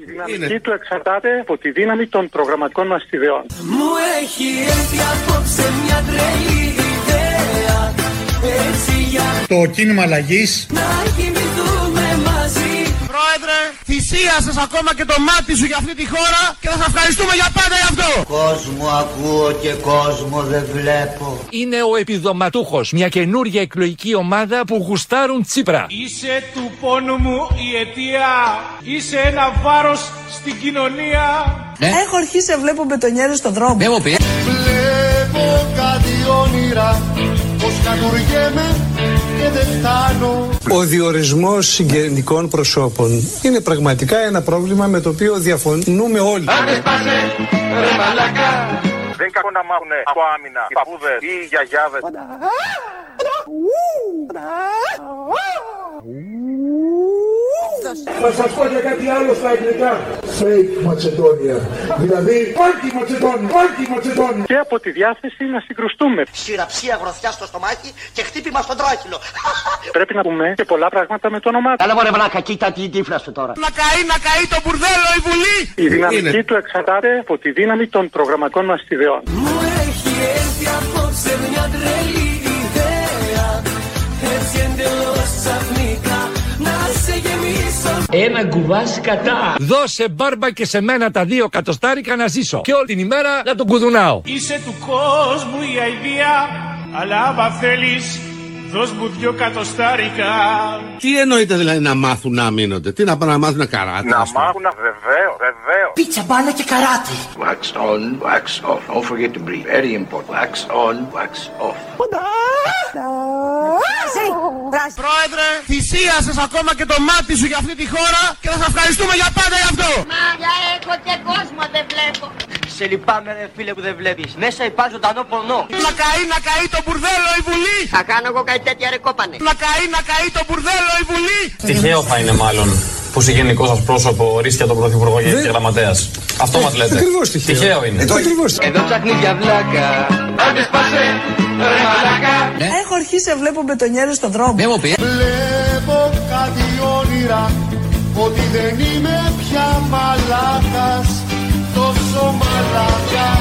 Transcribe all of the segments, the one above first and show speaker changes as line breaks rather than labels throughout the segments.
Η δυναμική του εξαρτάται από τη δύναμη των προγραμματικών μας ιδεών.
Μου έχει έρθει απόψε μια τρελή ιδέα Έτσι για
Το κίνημα αλλαγής
να κοιμηθούμε μαζί
Πρόεδρε, θυσίασες ακόμα και το μάτι σου για αυτή τη χώρα και θα σας ευχαριστούμε για πάντα γι' αυτό.
Κόσμο ακούω και κόσμο δεν βλέπω.
είναι ο επιδοματούχος, μια καινούργια εκλογική ομάδα που γουστάρουν Τσίπρα.
Είσαι του πόνου μου η αιτία. Είσαι ένα βάρος στην κοινωνία.
Έχω αρχίσει να βλέπω μπετονιέρες στον δρόμο.
Δεν μου πει
Βλέπω κάτι όνειρα πως κατουργέμαι και δεν φτάνω
Ο διορισμός συγγενικών προσώπων είναι πραγματικά ένα πρόβλημα με το οποίο διαφωνούμε όλοι.
Δεν είναι κακό να μάθουν από άμυνα οι παππούδες ή οι γιαγιάδες.
Θα σας πω και κάτι άλλο στα αγγλικά Fake Macedonia Δηλαδή Φάνκι Macedonia Φάνκι Macedonia
Και από τη διάθεση να συγκρουστούμε.
Συραψία γροθιά στο στομάχι και χτύπημα στον τράχυλο.
Πρέπει να πούμε και πολλά πράγματα με το όνομά του.
Καλά μωρέ βλάκα, κοίτα την τύφλα σου τώρα.
Να καεί, να καεί το μπουρδέλο η Βουλή.
Η δυναμική του εξαρτάται από τη δύναμη των προγραμματικών μας ιδεών.
Μου έχει έρθει απόψε μια τρελή ιδέα Έτσι εντελώς ξαφνικά να σε γεμίσω
Ένα κουβάς κατά. Δώσε μπάρμπα και σε μένα τα δύο κατοστάρικα να ζήσω. Και όλη την ημέρα να τον κουδουνάω.
Είσαι του κόσμου η αηδία. Αλλά άμα θέλεις, δώσ' μου δυο κατοστάρικα.
Τι εννοείται δηλαδή να μάθουν να μείνονται Τι να πάνε να μάθουν καράτα
Να
ας πούμε;
μάθουν βεβαίως, βεβαίως.
Πίτσα μπάλα και καράτη.
Wax on, wax off. Don't forget to breathe. Very important. Wax on, wax off.
Πρόεδρε, θυσίασες ακόμα και το μάτι σου για αυτή τη χώρα και θα σας ευχαριστούμε για πάντα γι' αυτό.
Μάγια έχω και κόσμο δεν βλέπω.
Σε λυπάμαι ρε φίλε που δεν βλέπεις. Μέσα υπάρχει ζωντανό πορνό.
Να καεί, να καεί το μπουρδέλο η Βουλή.
Θα κάνω εγώ κάτι τέτοια ρε κόπανε.
Να καεί, να καεί το μπουρδέλο η Βουλή.
Τυχαίο θα είναι μάλλον που συγγενικό σας πρόσωπο ορίστηκε τον Πρωθυπουργό και
Δεν-
γραμματέας. Αυτό μας λέτε.
Ακριβώς τυχαίο.
Τυχαίο είναι.
Ακριβώς.
Εδώ ψάχνει για βλάκα.
Έχω αρχίσει να βλέπω μπετονιέρες στον δρόμο.
Δεν μου πει
Βλέπω κάτι όνειρα Ότι δεν είμαι πια μαλάκας Τόσο μαλάκας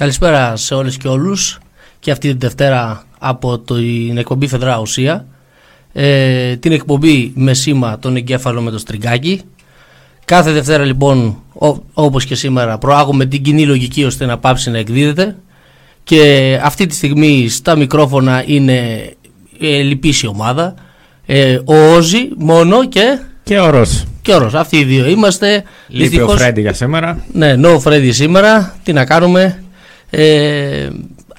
Καλησπέρα σε όλες και όλους και αυτή την Δευτέρα από την εκπομπή Φεδρά Ουσία ε, την εκπομπή με σήμα τον εγκέφαλο με το στριγκάκι κάθε Δευτέρα λοιπόν ό, όπως και σήμερα προάγουμε την κοινή λογική ώστε να πάψει να εκδίδεται και αυτή τη στιγμή στα μικρόφωνα είναι ε, λυπής η ομάδα ε, ο Όζη μόνο και
Και ο Ρος.
και ο Ρος. αυτοί οι δύο είμαστε
Λείπει ο
Δυστυχώς-
Φρέντι για σήμερα.
ναι, no Freddy σήμερα. Τι να κάνουμε; Ε,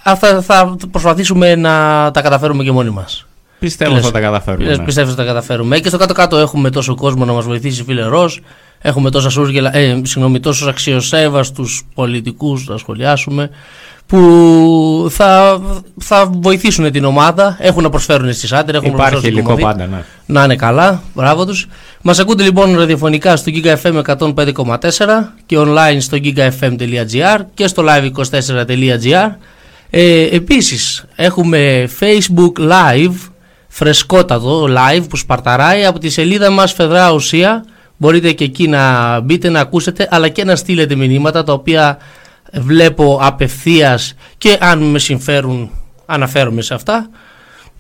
αυτά θα προσπαθήσουμε να τα καταφέρουμε και μόνοι μας.
Πιστεύω
Τι λες;
θα τα καταφέρουμε.
Λες,
ναι.
Πιστεύω θα τα καταφέρουμε. Και στο κάτω-κάτω έχουμε τόσο κόσμο να μας βοηθήσει, φίλε Ρος. Έχουμε τόσα σούργελα, ε, συγγνώμη, τόσους αξιοσέβαστους πολιτικούς να σχολιάσουμε που θα, θα βοηθήσουν την ομάδα. Έχουν να προσφέρουν στις άντρε. Έχουν να
Υπάρχει
προσφέρουν
υλικό
στην
πάντα, ναι.
να είναι καλά, μπράβο τους. Μας ακούτε λοιπόν ραδιοφωνικά στο Giga FM 105,4 και online στο gigafm.gr και στο live24.gr. Ε, επίσης έχουμε Facebook Live, φρεσκότατο live που σπαρταράει από τη σελίδα μας Φεδρά Ουσία. Μπορείτε και εκεί να μπείτε να ακούσετε αλλά και να στείλετε μηνύματα τα οποία βλέπω απευθείας και αν με συμφέρουν αναφέρομαι σε αυτά.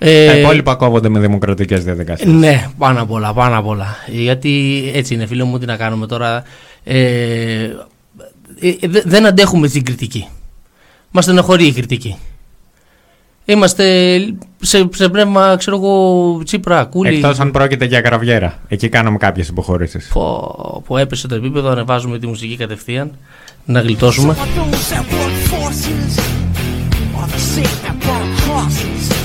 Ε,
Τα υπόλοιπα κόβονται με δημοκρατικές διαδικασίες.
ναι, πάνω απ' όλα, πάνω απ' όλα. Γιατί έτσι είναι, φίλο μου, τι να κάνουμε τώρα. Ε, ε, δε- δεν αντέχουμε την κριτική. Μας στενοχωρεί η κριτική. Είμαστε σε, σε πνεύμα, ξέρω εγώ, Τσίπρα, Κούλη.
Εκτός αν πρόκειται για γραβιέρα. Εκεί κάναμε κάποιες υποχωρήσεις.
Που, που έπεσε το επίπεδο, ανεβάζουμε τη μουσική κατευθείαν. Να γλιτώσουμε.
Those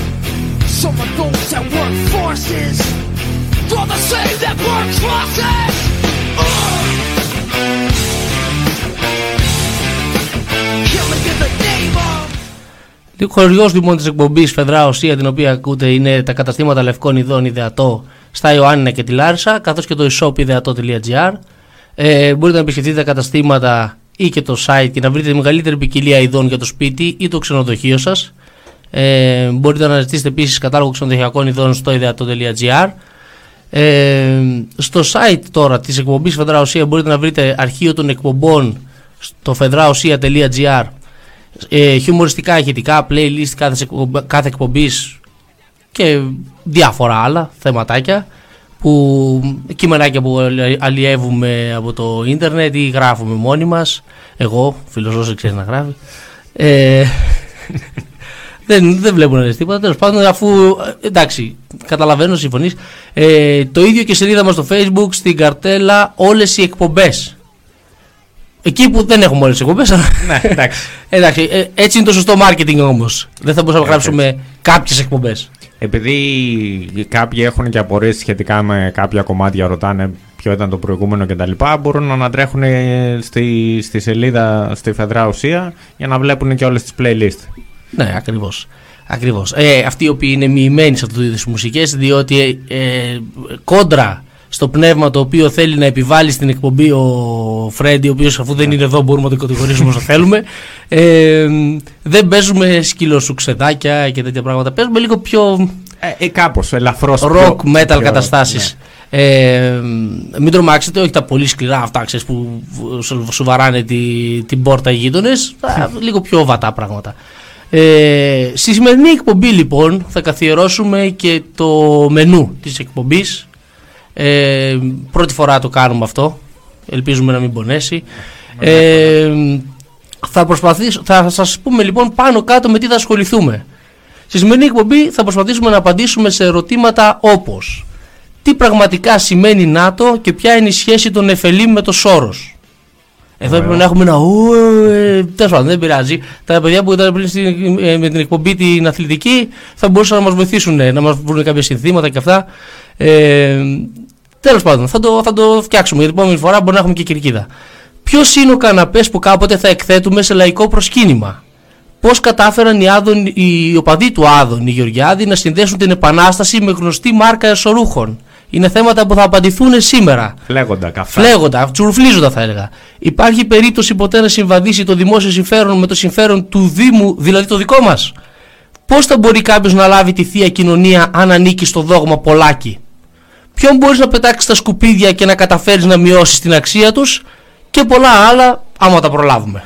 Some of those that work forces are the same that burn crosses. Killing in the name of
Ο χωριός λοιπόν της εκπομπής Φεδρά Οσία, την οποία ακούτε, είναι τα καταστήματα λευκών ειδών ιδεατό στα Ιωάννινα και τη Λάρισα, καθώς και το e-shop ιδεατό.gr. Ε, μπορείτε να επισκεφτείτε τα καταστήματα ή και το site και να βρείτε τη μεγαλύτερη ποικιλία ειδών για το σπίτι ή το ξενοδοχείο σας. Ε, μπορείτε να αναζητήσετε επίσης κατάλογο ξενοδοχειακών ειδών στο ιδεατό.gr. Ε, στο site τώρα της εκπομπής Φεδρά Οσία μπορείτε να βρείτε αρχείο των εκπομπών στο fedraosia.gr ε, χιουμοριστικά ηχητικά, playlist κάθε, εκπομπ- κάθε εκπομπής και διάφορα άλλα θεματάκια που κειμενάκια που αλλη- αλλιεύουμε από το ίντερνετ ή γράφουμε μόνοι μας. Εγώ, φιλοσόφος ξέρεις να γράφει. Ε, δεν, δεν βλέπουν να λες τίποτα. Τέλος πάντων, αφού. ε, Εντάξει, καταλαβαίνω, συμφωνείς. Ε, το ίδιο και σελίδα μας στο Facebook, στην καρτέλα, όλες οι εκπομπές. Εκεί που δεν έχουμε όλες τις εκπομπές.
Ναι, εντάξει.
εντάξει, ε, έτσι είναι το σωστό marketing όμως. Δεν θα μπορούσαμε να
Έτσι,
γράψουμε κάποιες εκπομπές.
Επειδή κάποιοι έχουν και απορίες σχετικά με κάποια κομμάτια, ρωτάνε ποιο ήταν το προηγούμενο κτλ. Μπορούν να ανατρέχουν στη, στη σελίδα στη Φεδρά Ουσία για να βλέπουν και όλες τις playlist.
Ναι, ακριβώς. Ακριβώς. Ε, αυτοί οι οποίοι είναι μοιημένοι σε αυτού του είδου μουσικές, διότι ε, ε, κόντρα στο πνεύμα το οποίο θέλει να επιβάλλει στην εκπομπή ο Φρέντι, ο οποίος αφού δεν είναι εδώ μπορούμε να τον κατηγορήσουμε όσο θέλουμε. Ε, δεν παίζουμε σκυλοσουξεδάκια και τέτοια πράγματα. Παίζουμε λίγο πιο
Ε, ε, κάπως, ελαφρώς.
rock
πιο-
metal
πιο-
καταστάσεις. Ε, μην τρομάξετε, όχι τα πολύ σκληρά αυτά ξέρεις, που σου, σου βαράνε τη, την πόρτα οι γείτονες, λίγο πιο βατά πράγματα. Ε, στη σημερινή εκπομπή λοιπόν θα καθιερώσουμε και το μενού της εκπομπής. Ε, πρώτη φορά το κάνουμε αυτό. Ελπίζουμε να μην πονέσει. Ε, θα, προσπαθήσω, θα σας πούμε λοιπόν πάνω κάτω με τι θα ασχοληθούμε. Στη σημερινή εκπομπή θα προσπαθήσουμε να απαντήσουμε σε ερωτήματα όπως Τι πραγματικά σημαίνει ΝΑΤΟ και ποια είναι η σχέση των Εφελίμ με το Σόρος εδώ έπρεπε να έχουμε ένα ου, ε, τέλος πάντων, δεν πειράζει. Τα παιδιά που ήταν πριν στην- ε, με την εκπομπή την αθλητική θα μπορούσαν να μας βοηθήσουν, ε, να μας βρουν κάποια συνθήματα και αυτά. Ε, τέλος πάντων, θα το, θα το φτιάξουμε. Για την επόμενη φορά μπορεί να έχουμε και κερκίδα. Ποιος είναι ο καναπές που κάποτε θα εκθέτουμε σε λαϊκό προσκύνημα; Πώς κατάφεραν οι, Άδων, οι οπαδοί του Άδων, οι Γεωργιάδη, να συνδέσουν την Επανάσταση με γνωστή μάρκα εσωρούχων. Είναι θέματα που θα απαντηθούν σήμερα.
Φλέγοντα καφέ.
Φλέγοντα, τσουρφλίζοντα θα έλεγα. Υπάρχει περίπτωση ποτέ να συμβαδίσει το δημόσιο συμφέρον με το συμφέρον του Δήμου, δηλαδή το δικό μας; Πώς θα μπορεί κάποιος να λάβει τη θεία κοινωνία αν ανήκει στο δόγμα Πολάκη; Ποιον μπορείς να πετάξεις στα σκουπίδια και να καταφέρεις να μειώσεις την αξία τους; Και πολλά άλλα άμα τα προλάβουμε.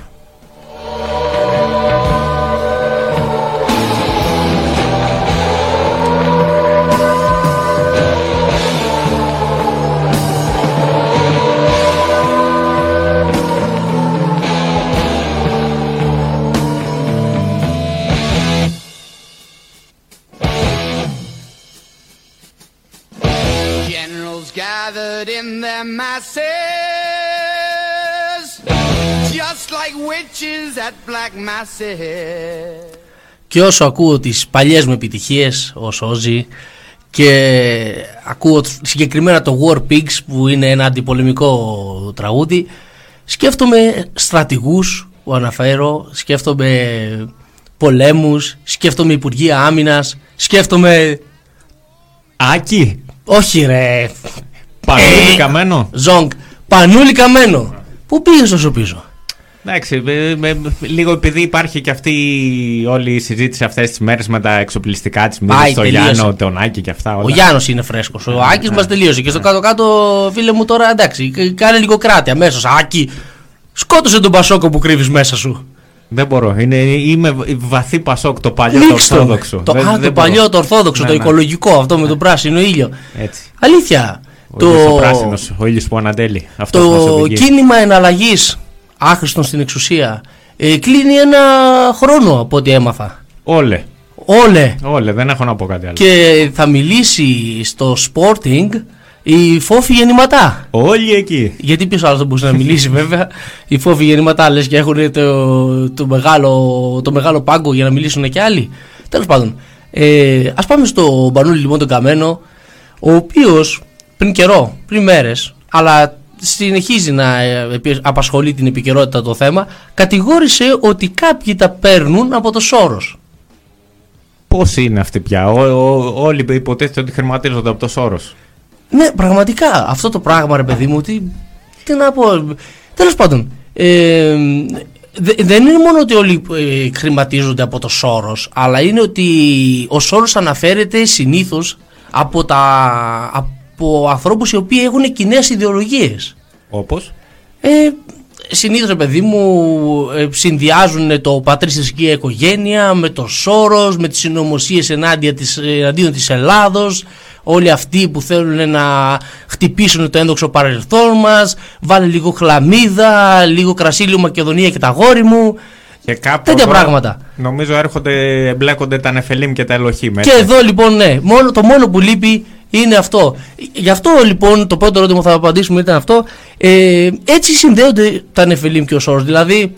Their masses, just like witches at black masses.
Και όσο ακούω τις παλιές μου επιτυχίες ως Όζη και ακούω συγκεκριμένα το War Pigs που είναι ένα αντιπολεμικό τραγούδι σκέφτομαι στρατηγούς που αναφέρω, σκέφτομαι πολέμους, σκέφτομαι Υπουργεία Άμυνας, σκέφτομαι...
Άκη!
Όχι ρε!
Πανούλη
Ε,
καμένο;
Ζόγκ, πανούλη καμένο! Πού πήγες τόσο πίσω;
Εντάξει, με- με- λίγο επειδή υπάρχει και αυτή όλη η συζήτηση αυτές τις μέρες με τα εξοπλιστικά της
Πάει,
μήνες, το
τελείωσε.
Γιάννο, τον Άκη και αυτά όλα.
Ο Γιάννος είναι φρέσκος, ο Άκης
ναι.
μας τελείωσε και στο κάτω-κάτω φίλε μου τώρα εντάξει, κα- κάνε λίγο κράτη αμέσως. Άκη, σκότωσε τον Πασόκο που κρύβεις μέσα σου.
Δεν μπορώ. Είναι, είμαι βαθύ Πασόκ, το παλιό το
Νίξ τον.
ορθόδοξο.
Το,
Δεν-
α,
δεν
το
μπορώ.
παλιό, το ορθόδοξο,
Ναι,
το
ναι.
οικολογικό, αυτό με τον πράσινο ήλιο.
Έτσι.
Αλήθεια.
Ο ήλιος ο πράσινος, ο ήλιος που ανατέλει. Αυτός μας
το
οδηγεί.
κίνημα εναλλαγής άχρηστον στην εξουσία ε, κλείνει ένα χρόνο από ό,τι έμαθα.
Όλε.
Όλε.
Όλε, δεν έχω να πω κάτι άλλο.
Και θα μιλήσει στο Sporting η Φόφη Γεννηματά.
Όλοι εκεί.
Γιατί ποιος άλλος δεν μπορούσε να μιλήσει, βέβαια. Η Φόφη Γεννηματά λες και έχουν το, το, μεγάλο, το μεγάλο πάγκο για να μιλήσουν και άλλοι. Τέλος πάντων, ε, ας πάμε στο Μπανούλη λοιπόν τον Καμένο, ο οποίος πριν καιρό, πριν μέρες, αλλά συνεχίζει να ε, επι- απασχολεί την επικαιρότητα το θέμα, κατηγόρησε ότι κάποιοι τα παίρνουν από το Σόρος.
Πώς είναι αυτή πια; Ό, ό, όλοι υποτίθεται ότι χρηματίζονται από το Σόρος.
Ναι, πραγματικά αυτό το πράγμα, ρε παιδί μου, τι, τι να πω. Τέλος πάντων, ε, δε- δεν είναι μόνο ότι όλοι ε, χρηματίζονται από το Σόρος, αλλά είναι ότι ο Σόρος αναφέρεται συνήθως από, τα, από ανθρώπους οι οποίοι έχουν κοινές ιδεολογίες.
Όπως;
Ε, Συνήθως, ρε παιδί μου, ε, συνδυάζουν το πατρίς θρησκεία οικογένεια με το Σόρος, με τις συνωμοσίες ενάντια της, ε, εναντίον της Ελλάδος, όλοι αυτοί που θέλουν να χτυπήσουν το ένδοξο παρελθόν μας, βάλε λίγο χλαμίδα, λίγο κρασί, λίγο Μακεδονία και τα γόρι μου.
Και κάπου
Τέτοια
εδώ,
πράγματα.
Νομίζω έρχονται, εμπλέκονται τα Νεφελίμ και τα Ελοχήμ.
Και εδώ λοιπόν, ναι, μόνο, το μόνο που λείπει είναι αυτό. Γι' αυτό λοιπόν το πρώτο ερώτημα που θα απαντήσουμε ήταν αυτό. Ε, έτσι συνδέονται τα Νεφελίμ και ο Σόρος. Δηλαδή,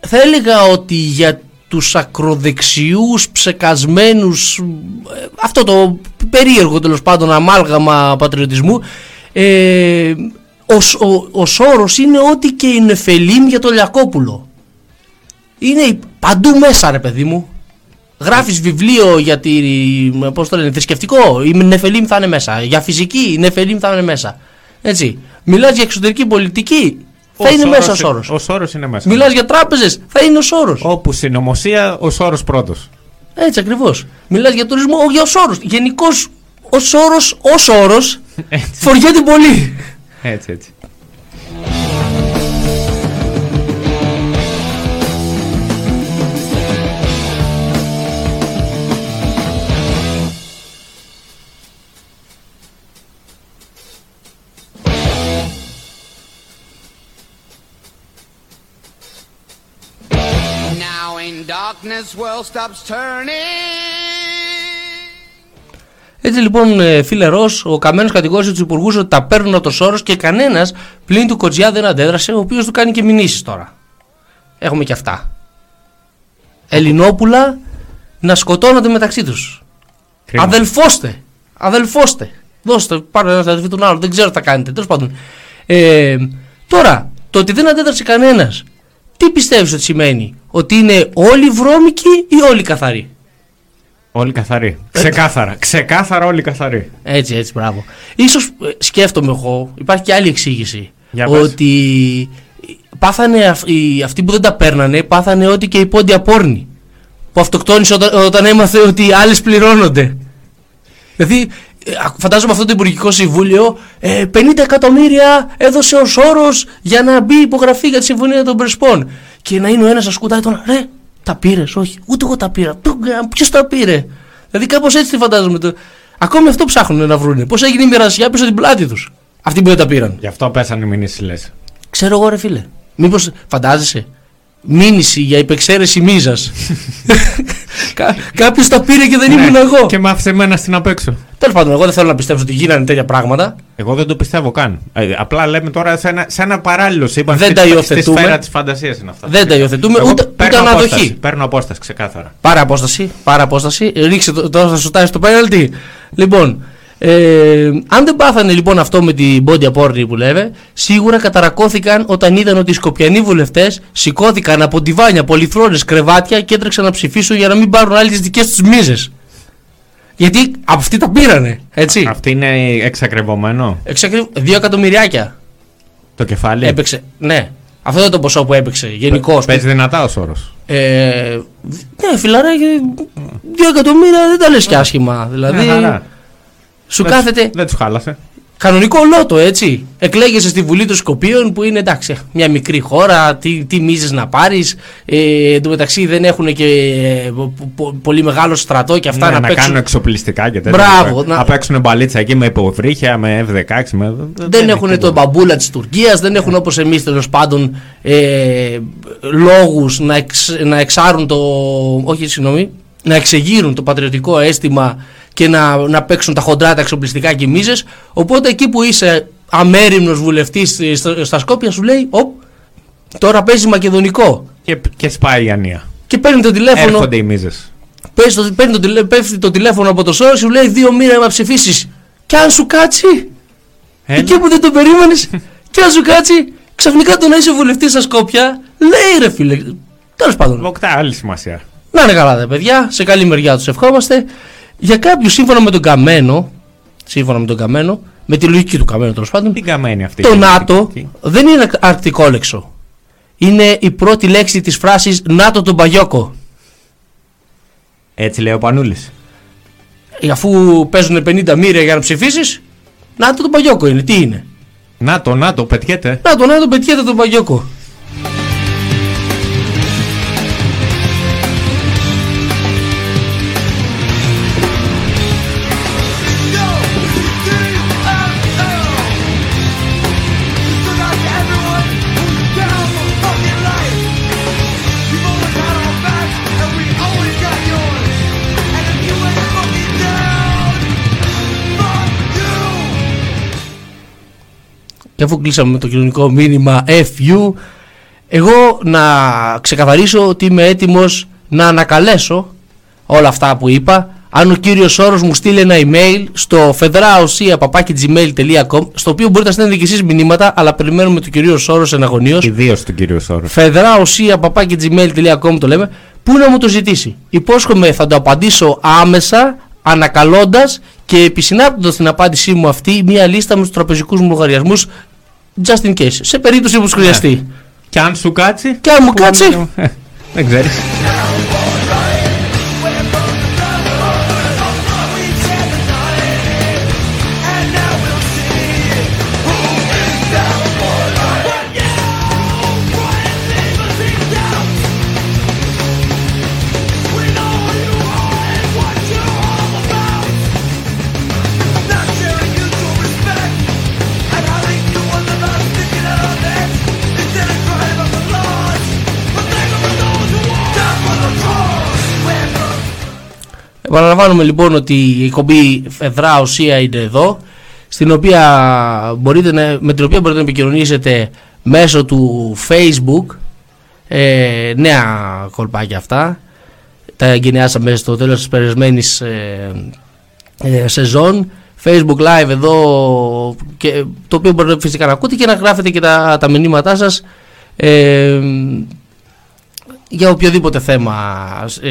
θα έλεγα ότι για τους ακροδεξιούς, ψεκασμένους, ε, αυτό το περίεργο τέλος πάντων αμάλγαμα πατριωτισμού, ε, ο, Σ- ο, ο Σόρος είναι ό,τι και οι Νεφελίμ για το Λιακόπουλο. Είναι παντού μέσα ρε παιδί μου. Γράφεις βιβλίο για τη, πώς το λένε, θρησκευτικό, οι Νεφελίμ θα είναι μέσα. Για φυσική, οι Νεφελίμ θα είναι μέσα. Έτσι. Μιλάς για εξωτερική πολιτική, θα είναι μέσα ο Σόρος.
Ο Σόρος είναι μέσα.
Μιλάς για τράπεζες, θα είναι ο Σόρος.
Όπου συνωμοσία, ο Σόρος πρώτος.
Έτσι ακριβώς. Μιλάς για τουρισμό, όχι ο Σόρος. Γενικώς ο Σόρος, ο Σόρος, φοριέται πολύ.
Έτσι, έτσι.
Έτσι λοιπόν, ε, φίλε Ρος, ο Καμένος κατηγόρησε του υπουργού ότι τα παίρνουν από το Σόρο και κανένας πλην του Κοτζιά δεν αντέδρασε, ο οποίος του κάνει και μηνύσεις τώρα. Έχουμε και αυτά. Ελληνόπουλα να σκοτώνονται μεταξύ τους.
Κρίμα.
Αδελφώστε. Αδελφώστε. Δώστε, πάρε ένα αδελφή τον άλλο. Δεν ξέρω τι θα κάνετε. Τέλος πάντων. Ε, τώρα, το ότι δεν αντέδρασε κανένας, τι πιστεύεις ότι σημαίνει, Ότι είναι όλοι βρώμικοι ή όλοι καθαροί;
Όλοι καθαροί. Ξεκάθαρα. Ξεκάθαρα όλοι καθαροί.
Έτσι, έτσι, μπράβο. Ίσως ε, σκέφτομαι εγώ, υπάρχει και άλλη εξήγηση.
Για πες.
ότι πάθανε αυ- οι- αυτοί που δεν τα παίρνανε, πάθανε ότι και η πόντια πόρνη. Που αυτοκτόνησε όταν, όταν έμαθε ότι οι άλλες πληρώνονται. Δηλαδή, ε, α, φαντάζομαι αυτό το Υπουργικό Συμβούλιο, ε, 50 εκατομμύρια έδωσε ο όρος για να μπει υπογραφή για τη Συμφωνία των Πρεσπών. Και να είναι ο ένας να σκουτάει τον. Ρε, τα πήρες, όχι, ούτε εγώ τα πήρα. Ποιος τα πήρε; Δηλαδή, κάπως έτσι τη φαντάζομαι. Το... Ακόμη αυτό ψάχνουν να βρούνε. Πώς έγινε η μοιρασιά πίσω την πλάτη τους. Αυτοί που δεν τα πήραν.
Γι' αυτό πέσανε οι μηνύσεις, λες.
Ξέρω εγώ, ρε φίλε. Μήπως φαντάζεσαι; Μήνυση για υπεξαίρεση μίζας. Κάποιος τα πήρε και δεν ήμουν εγώ.
Ναι, Και με άφησε εμένα στην απέξω.
Τέλος πάντων, εγώ δεν θέλω να πιστέψω ότι γίνανε τέτοια πράγματα.
Εγώ δεν το πιστεύω καν. Ε, απλά λέμε τώρα σε ένα, σε ένα παράλληλο σύμπαν.
Δεν
στη-
τα
στη
υιοθετούμε.
σφαίρα της φαντασίας είναι αυτά.
Δεν τα υιοθετούμε,
Εγώ
ούτε,
παίρνω
ούτε
απόσταση,
αναδοχή.
Παίρνω απόσταση, ξεκάθαρα.
Πάρα απόσταση. Πάρα απόσταση. Ρίξε το, τώρα θα σουτάει στο πέναλτι. Λοιπόν, ε, αν δεν πάθανε λοιπόν αυτό με την πόντια πόρνη που λέμε, σίγουρα καταρακώθηκαν όταν είδαν ότι οι σκοπιανοί βουλευτές σηκώθηκαν από διβάνια, πολυθρόνες, κρεβάτια και έτρεξαν να ψηφίσουν για να μην πάρουν άλλοι τι δικές τους μίζες. Γιατί αυτοί τα πήρανε, έτσι.
Αυτό είναι εξακριβωμένο.
Εξακριβ... Δύο εκατομμυριάκια
Το κεφάλι.
έπαιξε. Ναι, αυτό ήταν το ποσό που έπαιξε γενικώ.
Παίζει δυνατά ο όρο.
Ε, ναι, φιλαράκι, δύο εκατομμύρια δεν τα λες και άσχημα. Δηλαδή,
Μια χαρά.
Σου
Δεν
κάθεται
τους- Δεν τους χάλασε.
κανονικό λότο, έτσι. Εκλέγεσαι στη Βουλή των Σκοπίων που είναι εντάξει, μια μικρή χώρα, τι, τι μίζες να πάρεις. Ε, εν τω μεταξύ δεν έχουν και ε, πο- πο- πολύ μεγάλο στρατό και αυτά
Ναι,
να,
να,
παίξουν.
κάνουν εξοπλιστικά και τέτοια.
Μπράβο,
Να,
να-
παίξουν μπαλίτσα εκεί με υποβρύχια, με F16. Με...
δεν έχουν
έχει
τον μπαμπούλα της Τουρκίας, δεν έχουν όπως εμείς τέλος πάντων ε, λόγους να, εξ, να εξάρουν το... Όχι, συγγνώμη, να εξεγείρουν το πατριωτικό αίσθημα και να, να παίξουν τα χοντρά, τα εξοπλιστικά και μίζες. Οπότε εκεί που είσαι αμέριμνος βουλευτής στα, στα Σκόπια σου λέει «Οπ, τώρα παίζει μακεδονικό».
Και, και σπάει η Ανία.
Και παίρνει το τηλέφωνο.
Έρχονται οι μίζες.
Παίρνει το, παίρνει το, τηλε- πέφτει το τηλέφωνο από το σώρο σου λέει δύο μοίρα να ψηφίσεις. Και αν σου κάτσει,
Έλα.
εκεί που δεν το περίμενες, και αν σου κάτσει, ξαφνικά το να είσαι βουλευτής στα Σκόπια, λέει ρε φίλε. Τέλος πάντων.
Βοκτά άλλη σημασία.
Να είναι καλά, δε παιδιά, σε καλή μεριά τους ευχόμαστε. Για κάποιους, σύμφωνα με τον Καμένο, σύμφωνα με τον Καμένο, με τη λογική του Καμένου τέλος πάντων,
Τι καμένη αυτή.
το
η
ΝΑΤΟ
πολιτική.
δεν είναι αρκτικόλεξο. Είναι η πρώτη λέξη της φράσης ΝΑΤΟ τον Παγιόκο.
Έτσι λέει ο Πανούλης.
Ε, Αφού παίζουν 50 μοίρια για να ψηφίσεις, ΝΑΤΟ τον Παγιόκο είναι. Τι είναι;
ΝΑΤΟ, ΝΑΤΟ, πετιέται.
ΝΑΤΟ, ΝΑΤΟ πετιέται τον Παγιόκο. Και αφού κλείσαμε με το κοινωνικό μήνυμα FU, εγώ να ξεκαθαρίσω ότι είμαι έτοιμος να ανακαλέσω όλα αυτά που είπα. Αν ο κύριος Σόρος μου στείλει ένα email στο federaosia.gmail.com στο οποίο μπορείτε να στέλνετε και εσείς μηνύματα, αλλά περιμένουμε τον κύριο Σόρος εναγωνίως.
Ιδίως του κύριου Σόρου.
federaosia.gmail.com το λέμε, που να μου το ζητήσει; Υπόσχομαι θα το απαντήσω άμεσα, ανακαλώντας και επισυνάπτοντας την απάντησή μου αυτή μια λίστα με τους τραπεζικούς μου λογαριασμούς just in case, σε περίπτωση που σου χρειαστεί.
Και αν σου κάτσει.
Και αν μου
που-
κάτσει.
Ε, Δεν ξέρεις.
Επαναλαμβάνουμε λοιπόν ότι η εκπομπή Φεδρά Ουσία είναι εδώ, στην οποία μπορείτε να, με την οποία μπορείτε να επικοινωνήσετε μέσω του Facebook. Ε, νέα κολπάκια αυτά. Τα εγκαινιάσαμε στο τέλος της περασμένης ε, ε, σεζόν. Facebook Live εδώ, και, το οποίο μπορείτε φυσικά να ακούτε και να γράφετε και τα, τα μηνύματά σας. Ε, για οποιοδήποτε θέμα ε,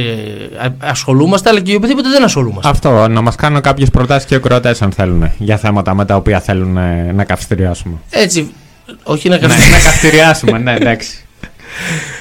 α- ασχολούμαστε, αλλά και για οποιοδήποτε δεν ασχολούμαστε.
Αυτό, να μας κάνουν κάποιες προτάσεις και ακροατές αν θέλουν για θέματα με τα οποία θέλουν ε, να καυστηριάσουμε.
Έτσι, όχι να
ναι,
καθίσουμε.
να καυστηριάσουμε, ναι, εντάξει.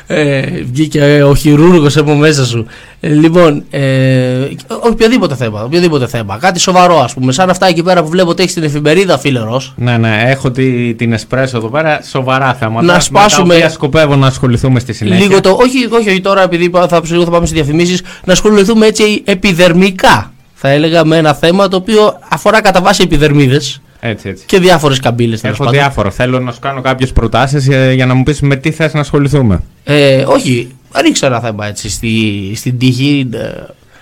Ε, βγήκε ε, ο χειρούργος από μέσα σου. Ε, λοιπόν, ε, οποιοδήποτε θέμα, οποιοδήποτε θέμα. Κάτι σοβαρό, ας πούμε. Σαν αυτά εκεί πέρα που βλέπω ότι έχεις την εφημερίδα, φίλε Ρος.
ναι, ναι, έχω τη, την Εσπρέσο εδώ πέρα, σοβαρά θέματα.
Να σπάσουμε-
Με τα οποία σκοπεύω να ασχοληθούμε στη συνέχεια.
Λίγο το. Όχι, όχι, όχι τώρα, επειδή είπα, θα, λίγο θα πάμε σε διαφημίσεις, να ασχοληθούμε έτσι επιδερμικά. Θα έλεγα με ένα θέμα το οποίο αφορά κατά βάση επιδερμίδες
Έτσι, έτσι.
και διάφορες καμπύλες.
Έχω διάφορο. Θέλω να σου κάνω κάποιες προτάσεις για να μου πεις με τι θες να ασχοληθούμε.
Ε, όχι, ρίξε ένα θέμα έτσι στη, στην τύχη.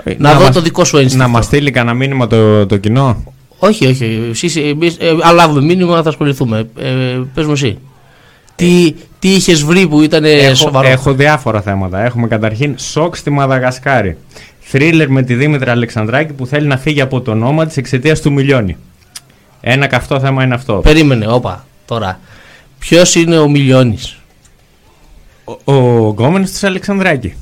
ε, να,
Να
δω
μας-
το δικό σου ένστικτο.
Να μας στείλει κανένα μήνυμα το, το κοινό;
Όχι, όχι. Εσείς, εμείς, ε, αν λάβουμε μήνυμα θα ασχοληθούμε. Ε, πες μου εσύ. Τι, τι είχες βρει που ήταν
έχω,
σοβαρό;
έχω διάφορα θέματα. Έχουμε καταρχήν σοκ στη Μαδαγασκάρη. Θρίλερ με τη Δήμητρα Αλεξανδράκη που θέλει να φύγει από το όνομα της εξαιτίας του Μιλιώνη. Ένα καυτό θέμα είναι αυτό.
Περίμενε, όπα, τώρα. Ποιος είναι ο Μιλιώνης;
Ο, ο γκόμενο της Αλεξανδράκη.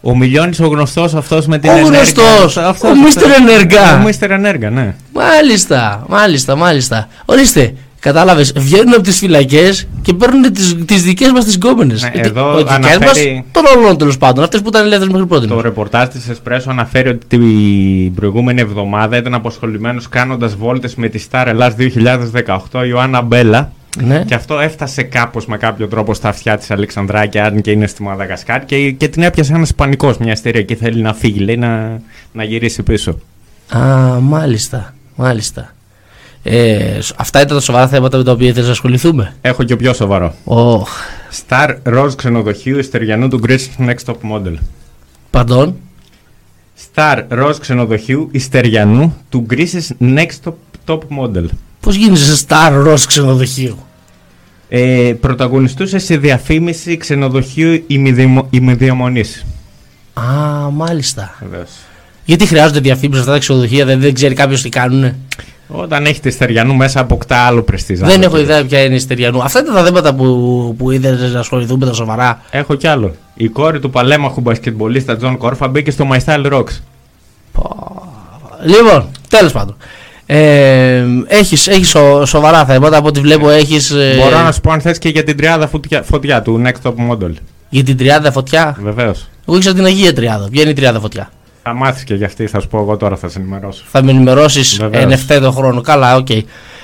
Ο Μιλιώνης ο γνωστός αυτός με την
Ο
ενέργεια.
γνωστός,
Αυτός,
ο
αυτός.
Mr. Ενεργά.
Ο Mr. Ενέργα, ναι.
Μάλιστα, μάλιστα, μάλιστα. Ορίστε, κατάλαβες. Βγαίνουν από τις φυλακές και παίρνουν τις δικές μας τις γκόμενες.
Ναι, εδώ
δικές μας
αναφέρει-
των όλων τέλος πάντων. Αυτές που ήταν ελεύθερες μέχρι πρώτη.
Το ρεπορτάζ της Εσπρέσο αναφέρει ότι την προηγούμενη εβδομάδα ήταν αποσχολημένος κάνοντας βόλτες με τη Star Ελλάς 2018 η Ιωάννα Μπέλα.
Ναι.
Και αυτό έφτασε κάπως με κάποιο τρόπο στα αυτιά της Αλεξανδράκη, αν και είναι στη Μαδαγασκάρη. Και, και την έπιασε ένας πανικός μια εταιρεία και θέλει να φύγει, λέει να, να γυρίσει πίσω.
Α, μάλιστα, μάλιστα. Ε, σ- αυτά ήταν τα σοβαρά θέματα με τα οποία ήθελες να ασχοληθούμε.
Έχω και πιο σοβαρό.
Oh.
Star Rose ξενοδοχείου Ιστεριανού του Greece Next Top Model.
Παντών.
Star ροζ ξενοδοχείου Ιστεριανού του Greece's Next Top, top Model.
Πώς γίνεσαι star ροζ ξενοδοχείου;
Ε, πρωταγωνιστούσε σε διαφήμιση ξενοδοχείου ημιδημο- ημιδιαμονής.
Α, μάλιστα.
Βεβαίως.
Γιατί χρειάζονται διαφήμιση αυτά τα ξενοδοχεία, δεν, δεν ξέρει κάποιος τι κάνουν.
Όταν έχετε Στεριανού μέσα αποκτά άλλο πρεστίζ.
Δεν έχω ιδέα ποια είναι η Στεριανού. Αυτά ήταν τα θέματα που, που είδες να ασχοληθούν με τα σοβαρά.
Έχω κι άλλο. Η κόρη του παλαίμαχου μπασκετμπολίστα Τζον Κόρφα μπήκε στο My Style Rocks.
Λοιπόν, τέλος πάντων. Ε, έχεις, έχεις σο- σοβαρά θέματα από ό,τι βλέπω έχεις ε,
Μπορώ να σου πω αν θες και για την τριάδα φωτιά, φωτιά του Next Top Model.
για την τριάδα φωτιά;
Βεβαίως.
εγώ ήξερα την Αγία Τριάδα ποια είναι η τριάδα φωτιά;
Θα μάθεις και για αυτή, θα σου πω εγώ τώρα, θα σε ενημερώσω.
θα με ενημερώσεις
Βεβαίως.
εν ευθέτω χρόνο καλά οκ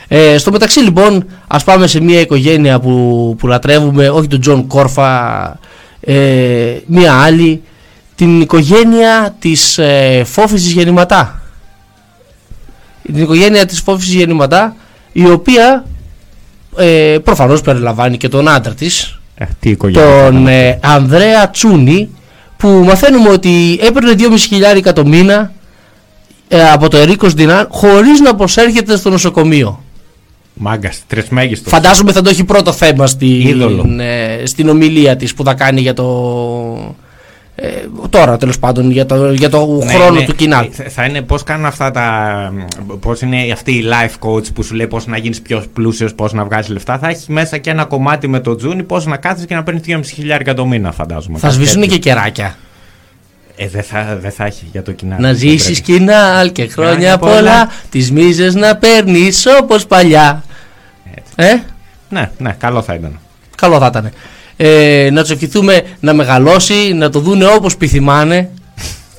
ε, στο μεταξύ λοιπόν ας πάμε σε μια οικογένεια που, που λατρεύουμε όχι τον Τζον Κόρφα ε, μια άλλη την οικογένεια της ε, Φώφης Γεννηματά την οικογένεια της Φώφης Γεννηματά η οποία ε, προφανώς περιλαμβάνει και τον άντρα της
Ε, τι οικογένεια.
τον ε, Ανδρέα Τσούνη που μαθαίνουμε ότι έπαιρνε 2.500 χιλιάρικα το μήνα ε, από το Ερίκος Ντινάν χωρίς να προσέρχεται στο νοσοκομείο.
Μάγκας, τρεσμέγιστο.
Φαντάζομαι θα το έχει πρώτο θέμα
Είδωλο.
στην, ε, στην ομιλία της που θα κάνει για το... Ε, τώρα τέλος πάντων για το, για το
Ναι,
χρόνο
ναι.
του κοινάλ.
Ε, Θα είναι πώς κάνουν αυτά τα. Πώς είναι αυτοί οι life coach που σου λέει πώς να γίνεις πιο πλούσιος, πώς να βγάζεις λεφτά. Θα έχει μέσα και ένα κομμάτι με το τζούνι, πώς να κάθεσαι και να παίρνεις 2.500 χιλιάρικα το μήνα, φαντάζομαι.
Θα
Κάτι
σβήσουν
τέτοιο.
και κεράκια.
Ε, δεν θα, δεν θα έχει για το κοινάλ.
Να
Δεν
ζήσεις
πρέπει.
κοινάλ και χρόνια
Χρόνια πολλά.
πολλά, τις μίζες να παίρνεις όπως παλιά. Ε,
Ναι, ναι, καλό θα ήταν.
καλό θα ήταν. Ε, να του ευχηθούμε να μεγαλώσει, να το δούνε όπως πιθυμάνε.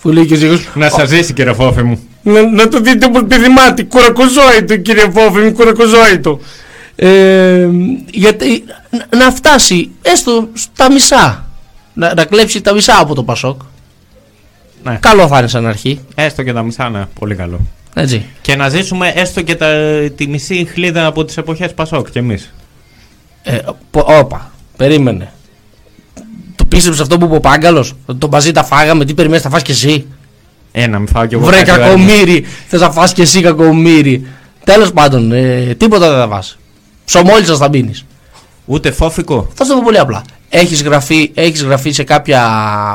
Που λέει και ο Ζήγος,
Να σας ζήσει, κύριε Φόφη μου.
να, να το δείτε όπως πηδημάτι, κουρακοζόητο κύριε Φόφη μου, κουρακοζόητο. Ε, γιατί να, να φτάσει έστω στα μισά, να, να κλέψει τα μισά από το Πασόκ.
Ναι.
Καλό θα είναι σαν αρχή,
Έστω και τα μισά, ναι, πολύ καλό.
έτσι.
Και να ζήσουμε έστω και τα, τη μισή χλίδα από τις εποχές Πασόκ κι εμείς.
Ε, πο- όπα, περίμενε. Το πίστεψες αυτό που είπε ο Πάγκαλος, ότι το μαζί τα φάγαμε, τι περιμένεις θα φας και εσύ;
Ε, να μην φάω κι εγώ.
Βρε
κάτι άλλο.
κακομύρι, θες να φας και εσύ κακομύρι. Τέλος πάντων, ε, τίποτα δεν θα φας. Ψωμόλισσας θα μείνεις.
Ούτε φόφικο.
Θα σου το πω πολύ απλά. Έχεις γραφεί, έχεις γραφεί σε κάποια.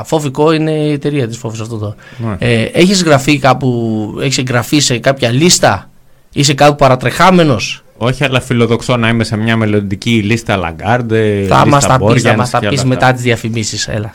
Φόφικο είναι η εταιρεία της Φόφης αυτό το.
Ναι.
Ε, έχεις γραφεί κάπου. Έχεις εγγραφεί σε κάποια λίστα; Είσαι κάπου παρατρεχάμενος;
Όχι, αλλά φιλοδοξώ να είμαι σε μια μελλοντική λίστα Λαγκάρντε.
θα μας τα πεις, θα
Μπόργιανς
μας τα
και
πεις
όλα
μετά
αυτά.
τις διαφημίσεις. Έλα.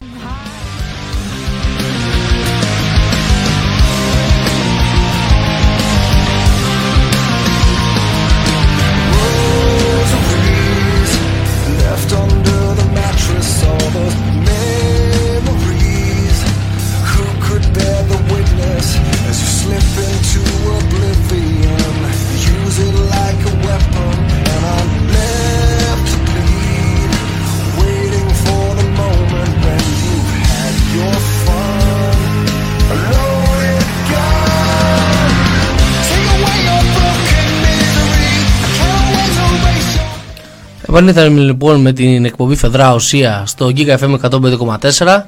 Επανήλθαμε λοιπόν με την εκπομπή Φεδρά Ουσία στο Giga FM 105,4.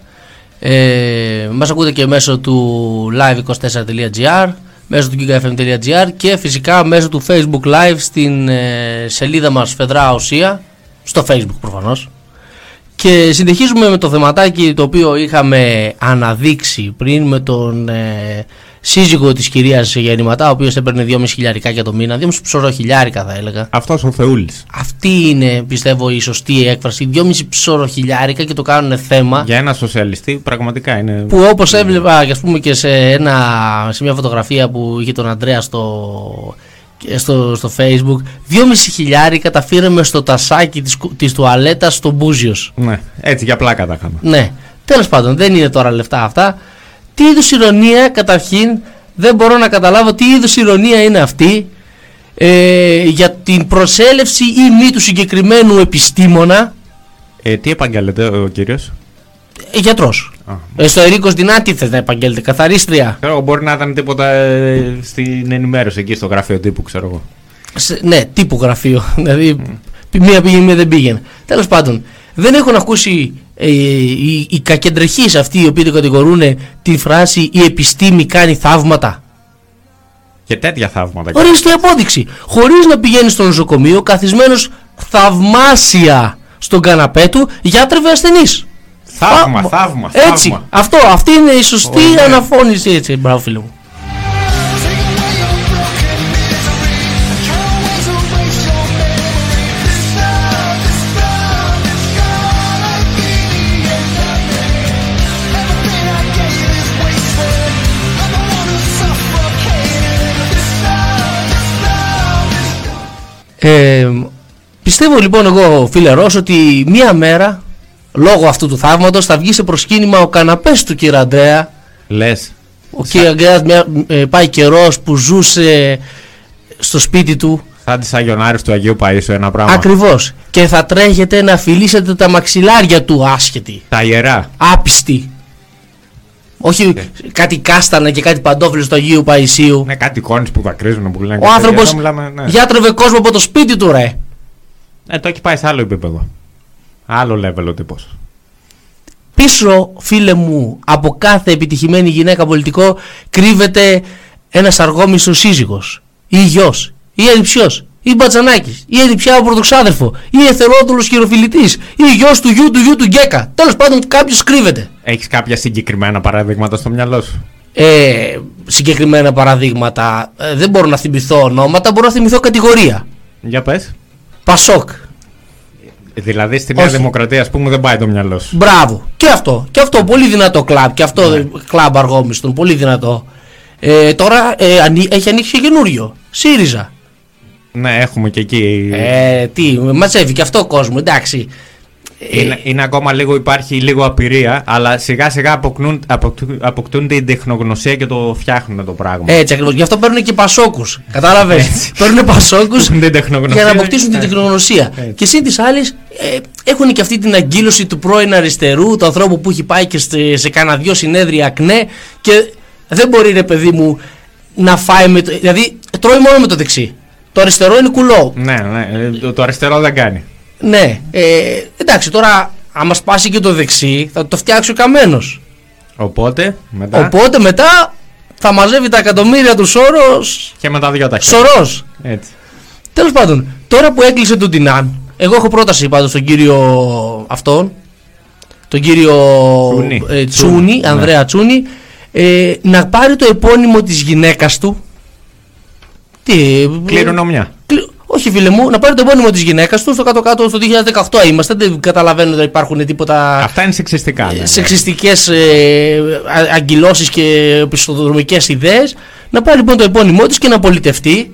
Ε, μας ακούτε και μέσω του live24.gr, μέσω του gigafm.gr και φυσικά μέσω του Facebook Live στην ε, σελίδα μας Φεδρά Ουσία, στο Facebook προφανώς. Και συνεχίζουμε με το θεματάκι το οποίο είχαμε αναδείξει πριν με τον ε, σύζυγο της κυρίας Γεννηματά, ο οποίος έπαιρνε 2,5 χιλιάρικα το μήνα, 2,5 ψωρό χιλιάρικα θα έλεγα.
Αυτός ο Θεούλης.
Αυτή είναι πιστεύω η σωστή έκφραση. 2,5 ψώρο χιλιάρικα και το κάνουν θέμα.
Για ένα σοσιαλιστή πραγματικά είναι.
Που όπως έβλεπα και, ας πούμε, και σε, ένα, σε μια φωτογραφία που είχε τον Αντρέα στο, και στο, στο facebook 2,5 χιλιάρικα τα φύρεμε στο τασάκι της, κου- της τουαλέτας στο Μπούζιος.
Ναι, έτσι για πλάκα τα είχαμε.
Ναι, τέλος πάντων δεν είναι τώρα λεφτά αυτά. Τι είδους ηρωνία καταρχήν δεν μπορώ να καταλάβω τι είδους ηρωνία είναι αυτή ε, για την προσέλευση ή μη του συγκεκριμένου επιστήμονα
Ε, τι επαγγέλλεται ο κύριος;
ε, γιατρός. Ε, στο Ερίκος Δινά τι θες να επαγγέλλεται, καθαρίστρια.
Ξέρω, μπορεί να ήταν τίποτα ε, στην ενημέρωση εκεί στο γραφείο τύπου, ξέρω εγώ.
Σε- ναι, τύπου γραφείο. Δηλαδή, μία πήγαινε, μία δεν πήγαινε. Τέλος πάντων, δεν έχουν ακούσει ε, οι, οι κακεντρεχείς αυτοί οι οποίοι το κατηγορούν τη φράση «Η επιστήμη κάνει θαύματα».
Και τέτοια θαύματα.
Ορίστε η απόδειξη. Χωρίς να πηγαίνει στο νοσοκομείο, καθισμένος θαυμάσια στον καναπέ του, γιατρεύε ασθενείς.
Θαύμα,
Α,
θαύμα,
Έτσι,
θαύμα.
αυτό, αυτή είναι η σωστή
Ωραία.
αναφώνηση έτσι, μπράβο φίλε μου. Ε, πιστεύω λοιπόν εγώ φίλε Ρος ότι μία μέρα λόγω αυτού του θαύματος θα βγει σε προσκύνημα ο καναπές του κύριε Αντρέα
Λες.
ο κύριε Αντρέας μια- ε, πάει καιρός που ζούσε στο σπίτι του
Σαν τη Αγιονάρης του Αγίου Παΐσου ένα πράγμα.
ακριβώς και θα τρέχετε να φιλήσετε τα μαξιλάρια του άσχετη
Τα ιερά.
άπιστη όχι κάτι κάστανα και κάτι παντόφλες του Αγίου Παϊσίου
Ναι, κάτι εικόνες που δακρύζουν που λένε.
ο
και
άνθρωπος
τέτοια, μιλάμε, ναι.
διάτρευε κόσμο από το σπίτι του ρε
Ε, το έχει πάει σε άλλο επίπεδο. Άλλο level ο τύπος.
πίσω φίλε μου από κάθε επιτυχημένη γυναίκα πολιτικό κρύβεται ένας αργόμιστος σύζυγος ή γιος ή ερυψιός ή μπατζανάκης ή ερυψιά ο πρωτοξάδερφο ή εθερόδουλος χειροφιλητής ή γιος του γιου του γιου του γκέκα τέλος πάντων κάποιος κρύβεται
Έχεις κάποια συγκεκριμένα παραδείγματα στο μυαλό σου;
ε, συγκεκριμένα παραδείγματα ε, δεν μπορώ να θυμηθώ ονόματα μπορώ να θυμηθώ κατηγορία
Για πες.
Πασόκ
Δηλαδή στη Νέα
Όχι.
Δημοκρατία, ας πούμε, δεν πάει το μυαλό σου.
Μπράβο. Και αυτό. Και αυτό. Πολύ δυνατό κλαμπ. Και αυτό
Ναι.
κλαμπ αργόμιστον. Πολύ δυνατό. Ε, τώρα ε, ανοί- έχει ανοίξει και καινούριο. ΣΥΡΙΖΑ.
Ναι, έχουμε και εκεί.
Ε, τι, μαζεύει και αυτό κόσμο. Εντάξει.
Είναι, είναι ακόμα λίγο, υπάρχει λίγο απειρία, αλλά σιγά σιγά αποκτούν, αποκτούν, αποκτούνται η τεχνογνωσία και το φτιάχνουν το πράγμα.
Έτσι ακριβώ. Γι' αυτό παίρνουν και πασόκους. Κατάλαβες; παίρνουν πασόκους
την τεχνογνωσία.
για να αποκτήσουν την
Ναι.
τεχνογνωσία.
Έτσι.
Και σύν της άλλης, ε, έχουν και αυτή την αγκύλωση του πρώην αριστερού, του ανθρώπου που έχει πάει και σε, σε κάνα δυο συνέδρια ακνέ και δεν μπορεί ρε παιδί μου να φάει με το. Δηλαδή τρώει μόνο με το δεξί. Το αριστερό είναι κουλό.
Ναι, ναι, ε, το, το αριστερό δεν κάνει.
Ναι. Ε, εντάξει, τώρα άμα σπάσει και το δεξί θα το φτιάξει ο καμένος.
Οπότε, μετά;
Οπότε μετά θα μαζεύει τα εκατομμύρια του Σόρος.
Και μετά δυο τα χέρια.
Σωρό.
Έτσι.
Τέλος πάντων, τώρα που έκλεισε τον Τινάν, εγώ έχω πρόταση πάντως στον κύριο αυτόν, τον κύριο
Τσούνη.
ε,
Τσούνη,
Τσούνη,
ναι.
Ανδρέα Τσούνη, ε, να πάρει το επώνυμο της γυναίκας του. Τι,
Κληρονομιά.
κλη- όχι φίλε μου, να πάρει το επώνυμο της γυναίκας του στο κάτω-κάτω στο 2018 είμαστε, δεν καταλαβαίνω ότι υπάρχουν τίποτα
Αυτά είναι σεξιστικά. ναι.
σεξιστικές ε, α- αγκυλώσεις και πιστοδρομικές ιδέες να πάρει λοιπόν το επώνυμό της και να πολιτευτεί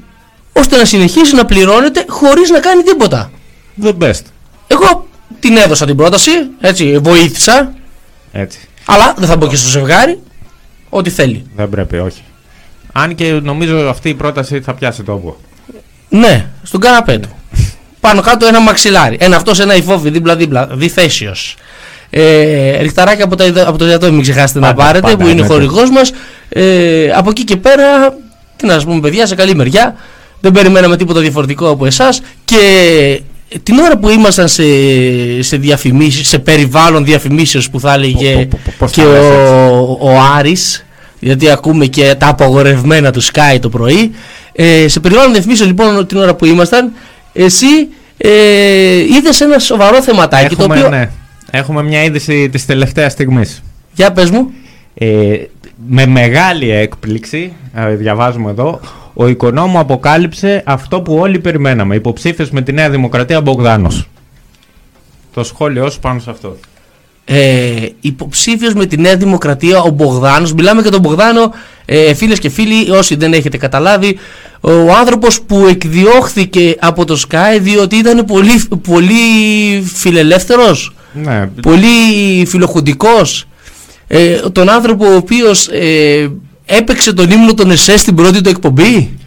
ώστε να συνεχίσει να πληρώνεται χωρίς να κάνει τίποτα.
The best.
Εγώ την έδωσα την πρόταση, έτσι, βοήθησα,
Έτσι.
αλλά δεν θα μπω και στο ζευγάρι, ό,τι θέλει.
Δεν πρέπει, όχι. Αν και νομίζω αυτή η πρόταση θα πιάσει τόπο.
Ναι, στον καναπέ του. Πάνω κάτω ένα μαξιλάρι. Ένα αυτός, ένα υφόφι δίπλα-δίπλα. Διθέσιος. Ε, ριχταράκι από, τα, ιδα- από το ιατό, μην ξεχάσετε να
Πάντα,
πάρετε,
πάντα,
που είναι
εννοείται.
χορηγός μας. Ε, από εκεί και πέρα, τι να σας πούμε, παιδιά, σε καλή μεριά. Δεν περιμέναμε τίποτα διαφορετικό από εσάς. Και την ώρα που ήμασταν σε, σε διαφημίσεις, σε περιβάλλον διαφημίσεως που θα έλεγε
πώς
και
τα λες
ο, ο Άρης, γιατί ακούμε και τα απογορευμένα του Sky το πρωί. Ε, σε περιβάλλον διαφημίσεων λοιπόν την ώρα που ήμασταν, εσύ ε, είδες ένα σοβαρό θεματάκι το
Έχουμε,
οποίο...
ναι, έχουμε μια είδηση της τελευταίας στιγμής.
Για πες μου.
Ε, με μεγάλη έκπληξη, ε, διαβάζουμε εδώ, ο οικονόμου αποκάλυψε αυτό που όλοι περιμέναμε. Υποψήφιος με τη Νέα Δημοκρατία Μπογδάνος. Το σχόλιο σου πάνω σε αυτό.
Ε, υποψήφιος με τη Νέα Δημοκρατία ο Μπογδάνος. Μιλάμε για τον Μπογδάνο. Ε, φίλες και φίλοι όσοι δεν έχετε καταλάβει ο άνθρωπος που εκδιώχθηκε από το Sky διότι ήταν πολύ, πολύ φιλελεύθερος
Ναι,
πολύ φιλοχουντικός. Ε, τον άνθρωπο ο οποίος ε, έπαιξε τον ύμνο των ΕΣΕ στην πρώτη του εκπομπή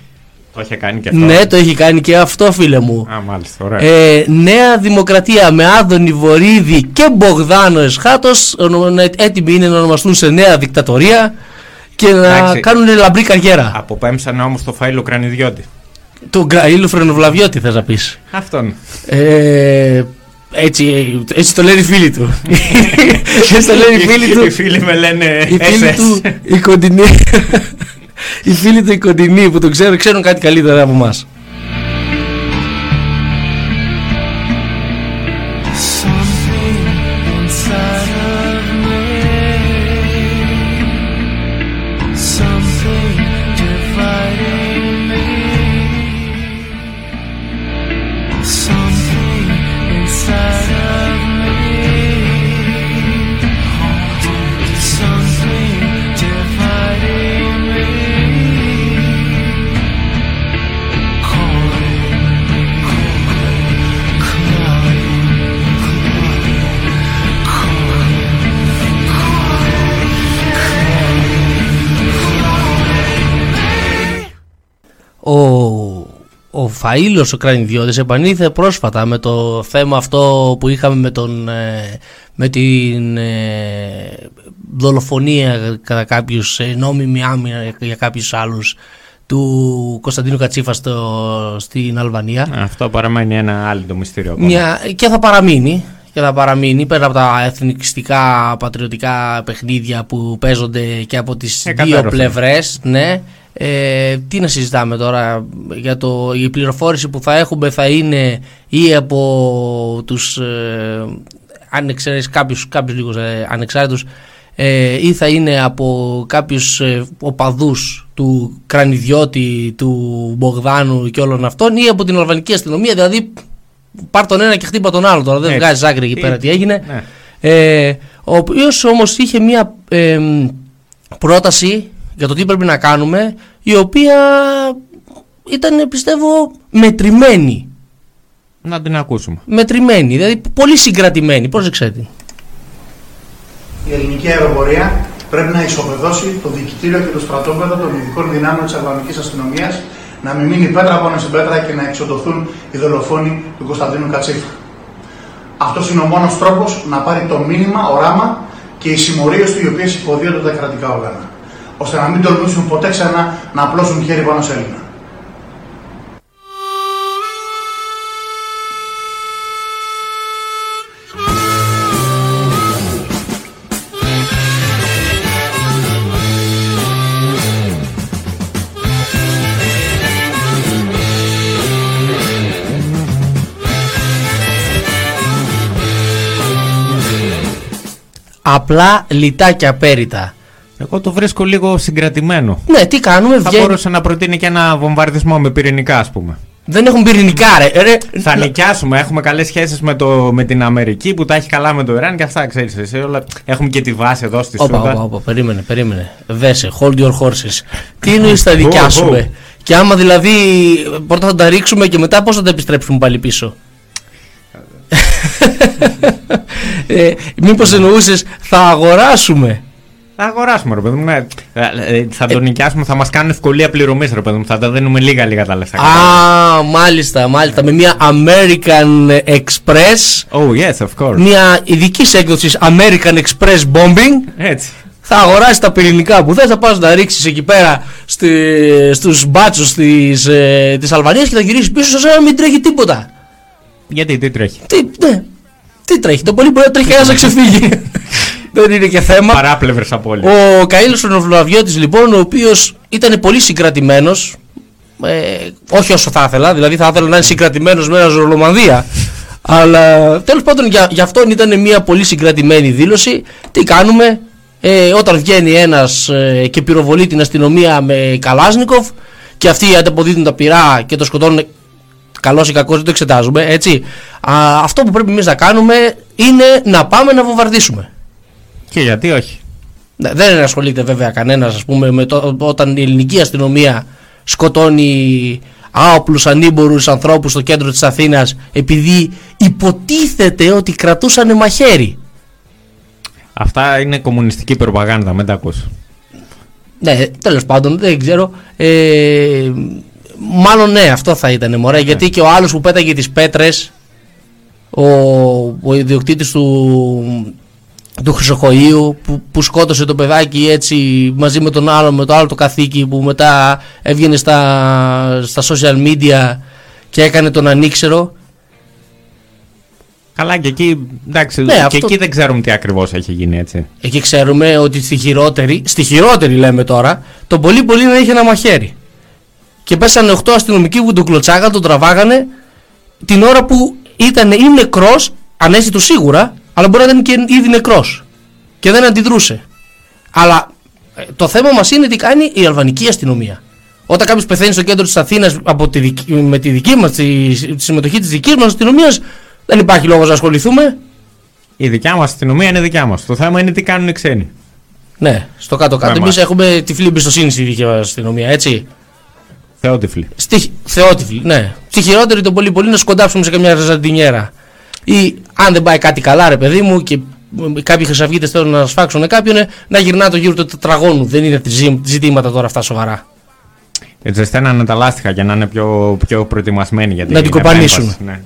το είχε κάνει και αυτό.
ναι το έχει κάνει και αυτό φίλε μου
Α, μάλιστα, ωραία.
ε, Νέα Δημοκρατία με Άδωνη Βορύδη και Μπογδάνο Εσχάτος ονο- να- έτοιμοι είναι να ονομαστούν σε νέα δικτατορία και να
Εντάξει.
κάνουν λαμπρή καριέρα.
Αποπέμψανε όμως το φαΐλο κρανιδιώτη.
Τον Γκραήλο Φρενοβλαβιώτη θες να πεις.
Αυτόν.
Ε, Έτσι, έτσι το λένε οι φίλοι του. έτσι το λένε οι φίλοι του.
Οι φίλοι με λένε
Οι φίλοι
SS.
του, οι κοντινοί. οι φίλοι του οι κοντινοί που το ξέρουν, ξέρουν κάτι καλύτερα από εμάς. Ο Φαΐλος ο Κρανιδιώτης επανήλθε πρόσφατα με το θέμα αυτό που είχαμε με, τον, ε, με την ε, δολοφονία κατά κάποιους ε, νόμιμη άμυνα για- για κάποιους άλλους του Κωνσταντίνου Κατσίφα στο, στην Αλβανία.
Αυτό παραμένει ένα άλλο το μυστήριο ακόμα.
Μια, και θα παραμείνει. Και θα παραμείνει πέρα από τα εθνικιστικά πατριωτικά παιχνίδια που παίζονται και από τις δύο
Εκατέρωθεν.
πλευρές ναι. ε, τι να συζητάμε τώρα για το, η πληροφόρηση που θα έχουμε θα είναι ή από τους ε, αν εξαιρέσεις κάποιους, κάποιους λίγους ε, ανεξάρτητους ε, ή θα είναι από κάποιους ε, οπαδούς του Κρανιδιώτη, του Μπογδάνου και όλων αυτών ή από την Αλβανική αστυνομία δηλαδή πάρ τον ένα και χτύπα τον άλλο τώρα δεν
Έτσι.
βγάζει άκρη εκεί
Τι-
πέρα τι έγινε
ναι.
ε, ο οποίος όμως είχε μια ε, πρόταση για το τι πρέπει να κάνουμε η οποία ήταν πιστεύω μετρημένη
Να την ακούσουμε.
μετρημένη, δηλαδή πολύ συγκρατημένη πρόσεξε την
Η ελληνική αεροπορία πρέπει να ισοπεδώσει το διοικητήριο και το στρατόπεδο των ειδικών δυνάμεων της Αλβανική αστυνομίας, να μην μείνει πέτρα πάνω σε πέτρα και να εξοντωθούν οι δολοφόνοι του Κωνσταντίνου Κατσίφα. Αυτός είναι ο μόνος τρόπος να πάρει το μήνυμα, οράμα και οι συμμορίες του οι οποίες υποδίονται τα κρατικά όργανα. ώστε να μην τολμήσουν ποτέ ξανά να απλώσουν χέρι πάνω σε Έλληνα.
Απλά λιτά και απέριτα
Εγώ το βρίσκω λίγο συγκρατημένο.
ναι τι κάνουμε
Θα
βγαίνει...
μπορούσε να προτείνει και ένα βομβαρδισμό με πυρηνικά, ας πούμε.
δεν έχουν πυρηνικά ρε, ρε.
Θα νοικιάσουμε. Έχουμε καλές σχέσεις με, το, με την Αμερική που τα έχει καλά με το Ιράν και αυτά, ξέρεις εσύ. Όλα... Έχουμε και τη βάση εδώ στη
Όπα,
Σούδα.
όπα, όπα, περίμενε, περίμενε. Δέσε, hold your horses. Τι εννοείς θα δικιάσουμε; Και άμα δηλαδή πρώτα θα τα ρίξουμε και μετά πώς θα τα επιστρέψουμε πάλι πίσω; Ε, μήπως εννοούσες θα αγοράσουμε.
Θα αγοράσουμε, ρε παιδί μου. ναι. Ε, ε, Θα το νοικιάσουμε, θα μας κάνουν ευκολία πληρωμής, ρε παιδί μου. Θα τα δίνουμε λίγα-λίγα τα λεφτά.
Α, μάλιστα, μάλιστα. Με μια American Express.
Oh, yes, of course.
Μια ειδική έκδοση American Express Bombing.
Έτσι.
Θα αγοράσει τα πυρηνικά που θες, θα πας να τα ρίξεις εκεί πέρα στη, στους μπάτσους της, ε, της Αλβανίας και θα γυρίσεις πίσω σαν να μην τρέχει τίποτα.
Γιατί, τι τρέχει;
Τι, ναι, τι τρέχει, το πολύ μπορεί να τρέχει ένας να ξεφύγει. Δεν είναι και θέμα.
Παράπλευρες απόλυτα.
Ο Καΐλος Ονοφλαβιώτης λοιπόν, ο οποίος ήταν πολύ συγκρατημένος, ε, όχι όσο θα ήθελα, δηλαδή θα ήθελα να είναι συγκρατημένος με ένα Ζωρολομανδία. Αλλά τέλος πάντων για, για αυτόν ήταν μια πολύ συγκρατημένη δήλωση. Τι κάνουμε, ε, όταν βγαίνει ένας ε, και πυροβολεί την αστυνομία με Καλάσνικοφ και αυτοί ανταποδίδουν τα πυρά και το σκοτώνουν Καλός ή κακός δεν το εξετάζουμε, έτσι. Α, αυτό που πρέπει εμείς να κάνουμε είναι να πάμε να βομβαρδίσουμε.
Και γιατί όχι;
Ναι, δεν ασχολείται βέβαια κανένας, ας πούμε, με το, όταν η ελληνική αστυνομία σκοτώνει άοπλους ανήμπορους ανθρώπους στο κέντρο της Αθήνας επειδή υποτίθεται ότι κρατούσαν μαχαίρι.
Αυτά είναι κομμουνιστική προπαγάνδα, μην τα ακούς.
Ναι, τέλος πάντων, δεν ξέρω. Ε, μάλλον ναι, αυτό θα ήταν μωρέ, γιατί και ο άλλος που πέταγε τις πέτρες, ο, ο ιδιοκτήτης του, του Χρυσοχοΐου που, που σκότωσε το παιδάκι έτσι μαζί με τον άλλο, με το άλλο το καθήκη που μετά έβγαινε στα, στα social media και έκανε τον ανήξερο.
Καλά, και εκεί, εντάξει,
Ναι,
και
αυτό-
εκεί δεν ξέρουμε τι ακριβώς έχει γίνει έτσι.
Εκεί ξέρουμε ότι στη χειρότερη, στη χειρότερη λέμε τώρα, τον πολύ πολύ να είχε ένα μαχαίρι. Και πέσανε 8 αστυνομικοί που τον κλωτσάγαν, τον τραβάγανε την ώρα που ήταν ή νεκρός, ανέστητο σίγουρα, αλλά μπορεί να ήταν και ήδη νεκρός. Και δεν αντιδρούσε. Αλλά ε, το θέμα μας είναι τι κάνει η αλβανική αστυνομία. Όταν κάποιος πεθαίνει στο κέντρο της Αθήνας με τη δική μας, τη, τη συμμετοχή της δικής μας αστυνομίας, δεν υπάρχει λόγος να ασχοληθούμε.
Η δικιά μας αστυνομία είναι δικιά μας. Το θέμα είναι τι κάνουν οι ξένοι.
Ναι, στο κάτω-κάτω.
Με
Εμείς
εμάς.
έχουμε τυφλή εμπιστοσύνη στη δική μας αστυνομία, έτσι.
Θεότυφλοι.
Στη, θεότυφλη, ναι. Στη χειρότερη το πολύ πολύ να σκοντάψουμε σε καμιά ρεζαντινιέρα. Ή αν δεν πάει κάτι καλά, ρε παιδί μου, και μ, κάποιοι χρυσαυγίτες θέλουν να σφάξουν κάποιον, ε, να γυρνά το γύρο του τετραγώνου. Δεν είναι ζη- ζητήματα τώρα αυτά σοβαρά.
Έτσι ζεσταίνανε τα λάστιχα για να είναι πιο, πιο προετοιμασμένοι για
Να την κοπανίσουν.
επέμβαση, Ναι.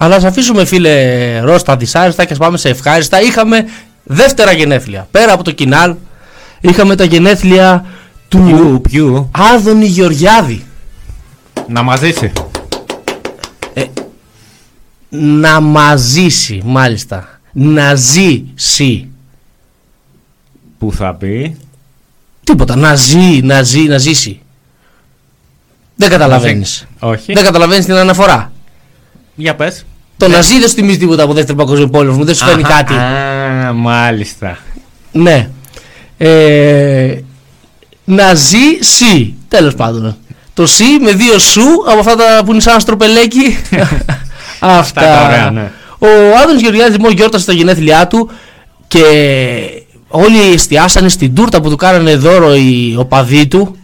Αλλά ας αφήσουμε φίλε Ρώστα δυσάρεστα και ας πάμε σε ευχάριστα. Είχαμε δεύτερα γενέθλια. Πέρα από το κοινάλ, είχαμε τα γενέθλια του
Ποιου, ποιου.
Άδωνη Γεωργιάδη.
Να μαζίσει.
Να μαζίσει, μάλιστα. Να ζήσει.
Που θα πει;
Τίποτα. Να ζει, να ζει, να ζήσει. Δεν καταλαβαίνεις.
Όχι.
Δεν καταλαβαίνεις την αναφορά.
Για πες.
Το να ζει δεν σου θυμίζει τίποτα από δεύτερο παγκόσμιο πόλεμο, μου δεν σου φέρνει
Αχα,
κάτι.
Α, μάλιστα.
Ναι. Ε, να ζει σι. Τέλος πάντων. Το σι με δύο σου από αυτά τα που είναι σαν στροπελέκι. αυτά.
τα ωραία, ναι.
Ο Άδωνης Γεωργιάδης λοιπόν γιόρτασε τα γενέθλιά του και όλοι εστιάσανε στην τούρτα που του κάνανε δώρο οι οπαδοί του.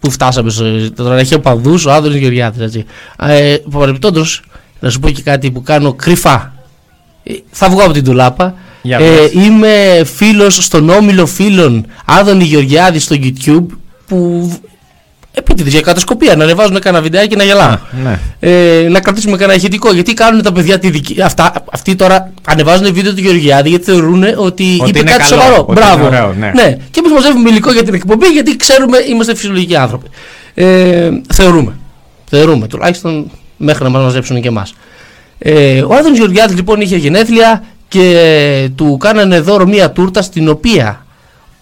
Που φτάσαμε στο. Τώρα έχει οπαδούς ο Άδωνης Γεωργιάδης. Έτσι. Ε, παρεμπιπτόντως, να σου πω και κάτι που κάνω κρυφά. Ε, Θα βγω από την τουλάπα.
Για
Ε,
πες.
είμαι φίλος στον όμιλο φίλων Άδωνη Γεωργιάδη στο YouTube που επίτηδες για κατασκοπία να ανεβάζουν κανένα βιντεάκι να γελάμε.
Ναι.
Ε, να κρατήσουμε κανένα ηχητικό. Γιατί κάνουν τα παιδιά τη δική. Αυτά, αυτοί τώρα ανεβάζουν βίντεο του Γεωργιάδη γιατί θεωρούν ότι, είπε
είναι
κάτι
καλό,
σοβαρό.
ότι
Μπράβο.
είναι ωραίο, ναι.
Και εμείς μαζεύουμε υλικό για την εκπομπή γιατί ξέρουμε είμαστε φυσιολογικοί άνθρωποι. Ε, θεωρούμε. Θεωρούμε. Τουλάχιστον μέχρι να μας μαζέψουν και εμάς. Ε, ο Άδωνης Γεωργιάδης λοιπόν είχε γενέθλια και του κάνανε δώρο μία τούρτα στην οποία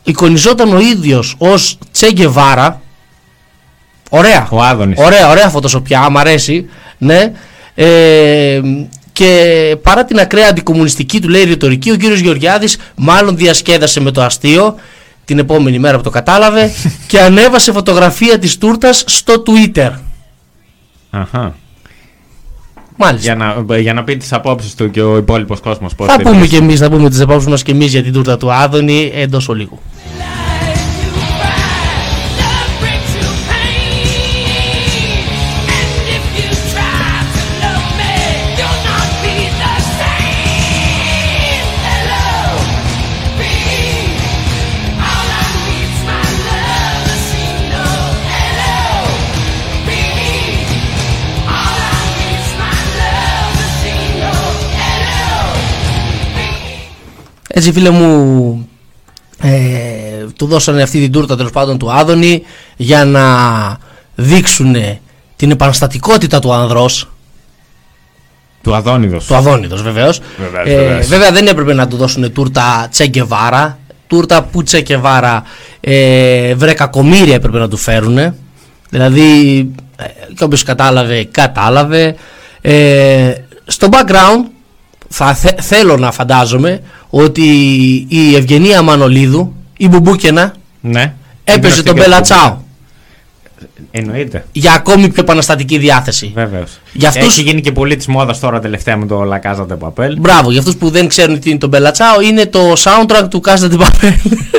εικονιζόταν ο ίδιος ως Τσέγκεβάρα Ωραία.
Ο Άδωνης.
Ωραία, ωραία φωτοσοπιά, μ' αρέσει. Ναι. Ε, και παρά την ακραία αντικομουνιστική του λέει ρητορική, ο κύριος Γεωργιάδης μάλλον διασκέδασε με το αστείο την επόμενη μέρα που το κατάλαβε και ανέβασε φωτογραφία της τούρτας στο Twitter.
Αχα.
Μάλιστα.
Για να, για να πει τις απόψεις του και ο υπόλοιπος κόσμος.
Θα πούμε και εμείς, θα πούμε τις απόψεις μας και εμείς για την τούρτα του Άδωνη εντός ολίγου. Έτσι φίλε μου ε, του δώσανε αυτή την τούρτα τέλος πάντων του Άδωνη για να δείξουν την επαναστατικότητα του ανδρός
Του Αδόνιδος.
του Αδόνιδος βεβαίως.
Βεβαίως,
ε,
βεβαίως.
βέβαια δεν έπρεπε να του δώσουν τούρτα Τσέγκεβάρα τούρτα που Τσέγκεβάρα ε, βρε κακομύρια έπρεπε να του φέρουν δηλαδή ε, και όποιος κατάλαβε κατάλαβε. Ε, στο background θα θε- θέλω να φαντάζομαι ότι η Ευγενία Μανολίδου η Μπουμπούκενα
Ναι.
έπαιζε τον Μπέλα Τσάο
Εννοείται.
για ακόμη πιο επαναστατική διάθεση.
Βέβαιω.
Για αυτούς-
Έχει γίνει και πολύ της μόδας τώρα τελευταία με το Λακάζα de Papel.
Μπράβο, για αυτούς που δεν ξέρουν τι είναι το Μπέλα Τσάο, είναι το soundtrack του Casa de Papel.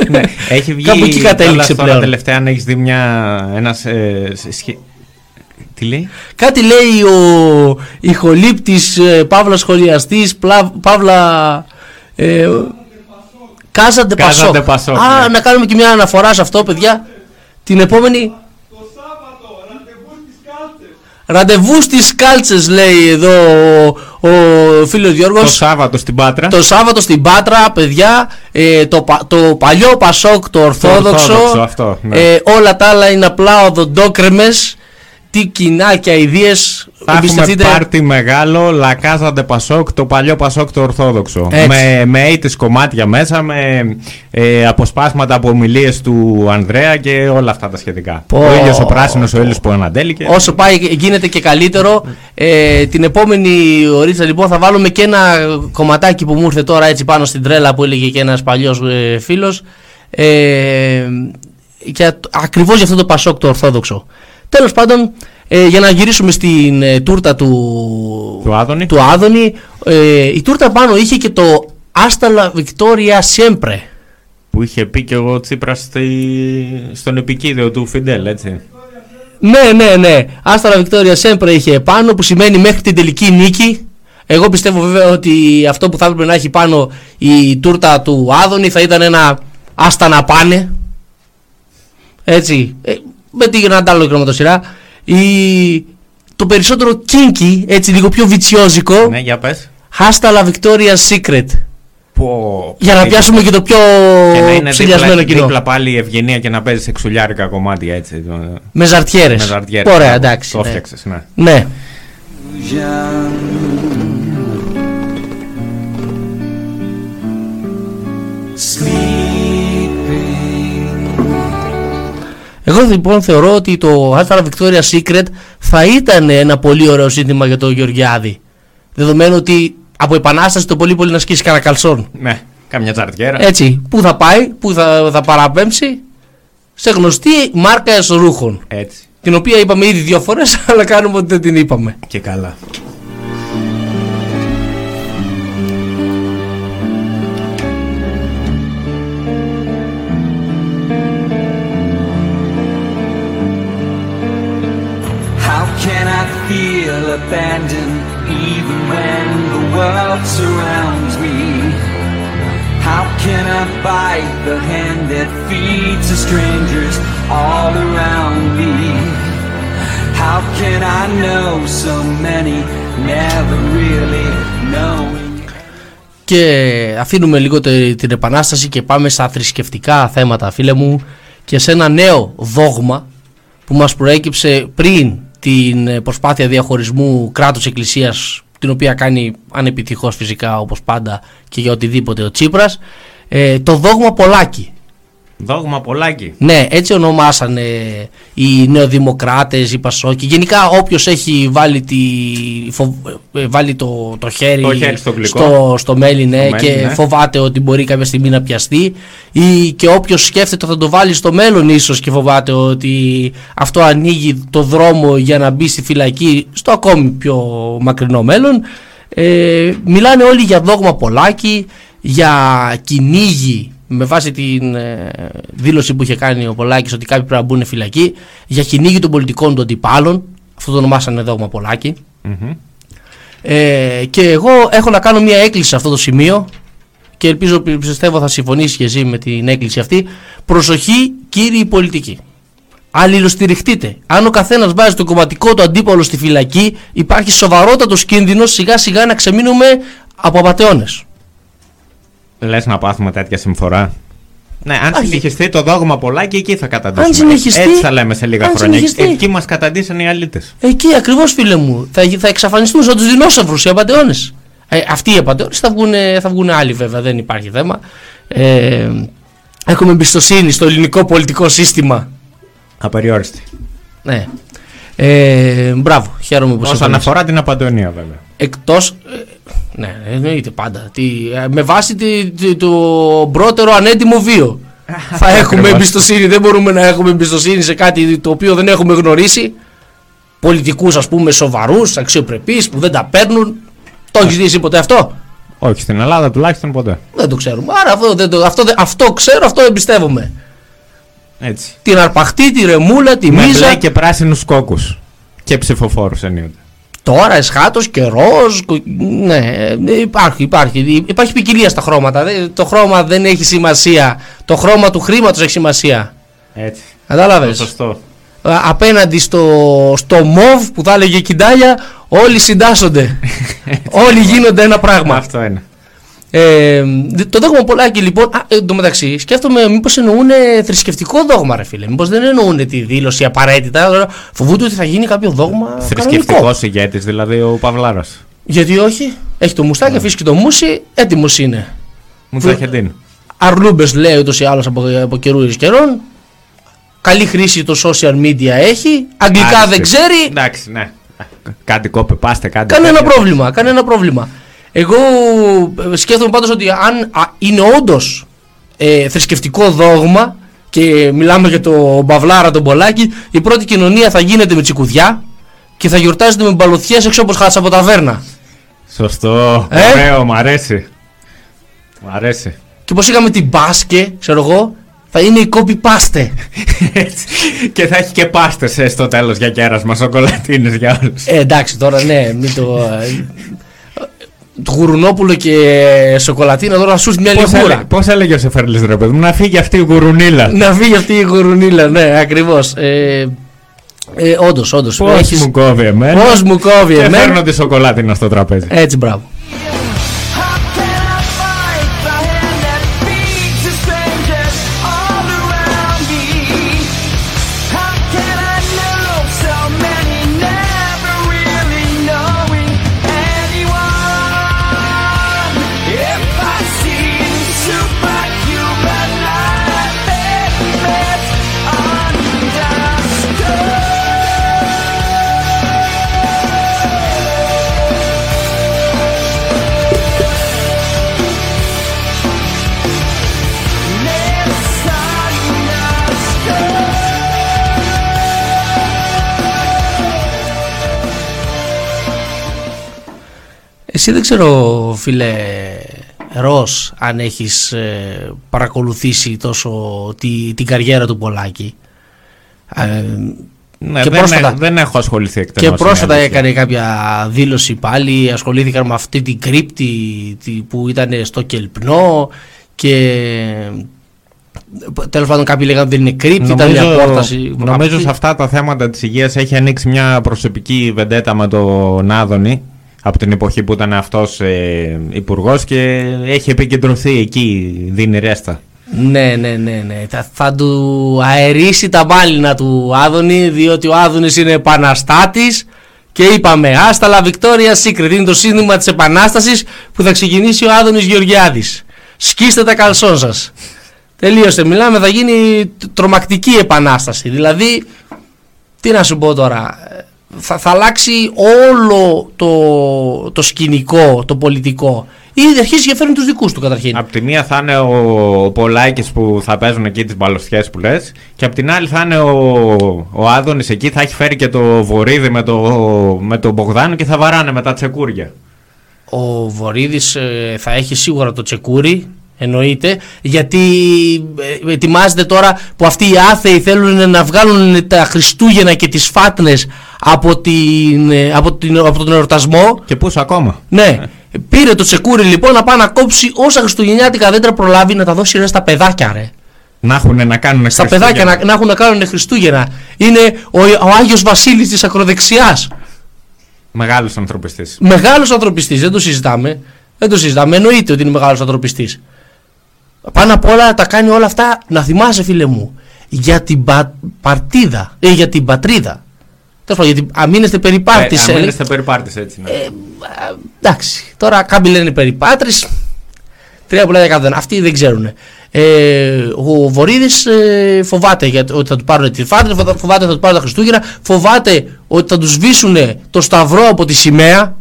ναι, έχει βγει.
Κάπου εκεί κατέληξε
κιόλας τώρα
πλέον.
τελευταία, αν έχεις δει μια. Ένας, ε, σχε- Τι λέει;
Κάτι λέει ο ηχολήπτης, ε, παύλας σχολιαστής, πλα- παύλα... Ε, Casa de
Casa
Pasok.
de Pasok,
Α,
ναι.
να κάνουμε και μια αναφορά σε αυτό, παιδιά. Την επόμενη... Ραντεβού στις κάλτσες λέει εδώ ο, ο φίλος Γιώργος.
Το Σάββατο στην Πάτρα.
Το Σάββατο στην Πάτρα, παιδιά, ε, το, πα- το παλιό Πασόκ, το Ορθόδοξο.
Ορθόδοξο, αυτό, ναι.
ε, όλα τα άλλα είναι απλά οδοντόκρεμες. Τι κοινά και αειδίε.
Θα έχουμε πάρτι μεγάλο, Λακάζαντε Πασόκ, το παλιό Πασόκ το Ορθόδοξο.
Έτσι.
Με, με αίτε κομμάτια μέσα, με ε, αποσπάσματα από ομιλίες του Ανδρέα και όλα αυτά τα σχετικά.
Πω.
Ο ήλιος ο πράσινος, ο ήλιος που ανατέληκε.
Όσο πάει γίνεται και καλύτερο. Ε, την επόμενη ωρίτσα λοιπόν θα βάλουμε και ένα κομματάκι που μου ήρθε τώρα έτσι πάνω στην τρέλα που έλεγε και ένας παλιός ε, φίλος. Ε, για, ακριβώς για αυτό το Πασόκ το Ορθόδοξο. Τέλος πάντων, ε, για να γυρίσουμε στην ε, τούρτα του,
Του Άδωνη.
του Άδωνη, ε, η τούρτα πάνω είχε και το Άσταλα Βικτόρια Siempre.
Που είχε πει και ο Τσίπρας στον επικίδιο του Φιντέλ, έτσι.
Ναι, ναι, ναι. Άσταρα Βικτόρια Σέμπρε είχε πάνω που σημαίνει μέχρι την τελική νίκη. Εγώ πιστεύω βέβαια ότι αυτό που θα έπρεπε να έχει πάνω η τούρτα του Άδωνη θα ήταν ένα άστα να πάνε. Έτσι. Ε, με τη Γρανατάλο γραμματοσυρά. Η... Το περισσότερο kinky, έτσι λίγο πιο βιτσιόζικο.
Ναι, για πες.
Hasta la Victoria's Secret.
Πω,
Για να
πω,
πιάσουμε και το πιο
και να είναι
ψηλιασμένο
δίπλα,
κοινό.
δίπλα πάλι η ευγενία και να παίζει σεξουλιάρικα κομμάτια έτσι.
Με ζαρτιέρες.
Με ζαρτιέρες.
Ωραία,
μπράβο.
εντάξει,
Το
ναι.
έφτιαξες, ναι.
Ναι. Εγώ λοιπόν θεωρώ ότι το Alpha Victoria Secret θα ήταν ένα πολύ ωραίο σύνθημα για τον Γεωργιάδη. Δεδομένου ότι από επανάσταση το πολύ πολύ να σκίσει κανένα καλσόν.
Ναι, καμιά τσαρτιέρα.
Έτσι, πού θα πάει, πού θα, θα παραπέμψει, σε γνωστή μάρκα εσωρούχων.
Έτσι.
Την οποία είπαμε ήδη δύο φορές, αλλά κάνουμε ότι δεν την είπαμε.
Και καλά.
World surrounds me? How can I bite the hand that feeds the strangers all around me? How can I know so many, never really knowing?
Και αφήνουμε λίγο τε- την επανάσταση και πάμε στα θρησκευτικά θέματα φίλε μου και σε ένα νέο δόγμα που μας προέκυψε πριν την ε, προσπάθεια διαχωρισμού κράτους εκκλησίας την οποία κάνει ανεπιτυχώς φυσικά όπως πάντα και για οτιδήποτε. Ο Τσίπρας ε, το δόγμα Πολάκη
Δόγμα πολλάκι.
ναι, έτσι ονομάσανε οι νεοδημοκράτες, οι Πασόκοι. Γενικά όποιος έχει βάλει, τη, φο- ε, βάλει το, το χέρι,
Το χέρι στο γλυκό.
στο, στο μέλι, ναι,
Στο
και
μέλι, ναι.
φοβάται ότι μπορεί κάποια στιγμή να πιαστεί ή και όποιος σκέφτεται θα το βάλει στο μέλλον ίσως και φοβάται ότι αυτό ανοίγει το δρόμο για να μπει στη φυλακή στο ακόμη πιο μακρινό μέλλον. Ε, μιλάνε όλοι για δόγμα Πολάκη, για κυνήγι με βάση την ε, δήλωση που είχε κάνει ο Πολάκης ότι κάποιοι πρέπει να μπουν φυλακή για κυνήγι των πολιτικών του αντιπάλων αυτό το ονομάσανε δόγμα Πολάκη
Μμμ.
ε, και εγώ έχω να κάνω μια έκκληση σε αυτό το σημείο και ελπίζω πιστεύω θα συμφωνήσει και εσύ με την έκκληση αυτή προσοχή κύριοι πολιτικοί αλληλοστηριχτείτε. Αν ο καθένας βάζει το κομματικό του αντίπαλο στη φυλακή, υπάρχει σοβαρότατος κίνδυνος σιγά σιγά να ξεμείνουμε από απαταιώνες.
Λες να πάθουμε τέτοια συμφορά; Ναι, αν συνεχιστεί το δόγμα πολλάκι, εκεί θα καταντήσουμε.
Αν συνεχιστεί-
Έτσι θα λέμε σε λίγα
αν
χρόνια.
συνεχιστεί-
Εκεί μας καταντήσαν οι αλήτες.
Εκεί ακριβώς, φίλε μου. Θα, θα εξαφανιστούν σαν τους δεινόσαυρους οι απαταιώνε. Ε, αυτοί οι απαταιώνε θα βγουν, θα βγουν άλλοι, βέβαια, δεν υπάρχει θέμα. Ε, έχουμε εμπιστοσύνη στο ελληνικό πολιτικό σύστημα.
Απεριόριστη.
Ναι. Ε, μπράβο, χαίρομαι που
Όσον
συμφωνείς.
αφορά την απαντονία, βέβαια.
Εκτός, ε, ναι, εννοείται πάντα. Τι, ε, με βάση τη, τη- το πρώτερο ανέτοιμο βίο. θα έχουμε
Ακριβώς.
εμπιστοσύνη. Δεν μπορούμε να έχουμε εμπιστοσύνη σε κάτι το οποίο δεν έχουμε γνωρίσει. Πολιτικούς, ας πούμε, σοβαρούς, αξιοπρεπείς που δεν τα παίρνουν. Το έχεις δει εσύ ποτέ αυτό;
Όχι στην Ελλάδα τουλάχιστον ποτέ.
Δεν το ξέρουμε. Άρα αυτό, δεν το, αυτό, δεν- αυτό ξέρω, αυτό εμπιστεύομαι.
Έτσι.
Την αρπαχτή, τη ρεμούλα, τη
Με
μίζα.
μπλε και πράσινους κόκκους. Και ψηφοφόρους ενίοτε.
Τώρα εσχάτος και ροζ. κο- Ναι, ε, υπάρχει, υπάρχει. Υπάρχει ποικιλία στα χρώματα. Δεν- Το χρώμα δεν έχει σημασία. Το χρώμα του χρήματος έχει σημασία.
Έτσι.
Κατάλαβες;
Το σωστό.
απέναντι στο, στο ΜΟΒ που θα έλεγε Κιντάλια όλοι συντάσσονται. όλοι γίνονται ένα πράγμα.
Αυτό είναι.
Ε, το δόγμα Πολάκη λοιπόν, α, εν τω μεταξύ σκέφτομαι μήπως εννοούν θρησκευτικό δόγμα ρε φίλε, μήπως δεν εννοούν τη δήλωση απαραίτητα, φοβούνται ότι θα γίνει κάποιο δόγμα
Θρησκευτικός
κανονικό.
ηγέτης, δηλαδή ο Παυλάρας.
Γιατί όχι, έχει το μουστάκι, αφήσει και το μουσι, έτοιμος είναι.
Μουτζαχεντίν.
Αρλούμπες λέει ούτως ή άλλως από, από καιρούς εις καιρών. Καλή χρήση το social media έχει. Αγγλικά
Άριστη.
δεν ξέρει.
Εντάξει, ναι. Κάτι κόπε, πάστε, κάτι.
Κανένα
τέτοιο.
πρόβλημα, κανένα πρόβλημα. Εγώ ε, σκέφτομαι πάντως ότι αν α, είναι όντως ε, θρησκευτικό δόγμα και μιλάμε για το Μπαβλάρα τον Πολάκη, η πρώτη κοινωνία θα γίνεται με τσικουδιά και θα γιορτάζεται με μπαλωθιές έξω όπως χάτσα από ταβέρνα.
Σωστό.
Ε;
Ωραίο, μ' αρέσει. Μ' αρέσει.
Και όπως είχαμε την μπάσκε, ξέρω εγώ, θα είναι η copy paste.
Έτσι. και θα έχει και πάστε στο τέλος για κέρασμα, σοκολατίνες για όλους.
Ε, εντάξει τώρα ναι, μην το... ε, το γουρουνόπουλο και σοκολατίνα τώρα σου έρθει μια λιγούρα.
Πώς έλεγε ο Σεφέρλη ρε παιδί μου, να φύγει αυτή η γουρουνίλα.
Να φύγει αυτή η γουρουνίλα, ναι, ακριβώς. Ε, ε, όντως, όντως.
Πώς μου κόβει εμένα.
Πώς μου κόβει
και
εμένα.
φέρνω τη σοκολάτινα στο τραπέζι.
Έτσι, μπράβο. Εσύ δεν ξέρω, φίλε Ρος, αν έχεις ε, παρακολουθήσει τόσο τη, την καριέρα του Πολάκη. Ε,
Ναι,
και
δεν,
πρόσφατα-
έ- δεν έχω ασχοληθεί εκτενώς.
και πρόσφατα
είναι αλήθεια.
έκανε κάποια δήλωση πάλι, ασχολήθηκαν με αυτή την κρύπτη τη- που ήταν στο Κελπνό και τέλος πάντων κάποιοι λέγανε ότι δεν είναι κρύπτη, ήταν μια πόρταση. που
νομίζω
κάπου-
σε αυτά τα θέματα της υγείας έχει ανοίξει μια προσωπική βεντέτα με τον Άδωνη από την εποχή που ήταν αυτός ε, υπουργός και έχει επικεντρωθεί εκεί, δίνει ρέστα.
Ναι, ναι, ναι, ναι. Θα, θα του αερίσει τα μάλινα του Άδωνη, διότι ο Άδωνης είναι επαναστάτης και είπαμε, άστα la Victoria Secret, είναι το σύνδημα της επανάστασης που θα ξεκινήσει ο Άδωνης Γεωργιάδης. Σκίστε τα καλσόν σας. Τελείωσε, μιλάμε, θα γίνει τ- τρομακτική επανάσταση. Δηλαδή, τι να σου πω τώρα, ε, θα, θα αλλάξει όλο το, το σκηνικό, το πολιτικό. Ήδη αρχίζει και φέρνει τους δικούς του καταρχήν.
Απ' τη μία θα είναι ο, ο Πολάκης που θα παίζουν εκεί τις μπαλωστιές που λες και απ' την άλλη θα είναι ο, ο Άδωνης εκεί, θα έχει φέρει και το Βορύδι με το, με το Μπογδάνο και θα βαράνε με τα τσεκούρια.
Ο Βορύδης ε, θα έχει σίγουρα το τσεκούρι, εννοείται, γιατί ε, ετοιμάζεται τώρα που αυτοί οι άθεοι θέλουν να βγάλουν τα Χριστούγεννα και τις φάτνες από, την, ε, από, την, από τον εορτασμό.
Και πού ακόμα;
Ναι. Πήρε το τσεκούρι λοιπόν να πάει να κόψει όσα χριστουγεννιάτικα δέντρα προλάβει να τα δώσει ρε στα παιδάκια ρε.
Να έχουν να κάνουν
Στα παιδάκια να, να έχουν να κάνουν Χριστούγεννα. Είναι ο, ο Άγιος Βασίλης της ακροδεξιάς.
Μεγάλος ανθρωπιστής.
Μεγάλος ανθρωπιστής, δεν το συζητάμε. Δεν το συζητάμε, εννοείται ότι είναι μεγάλος ανθρωπιστής. Πάνω απ' όλα τα κάνει όλα αυτά, να θυμάσαι φίλε μου, για την πα, παρτίδα, ε, για την πατρίδα. Τέλος πάντων, γιατί αμήνεστε περί πάρτης,
Ε,
ε,
αν είστε περιπάρτης έτσι. Ναι.
εντάξει, τώρα κάποιοι λένε περί πάτρης, τρία πολλά δεκάτα. Αυτοί δεν ξέρουν. Ε, ο Βορύδης ε, φοβάται για, ότι θα του πάρουν τη φάτρη, φοβάται ότι θα του πάρουν τα Χριστούγεννα, φοβάται ότι θα τους σβήσουν το σταυρό από τη σημαία.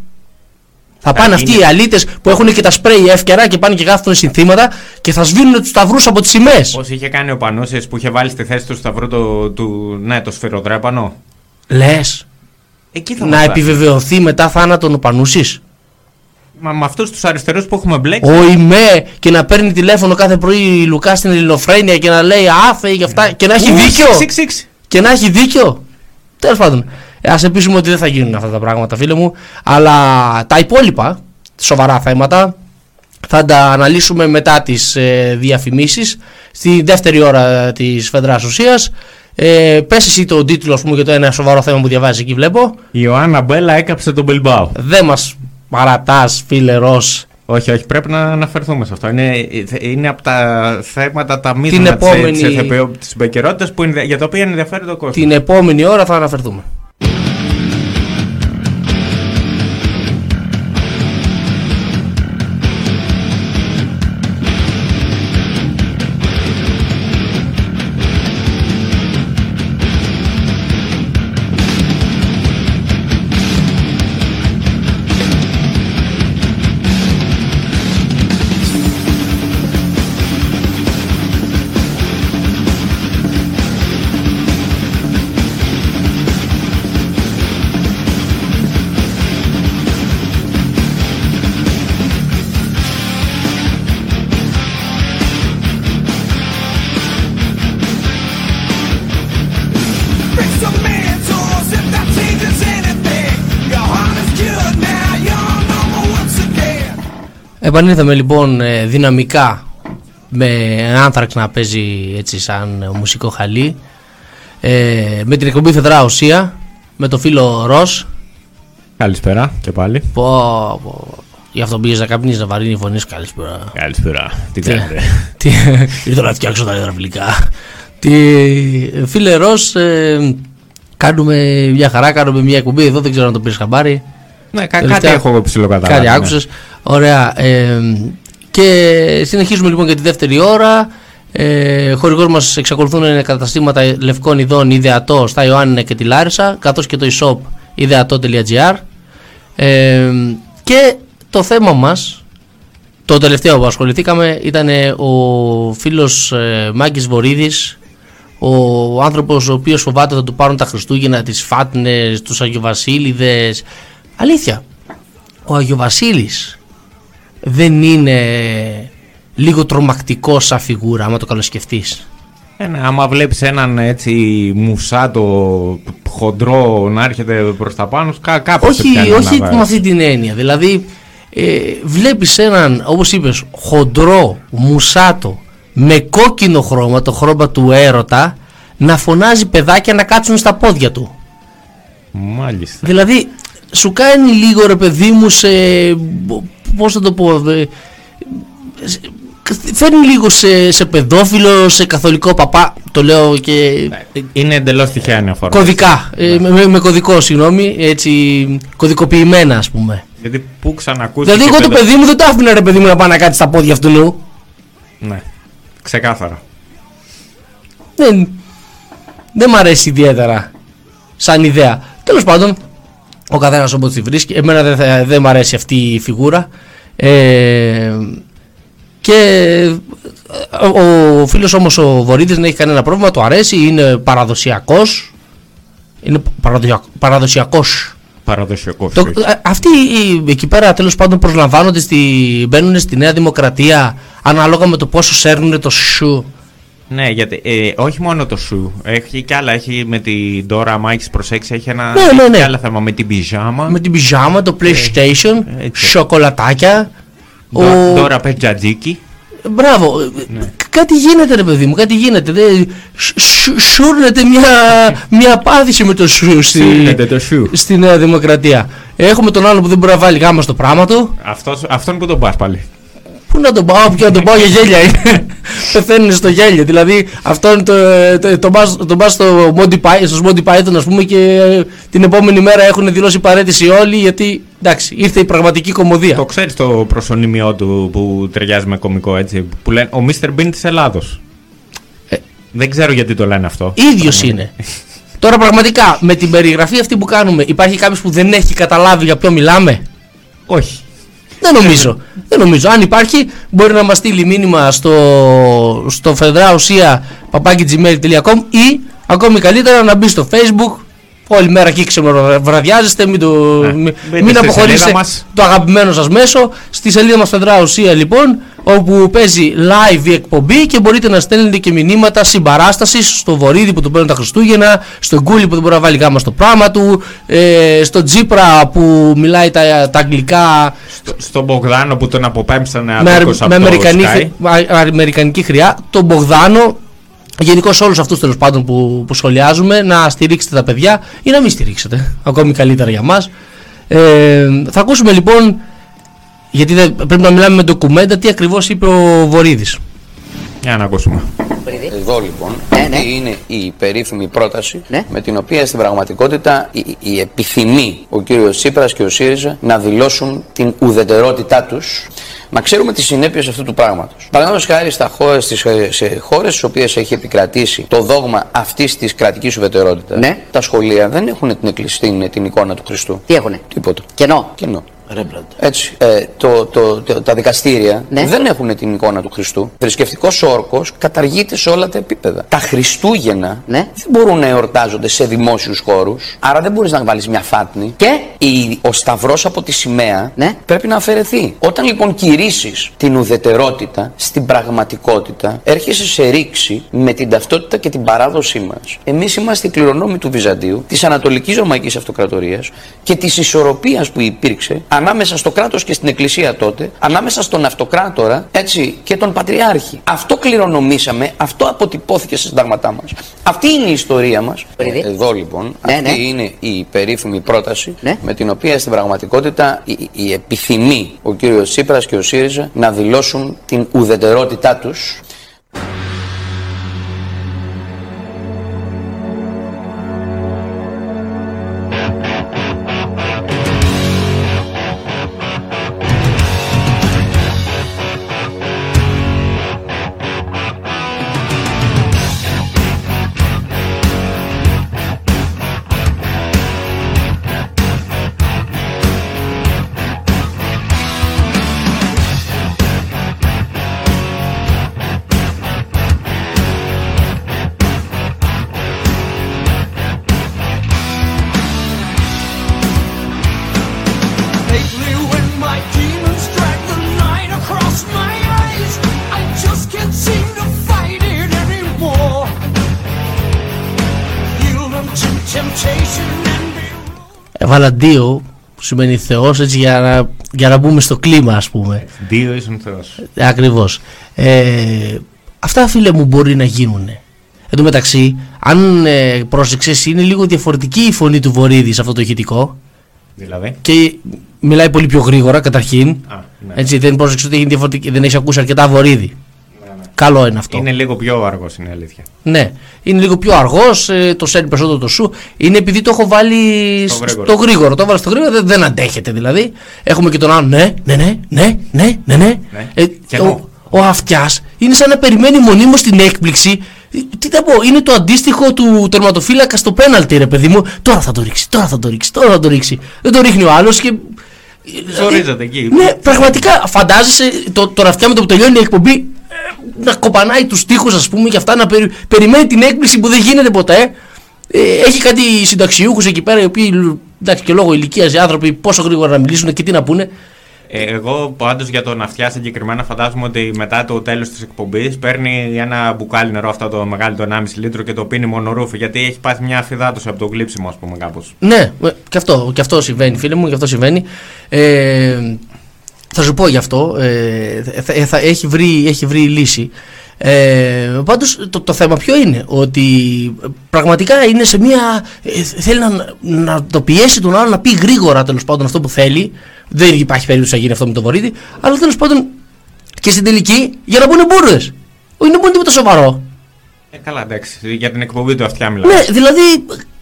Θα πάνε αυτοί
είναι.
οι αλήτες που έχουν και τα σπρέι εύκαιρα και πάνε και γράφουν συνθήματα και θα σβήνουν τους σταυρούς από τις σημαίες.
Πώς είχε κάνει ο Πανούσης που είχε βάλει στη θέση του σταυρού το, του, ναι, το σφυροδρέπανο;
Λες.
Εκεί θα
Να
μας βάζει.
επιβεβαιωθεί μετά θάνατον ο Πανούσης.
Μα με αυτούς τους αριστερούς που έχουμε μπλέξει.
Ο ΙΜΕ και να παίρνει τηλέφωνο κάθε πρωί η Λουκά στην Ελληνοφρένεια και να λέει άφεϊ και αυτά και να έχει
Ου,
δίκιο.
σιξ, σιξ.
Και να έχει δίκιο. Τέλος πάντων. Α ελπίσουμε ότι δεν θα γίνουν αυτά τα πράγματα, φίλε μου. Αλλά τα υπόλοιπα σοβαρά θέματα θα τα αναλύσουμε μετά τις ε, διαφημίσεις στη δεύτερη ώρα της Φεδράς Ουσίας Ε, Πες εσύ το τίτλο, ας πούμε, για το ένα σοβαρό θέμα που διαβάζεις εκεί, βλέπω.
Η Ιωάννα Μπέλα έκαψε τον Μπιλμπάου.
Δεν μας παρατάς, φίλε Ρος.
Όχι, όχι, πρέπει να αναφερθούμε σε αυτό. Είναι, είναι από τα θέματα, τα
Την
μείζωνα
επόμενη-
της επικαιρότητας που ενδια- για τα οποία ενδιαφέρει το κόσμο.
Την επόμενη ώρα θα αναφερθούμε. Επανήλθαμε λοιπόν ε, δυναμικά με άνθραξ να παίζει έτσι σαν ε, μουσικό χαλί ε, με την εκπομπή Φεδρά Οσία με το φίλο Ρος
Καλησπέρα και πάλι.
πω, πω, γι' αυτό πήγες να καπνίσεις να βαρύνει η φωνή σου καλησπέρα
Καλησπέρα. Τι
Τι-
κάνετε;
τι, ήρθα να φτιάξω τα υδραυλικά. Τι, φίλε Ρος, ε, κάνουμε μια χαρά, κάνουμε μια εκπομπή εδώ, δεν ξέρω αν το πήρες χαμπάρι.
Ναι, κα-
Τελευταία-
κάτι έχω ψηλοκατάλαβει.
Κάτι
ναι.
άκουσες. Ωραία. ε, και συνεχίζουμε λοιπόν για τη δεύτερη ώρα. Ε, χορηγός μας εξακολουθούν να είναι καταστήματα λευκών ειδών ιδεατό στα Ιωάννινα και τη Λάρισα, καθώς και το e-shop ιδεατό.gr. Ε, και το θέμα μας, το τελευταίο που ασχοληθήκαμε, ήταν ο φίλος ε, Μάγκης Βορύδης, ο άνθρωπος ο οποίος φοβάται θα του πάρουν τα Χριστούγεννα, τις φάτνες, τους Αγιοβασίλειδες. Αλήθεια, ο Αγιοβασίλης δεν είναι λίγο τρομακτικό σαν φιγούρα, άμα το καλοσκεφτείς.
Ε, ναι, άμα βλέπεις έναν έτσι μουσάτο χοντρό να έρχεται προς τα πάνω, κα, κάπως σε
όχι
πιάνει
όχι
να
με αυτή την έννοια. Δηλαδή, ε, βλέπεις έναν, όπως είπες, χοντρό, μουσάτο, με κόκκινο χρώμα, το χρώμα του έρωτα, να φωνάζει παιδάκια να κάτσουν στα πόδια του.
Μάλιστα.
Δηλαδή, σου κάνει λίγο ρε παιδί μου σε. Πώς θα το πω. ε, σε- Φέρνει λίγο σε, σε παιδόφιλο, σε καθολικό παπά. Το λέω και
Είναι εντελώς τυχαία η αφορά.
κωδικά. ε, με, με κωδικό, συγγνώμη. Έτσι, κωδικοποιημένα, ας πούμε.
Γιατί πού ξανακούσεις
Δηλαδή,
και
εγώ το
παιδο-
παιδί μου δεν το άφηνα ρε παιδί μου να πάει να κάτσει στα πόδια αυτού. νου.
Ναι, ξεκάθαρα.
Δεν, δεν μ' αρέσει ιδιαίτερα σαν ιδέα. Τέλος πάντων, ο καθένας όπω τη βρίσκει. Εμένα δεν, θα- δεν μ' αρέσει αυτή η φιγούρα. Ε, και ε, ο φίλος όμως ο Βορύδης δεν έχει κανένα πρόβλημα, του αρέσει, είναι παραδοσιακός. Είναι παραδοσιακ, παραδοσιακός.
Παραδοσιακός.
Το, ε, αυτοί οι- εκεί πέρα τέλος πάντων προσλαμβάνονται, στη, μπαίνουν στη Νέα Δημοκρατία ανάλογα με το πόσο σέρνουν το σου.
Ναι, γιατί ε, όχι μόνο το σου. Έχει κι άλλα. Έχει με την Dora, άμα έχεις προσέξει, έχει ένα.
Ναι, ναι,
έχει
ναι.
κι άλλα θέμα με την πιζάμα.
Με την πιζάμα, το PlayStation,
έτσι.
σοκολατάκια.
Ντο-
ο-
Dora Πετζατζίκι.
Μπράβο. ε, Κάτι γίνεται ρε παιδί μου, κάτι γίνεται. Δεν- σ- σ- Σούρνεται μια, μια πάθηση με το σου στη,
Σύρνεται το σου.
στη Νέα Δημοκρατία. Έχουμε τον άλλο που δεν μπορεί να βάλει γάμα στο πράγμα του.
Αυτός, αυτόν που τον πας πάλι.
Πού να τον πάω, πια να τον πάω για γέλια. είναι. Πεθαίνουν στο γέλιο. Δηλαδή, αυτό είναι το, το, τον πας- τον πας στο Monty Python, στο Monty Python, ας πούμε, και ε, την επόμενη μέρα έχουν δηλώσει παρέτηση όλοι, γιατί εντάξει, ήρθε η πραγματική κομμωδία.
Το ξέρεις το προσωνύμιό του που ταιριάζει με κωμικό έτσι. Που λένε ο Mr. Bean της Ελλάδος. Δεν ξέρω γιατί το λένε αυτό.
ίδιος είναι. Τώρα πραγματικά με την περιγραφή αυτή που κάνουμε, υπάρχει κάποιος που δεν έχει καταλάβει για ποιο μιλάμε;
Όχι.
Δεν νομίζω. Δεν νομίζω. Αν υπάρχει, μπορεί να μας στείλει μήνυμα στο, στο φεδράουσία.gmail.com ή ακόμη καλύτερα να μπει στο facebook. Όλη μέρα εκεί ξεμβραδιάζεστε, μην, το, μην,
μπείτε
μην
στη
αποχωρήσετε
σελίδα μας.
το αγαπημένο σας μέσο. Στη σελίδα μας Φεδρά Ουσία λοιπόν, όπου παίζει live η εκπομπή και μπορείτε να στέλνετε και μηνύματα συμπαράστασης στο Βορύδι που του παίρνουν τα Χριστούγεννα, στον Κούλι που δεν μπορεί να βάλει γάμα στο πράγμα του, ε, στον Τζίπρα που μιλάει τα, τα αγγλικά
Στο- Στον Μπογδάνο που τον αποπέμψανε
με,
από
με
το
αμερικανική,
Sky.
α- αμερικανική χρειά, τον Μπογδάνο, γενικώ όλους αυτούς τέλος πάντων που, που σχολιάζουμε να στηρίξετε τα παιδιά ή να μην στηρίξετε. Ακόμη καλύτερα για μας. Ε, θα ακούσουμε λοιπόν, γιατί δεν, πρέπει να μιλάμε με ντοκουμέντα, τι ακριβώς είπε ο Βορύδης.
Για να ακούσουμε.
Εδώ λοιπόν
ναι.
αυτή είναι η περίφημη πρόταση με την οποία στην πραγματικότητα η, η επιθυμεί ο κύριος Τσίπρας και ο ΣΥΡΙΖΑ να δηλώσουν την ουδετερότητά τους να ξέρουμε τις συνέπειες αυτού του πράγματος. Παραδείγματος χάρη στα χώρες, στις, σε χώρες στις οποίες έχει επικρατήσει το δόγμα αυτής της κρατικής ουδετερότητας,
Ναι.
τα σχολεία δεν έχουν την, εκκλησ- την, την εικόνα του Χριστού.
Τι έχουνε;
Τίποτα.
Κενό.
Κενό. Έτσι, ε, το, το, το- τα δικαστήρια
Ναι.
δεν έχουν την εικόνα του Χριστού. Θρησκευτικός όρκος καταργείται σε όλα τα επίπεδα. Τα Χριστούγεννα
Ναι.
δεν μπορούν να εορτάζονται σε δημόσιους χώρους. Άρα δεν μπορείς να βάλεις μια φάτνη.
Και
η, ο σταυρός από τη σημαία
Ναι.
πρέπει να αφαιρεθεί. Όταν λοιπόν κηρύσεις την ουδετερότητα στην πραγματικότητα, έρχεσαι σε ρήξη με την ταυτότητα και την παράδοσή μας. Εμείς είμαστε οι κληρονόμοι του Βυζαντίου, της Ανατολικής Ρωμαϊκής Αυτοκρατορίας και της ισορροπίας που υπήρξε ανάμεσα στο κράτος και στην Εκκλησία τότε, ανάμεσα στον Αυτοκράτορα έτσι, και τον Πατριάρχη. Αυτό κληρονομήσαμε, αυτό αποτυπώθηκε στα συντάγματά μας. Αυτή είναι η ιστορία μας. Εδώ λοιπόν,
Ναι,
αυτή
ναι.
είναι η περίφημη πρόταση
Ναι.
με την οποία στην πραγματικότητα η, η επιθυμεί ο κύριος Τσίπρας και ο ΣΥΡΙΖΑ να δηλώσουν την ουδετερότητά τους
Έβαλα δύο που σημαίνει Θεός έτσι για να, για να μπούμε στο κλίμα, ας πούμε.
Δύο ήσουν Θεός.
Ακριβώς. Ε, αυτά φίλε μου μπορεί να γίνουν. Εν τω μεταξύ, αν ε, πρόσεξες, είναι λίγο διαφορετική η φωνή του Βορύδη σε αυτό το ηχητικό.
Δηλαδή.
Και μιλάει πολύ πιο γρήγορα καταρχήν.
Α, ναι.
Έτσι, δεν πρόσεξες ότι έχει διαφορετική, δεν έχει ακούσει αρκετά Βορύδη. Καλό είναι αυτό.
Είναι λίγο πιο αργός, είναι η αλήθεια.
Ναι, είναι λίγο πιο αργός, το σέρνει περισσότερο το σου. Είναι επειδή το έχω βάλει
Στο
σ-
γρήγορο.
στο γρήγορο. Το έβαλα στο γρήγορο, δεν, δεν αντέχεται δηλαδή. Έχουμε και τον άλλο, ναι, ναι, ναι, ναι, ναι, ναι. ναι. Ε,
Και
ο,
εγώ.
ο αυτιάς είναι σαν να περιμένει μονίμως την έκπληξη. Ε, Τι να πω, είναι το αντίστοιχο του τερματοφύλακα στο πέναλτι, ρε παιδί μου. Τώρα θα το ρίξει, τώρα θα το ρίξει, τώρα θα το ρίξει. Δεν το ρίχνει ο άλλος και.
Ζορίζεται εκεί.
Ναι, πραγματικά φαντάζεσαι το, το ραφτιά με το που τελειώνει η εκπομπή ε, να κοπανάει τους τοίχου, ας πούμε, και αυτά να περι- περιμένει την έκπληξη που δεν γίνεται ποτέ. Ε, έχει κάτι συνταξιούχους εκεί πέρα, οι οποίοι εντάξει και λόγω ηλικίας οι άνθρωποι πόσο γρήγορα να μιλήσουν και τι να πούνε.
Ε, εγώ πάντως για τον αυτιά συγκεκριμένα φαντάζομαι ότι μετά το τέλος της εκπομπής παίρνει ένα μπουκάλι νερό αυτό το μεγάλο το 1,5 λίτρο και το πίνει μονορούφι γιατί έχει πάθει μια αφιδάτωση από το γλύψιμο, ας πούμε κάπως.
Ναι, ε, και αυτό, και αυτό συμβαίνει, φίλε μου, και αυτό συμβαίνει. Ε, θα σου πω γι' αυτό. Ε, θα, θα- έχει, βρει, έχει βρει λύση. Ε, πάντως το, το θέμα ποιο είναι; Ότι πραγματικά είναι σε μια ε, θέλει να, να το πιέσει τον άλλο να πει γρήγορα τέλος πάντων αυτό που θέλει δεν υπάρχει περίπτωση να γίνει αυτό με τον Βορύδη αλλά τέλος πάντων και στην τελική για να μπουν μπουρδες όχι να μπουν τίποτα σοβαρό
Ε, καλά, εντάξει. Για την εκπομπή του αυτιά μιλάω.
ναι, δηλαδή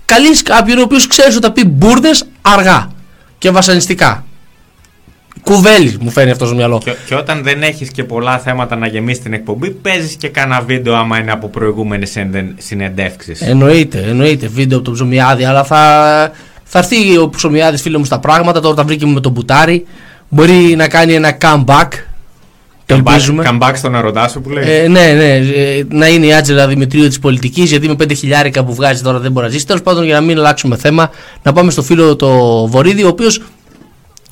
καλείς κάποιον ο οποίος ξέρεις ότι θα πει μπουρδες αργά και βασανιστικά. Κουβέλης μου φαίνει αυτό στο μυαλό.
Και, και όταν δεν έχεις και πολλά θέματα να γεμίσεις την εκπομπή, παίζεις και κάνα βίντεο άμα είναι από προηγούμενες συνεντεύξεις.
Εννοείται, εννοείται βίντεο από τον Ψωμιάδη, αλλά θα, θα έρθει ο Ψωμιάδης φίλος μου στα πράγματα. Τώρα τα βρήκε με τον Μπουτάρι. Μπορεί να κάνει ένα comeback. Το ελπίζουμε.
Καμπάκ στον ερωτά σου που λέει;
Ε, ναι, ναι, ε, να είναι η Άτζελα Δημητρίου της πολιτικής, γιατί με 5 χιλιάρικα που βγάζει τώρα δεν μπορεί να ζήσει. Τέλος πάντων, για να μην αλλάξουμε θέμα, να πάμε στο φίλο το Βορύδη, ο οποίος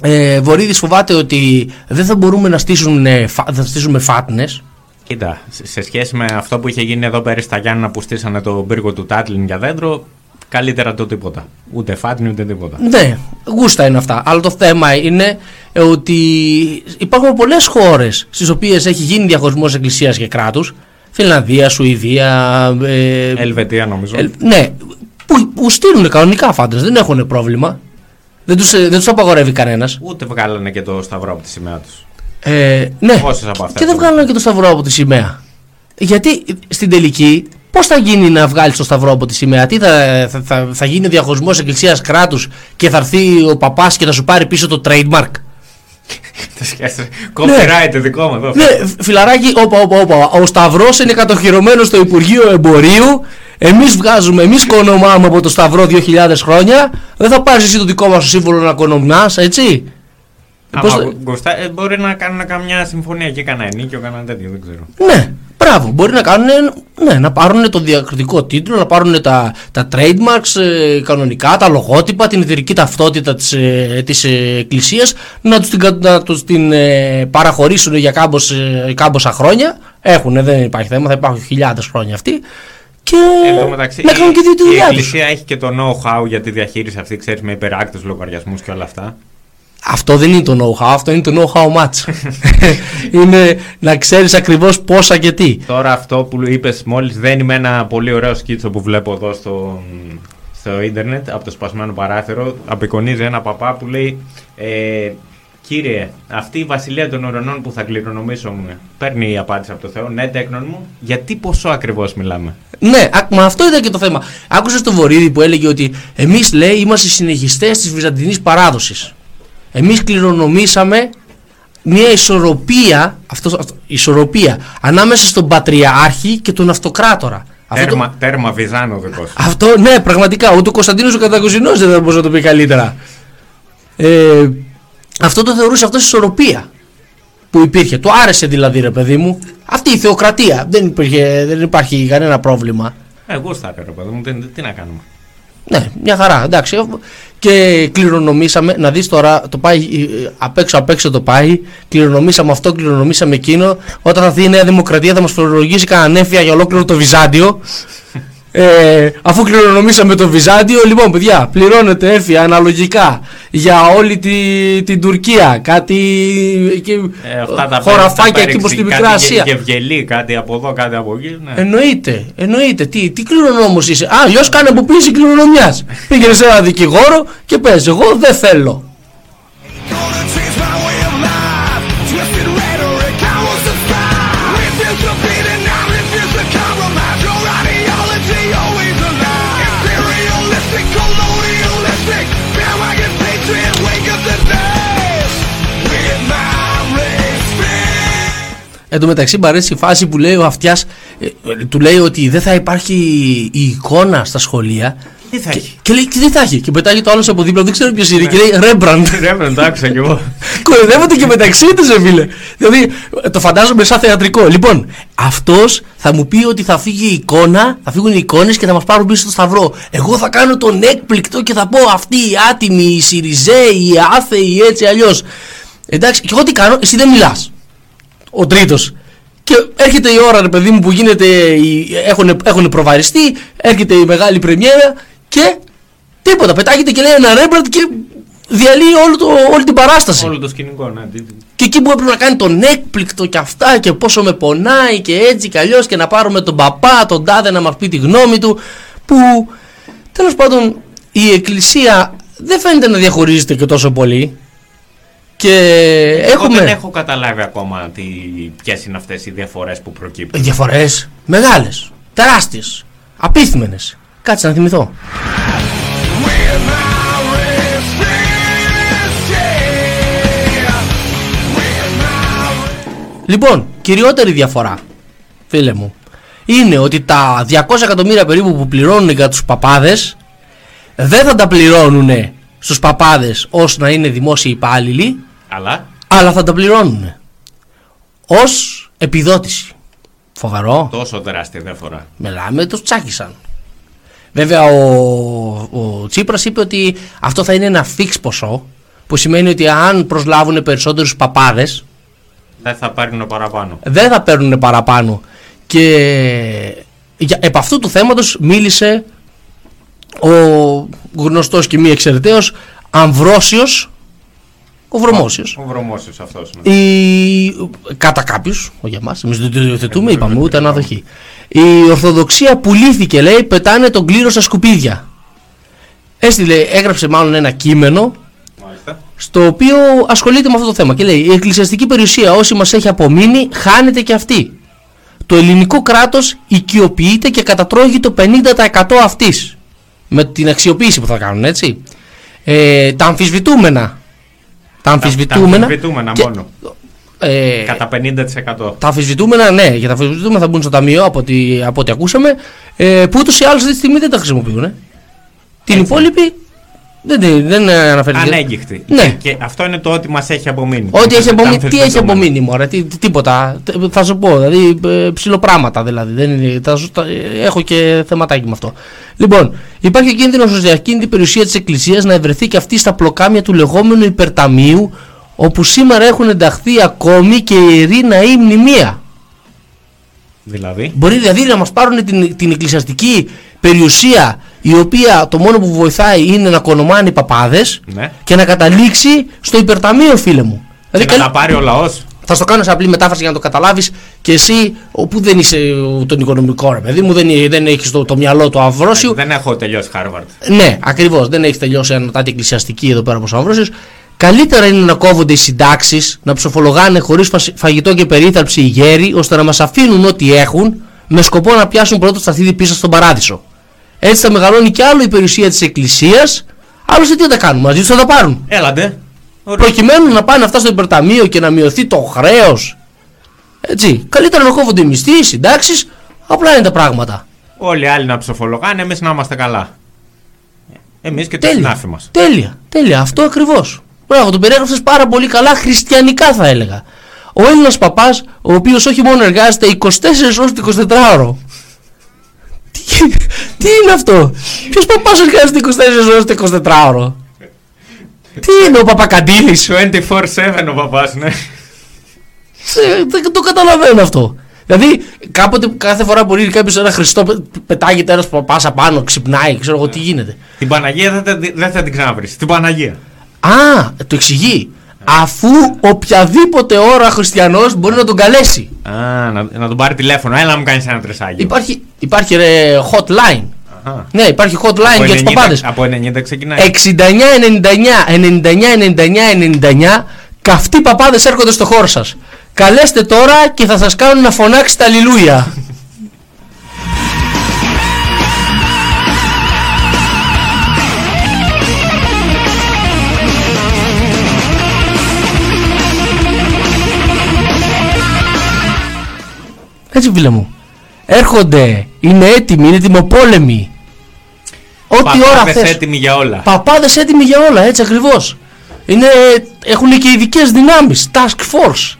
ε, Βορύδης φοβάται ότι δεν θα μπορούμε να στήσουμε, θα στήσουμε φάτνες
Κοίτα, σε- σε σχέση με αυτό που είχε γίνει εδώ πέρυσι στα Γιάννα που στήσανε το πύργο του Τάτλιν για δέντρο, καλύτερα το τίποτα. Ούτε φάτνη ούτε τίποτα.
Ναι, γούστα είναι αυτά. Αλλά το θέμα είναι ε, ότι υπάρχουν πολλές χώρες στις οποίες έχει γίνει διαχωρισμός εκκλησίας και κράτους. Φιλανδία, Σουηδία. Ε,
Ελβετία νομίζω.
ε, ναι, που, που στείλουν κανονικά φάντες, δεν έχουν πρόβλημα. Δεν τους, ε, δεν τους απαγορεύει κανένας.
Ούτε βγάλανε και το σταυρό από τη σημαία τους.
Ε, ναι,
Πόσες από αυτές
και δεν
έχουν;
βγάλουν και το σταυρό από τη σημαία. Γιατί στην τελική, πώς θα γίνει να βγάλεις το σταυρό από τη σημαία, τι θα, θα, θα, θα γίνει ο διαχωρισμός εκκλησίας κράτους και θα έρθει ο παπάς και θα σου πάρει πίσω το trademark;
Το σκέφτεσαι. Copyright δικό μου εδώ.
Ναι, φιλαράκι, όπα, όπα, όπα. Ο Σταυρός είναι κατοχυρωμένος στο Υπουργείο Εμπορίου. Εμείς βγάζουμε, εμείς κονομάμε από το Σταυρό 2.000 χρόνια. Δεν θα πάρεις εσύ το δικό μας σύμβολο να κονομάς, έτσι. Πώς
Άμα
θα-
γουστά- ε, μπορεί να κάνουν καμιά συμφωνία και κανένα ενίκιο, κανένα τέτοιο, δεν ξέρω.
Ναι, μπράβο. Μπορεί να κάνουν, ναι, να πάρουν το διακριτικό τίτλο, να πάρουν τα, τα trademarks ε, κανονικά, τα λογότυπα, την εταιρική ταυτότητα της, ε, της ε, εκκλησίας, να τους την, κα- να τους την ε, παραχωρήσουν για κάμπος, ε, κάμποσα χρόνια. Έχουν, δεν υπάρχει θέμα, θα υπάρχουν χιλιάδες χρόνια αυτοί. Και
Εν τω μεταξύ,
να κάνουν και δύο τη
η, η
δουλειά τους.
Εκκλησία έχει και το know-how για τη διαχείριση αυτή, ξέρεις, με υπεράκτητους λογαριασμούς και όλα αυτά.
Αυτό δεν είναι το know-how, αυτό είναι το know-how match. είναι να ξέρεις ακριβώς πόσα και τι.
Τώρα αυτό που είπες μόλις δένει με ένα πολύ ωραίο σκίτσο που βλέπω εδώ στο, στο ίντερνετ από το σπασμένο παράθυρο. Απεικονίζει ένα παπά που λέει ε, Κύριε, αυτή η βασιλεία των ουρανών που θα κληρονομήσουμε παίρνει η απάντηση από το Θεό. Ναι, τέκνον μου, γιατί πόσο ακριβώς μιλάμε;
Ναι, α, μα αυτό ήταν και το θέμα. Άκουσες τον Βορύδη που έλεγε ότι εμείς λέει είμαστε συνεχιστές της Βυζαντινής παράδοσης. Εμείς κληρονομήσαμε μια ισορροπία, αυτό, αυτό, ισορροπία ανάμεσα στον Πατριάρχη και τον Αυτοκράτορα. Αυτό, το-
Τέρμα, τέρμα Βυζάνο δικός σου.
αυτό, ναι, πραγματικά. Ούτε ο Κωνσταντίνος ο Κατακοζινός δεν θα μπορούσε να το πει καλύτερα. Ε, αυτό το θεωρούσε αυτός ισορροπία που υπήρχε. Του άρεσε δηλαδή, ρε παιδί μου. Αυτή η θεοκρατία. Δεν, υπήρχε, δεν υπάρχει κανένα πρόβλημα.
Εγώ στα ρε παιδί μου, τι, τι να κάνουμε.
Ναι, μια χαρά, εντάξει. Και κληρονομήσαμε, να δεις τώρα, το πάει ε, απ' έξω απ' έξω το πάει, κληρονομήσαμε αυτό, κληρονομήσαμε εκείνο. Όταν θα έρθει η Νέα Δημοκρατία θα μας φορολογήσει κανένα νέφια για ολόκληρο το Βυζάντιο. Ε, αφού κληρονομήσαμε το Βυζάντιο, λοιπόν παιδιά, πληρώνετε έφια αναλογικά για όλη τη, την Τουρκία. Κάτι και,
Ε, αυτά τα
χωραφάκια
τα
εκεί προς τη Μικρά
κάτι
Ασία.
γε- Γευγελή, κάτι από εδώ, κάτι από εκεί. Ναι.
Εννοείται, εννοείται. Τι, τι κληρονόμος είσαι; Α, αλλιώς κάνε αποποίηση κληρονομιάς. Πήγαινες σε ένα δικηγόρο και πες Εγώ δεν θέλω. Εν τω μεταξύ μου αρέσει η φάση που λέει ο αυτιάς ε, ε, του λέει ότι δεν θα υπάρχει η εικόνα στα σχολεία.
Τι θα
και,
έχει;
και λέει τι θα έχει. Και πετάγει το άλλο από δίπλα, δεν ξέρω ποιος είναι. Και λέει Ρέμπραντ.
Ρέμπραντ, το άκουσα κι εγώ.
Κοροϊδεύονται και μεταξύ τους, ρε φίλε. Δηλαδή, ε, το φαντάζομαι σαν θεατρικό. Λοιπόν, αυτός θα μου πει ότι θα φύγει η εικόνα, θα φύγουν οι εικόνες και θα μας πάρουν πίσω στο σταυρό. Εγώ θα κάνω τον έκπληκτο και θα πω αυτοί οι άτιμοι, οι Σιριζέοι, οι άθεοι, έτσι αλλιώς. Εντάξει, και εγώ τι κάνω, εσύ δεν μιλάς. Ο τρίτος. Και έρχεται η ώρα, ρε παιδί μου, που γίνεται. η- Έχουν, έχουν προβαριστεί, έρχεται η μεγάλη πρεμιέρα και τίποτα. Πετάγεται και λέει ένα Ρέμπραντ και διαλύει όλο το, όλη την παράσταση.
Όλο το σκηνικό, ναι. τι- τι-
Και εκεί που έπρεπε να κάνει τον έκπληκτο και αυτά και πόσο με πονάει και έτσι και αλλιώς και να πάρουμε τον παπά, τον τάδε να μας πει τη γνώμη του. Που τέλος πάντων η εκκλησία δεν φαίνεται να διαχωρίζεται και τόσο πολύ. Και
Εγώ
έχουμε
δεν έχω καταλάβει ακόμα τι, ποιες είναι αυτές οι διαφορές που προκύπτουν.
διαφορές μεγάλες, τεράστιες, απίθμενε. Κάτσε να θυμηθώ. Λοιπόν, κυριότερη διαφορά, φίλε μου, είναι ότι τα 200 εκατομμύρια περίπου που πληρώνουν για τους παπάδες δεν θα τα πληρώνουν στους παπάδες ως να είναι δημόσιοι υπάλληλοι,
Αλλά;
Αλλά θα τα πληρώνουν ως επιδότηση. Φοβερό.
τόσο τεράστια διαφορά.
Μιλάμε, τους τσάκισαν. Βέβαια ο, ο Τσίπρας είπε ότι αυτό θα είναι ένα φίξ ποσό που σημαίνει ότι αν προσλάβουν περισσότερους παπάδες
Δεν θα πάρουν παραπάνω.
δεν θα παίρνουν παραπάνω. Και για, επ' αυτού του θέματος μίλησε ο γνωστός και μη εξαιρεταίος Αμβρόσιος Ο Βρωμόσιος.
Ο Βρωμόσιος αυτός. Ναι.
Η... Κατά κάποιους, όχι για εμάς, εμείς δεν το υιοθετούμε, είπαμε ούτε αναδοχή. Η Ορθοδοξία πουλήθηκε, λέει, πετάνε τον κλήρο στα σκουπίδια. Έστειλε, έγραψε μάλλον ένα κείμενο στο οποίο ασχολείται με αυτό το θέμα και λέει η εκκλησιαστική περιουσία όσοι μας έχει απομείνει χάνεται και αυτή. Το ελληνικό κράτος οικειοποιείται και κατατρώγει το 50% αυτής με την αξιοποίηση που θα κάνουν έτσι. Ε, τα αμφισβητούμενα τα αμφισβητούμενα,
Τα αμφισβητούμενα
και-
μόνο.
ε,
Κατά 50%.
τα αμφισβητούμενα, ναι, για τα αμφισβητούμενα θα μπουν στο ταμείο από ό,τι, από ό,τι ακούσαμε, ε, που ούτως ή άλλως αυτή τη στιγμή δεν τα χρησιμοποιούν. ε. Την υπόλοιπη δεν, δεν, δεν αναφέρεται.
Ανέγκυχτη.
Ναι.
Και, και αυτό είναι το ότι μας έχει απομείνει.
Ό,τι έχει
Τα
απομείνει, τι έχει
αμφισβητούμενα.
απομείνει, μωρέ, τι, τι- τίποτα. Τε- Θα σου πω, δηλαδή ε, ψηλοπράγματα δηλαδή. Δεν είναι, θα σου- τα- ε, έχω και θεματάκι με αυτό. Λοιπόν, υπάρχει κίνδυνος ω διακίνητη περιουσία της Εκκλησίας να ευρεθεί και αυτή στα πλοκάμια του λεγόμενου υπερταμείου, όπου σήμερα έχουν ενταχθεί ακόμη και ιεροί ναοί μνημεία.
Δηλαδή;
Μπορεί δηλαδή να μας πάρουν την, την εκκλησιαστική περιουσία η οποία το μόνο που βοηθάει είναι να κονομάνε οι παπάδες
Ναι.
και να καταλήξει στο υπερταμείο, φίλε μου.
Και
Δηλαδή,
να
καλή-
τα πάρει ο λαός.
θα στο κάνω σε απλή μετάφραση για να το καταλάβεις και εσύ, όπου δεν είσαι ε, τον οικονομικό ρε παιδί μου, δεν, δεν έχεις το, το μυαλό του Αμβρόσιου.
Δεν έχω τελειώσει Harvard.
Ναι, ακριβώς. Δεν έχεις τελειώσει ανωτάτη εκκλησιαστική εδώ πέρα από ο Αμβρόσιο. Καλύτερα είναι να κόβονται οι συντάξεις, να ψοφολογάνε χωρίς φαγητό και περίθαλψη οι γέροι, ώστε να μας αφήνουν ό,τι έχουν, με σκοπό να πιάσουν πρώτο σταθίδι πίσω στον παράδεισο. Έτσι θα μεγαλώνει κι άλλο η περιουσία της Εκκλησίας. Άλλωστε τι θα τα κάνουν, μαζί τους θα τα πάρουν.
Έλατε.
Προκειμένου να πάνε αυτά στο υπερταμείο και να μειωθεί το χρέος. Έτσι. Καλύτερα να κόβονται οι μισθοί, οι συντάξεις. Απλά είναι τα πράγματα.
Όλοι οι άλλοι να ψοφολογάνε, εμείς να είμαστε καλά. Εμείς και το
Τέλεια.
συνάφη μας.
Τέλεια. Τέλεια. Αυτό ακριβώς. Μπράβο, τον περιέγραψες πάρα πολύ καλά, χριστιανικά θα έλεγα. Ο Έλληνας παπάς, ο οποίος όχι μόνο εργάζεται 24 ώρες το 24ωρο. Τι, τι είναι αυτό, Ποιος παπάς εργάζεται 24 ώρες το 24ωρο. Τι είναι ο Παπακαντήλης;
24-7 ο παπάς, ναι.
Δεν το καταλαβαίνω αυτό. Δηλαδή, κάποτε κάθε φορά που ρίχνει κάποιος ένα χριστό, πε- πετάγεται ένας παπάς απάνω, ξυπνάει, ξέρω εγώ τι γίνεται.
Την Παναγία δεν θα, δεν θα την ξαναβρεις. Την Παναγία.
Α, το εξηγεί. Αφού οποιαδήποτε ώρα χριστιανός μπορεί να τον καλέσει.
Α, να, να τον πάρει τηλέφωνο. Έλα να μου κάνεις ένα τρεσάγιο.
Υπάρχει, υπάρχει ρε, hotline.
Αχα.
Ναι, υπάρχει hotline
Από
για του
90
παπάδες.
Από 90 ξεκινάει.
69, 99, 99, 99, 99, καυτοί παπάδες έρχονται στο χώρο σας. Καλέστε τώρα και θα σας κάνουν να φωνάξετε Αλληλούια. Έτσι φίλε μου. Έρχονται, είναι έτοιμοι, είναι τιμοπόλεμοι. Ό,τι ώρα
Παπάδες
θες.
έτοιμοι για όλα.
Παπάδες έτοιμοι για όλα, έτσι ακριβώς. Έχουν και ειδικές δυνάμεις, task force.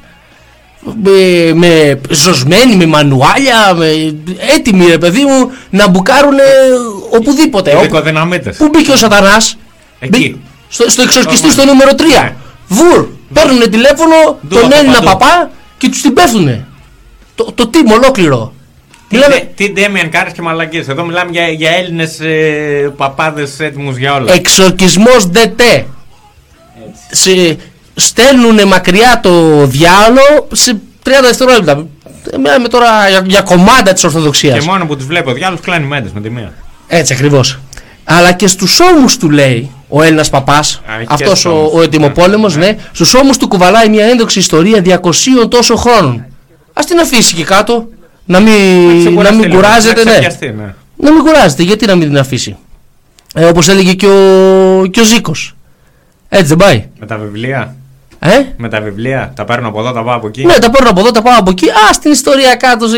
Με, με ζωσμένοι, με μανουάλια, με, έτοιμοι ρε παιδί μου να μπουκάρουν οπουδήποτε. όπου-
Ειδικοδυναμίτες.
Πού μπήκε ο Σατανάς,
Εκεί.
στο, στο εξορκιστή
Στο
στο νούμερο 3.
Ναι.
Βουρ, παίρνουν τηλέφωνο
Ντου
τον
από
Έλληνα
παντού.
παπά και τους την πέφτουνε. Το, το team ολόκληρο. Μιλάμε
Τι Ντέμιαν Κάρας και μαλακίες. Εδώ μιλάμε για, για Έλληνες ε, παπάδες έτοιμους για όλα.
εξορκισμός ΔΤ. Σε, στέλνουν μακριά το διάολο σε 30 δευτερόλεπτα. Μιλάμε τώρα για, για κομμάτα της
Και
Ορθοδοξίας.
μόνο που τους βλέπω, ο διάολος κλάνει μέντες με τη μία.
Έτσι ακριβώς. Αλλά και στους ώμους του λέει ο Έλληνας παπάς,
Α, έχει και
αυτός
στους
ο,
ώμους.
ο ετοιμοπόλεμος, ναι. στους ώμους του κουβαλάει μια ένδοξη ιστορία 200 τόσο χρόνων. Ας την αφήσει και κάτω, να μην, να μην κουράζεται, ναι.
ναι.
Να μην κουράζεται, γιατί να μην την αφήσει; Ε, όπως έλεγε και ο, και ο Ζήκος. Έτσι δεν πάει.
Με τα βιβλία;
Ε;
Με τα βιβλία; Τα παίρνω από εδώ, τα πάω από εκεί;
Ναι, τα παίρνω από εδώ, τα πάω από εκεί. Α, στην ιστορία κάτω, σε-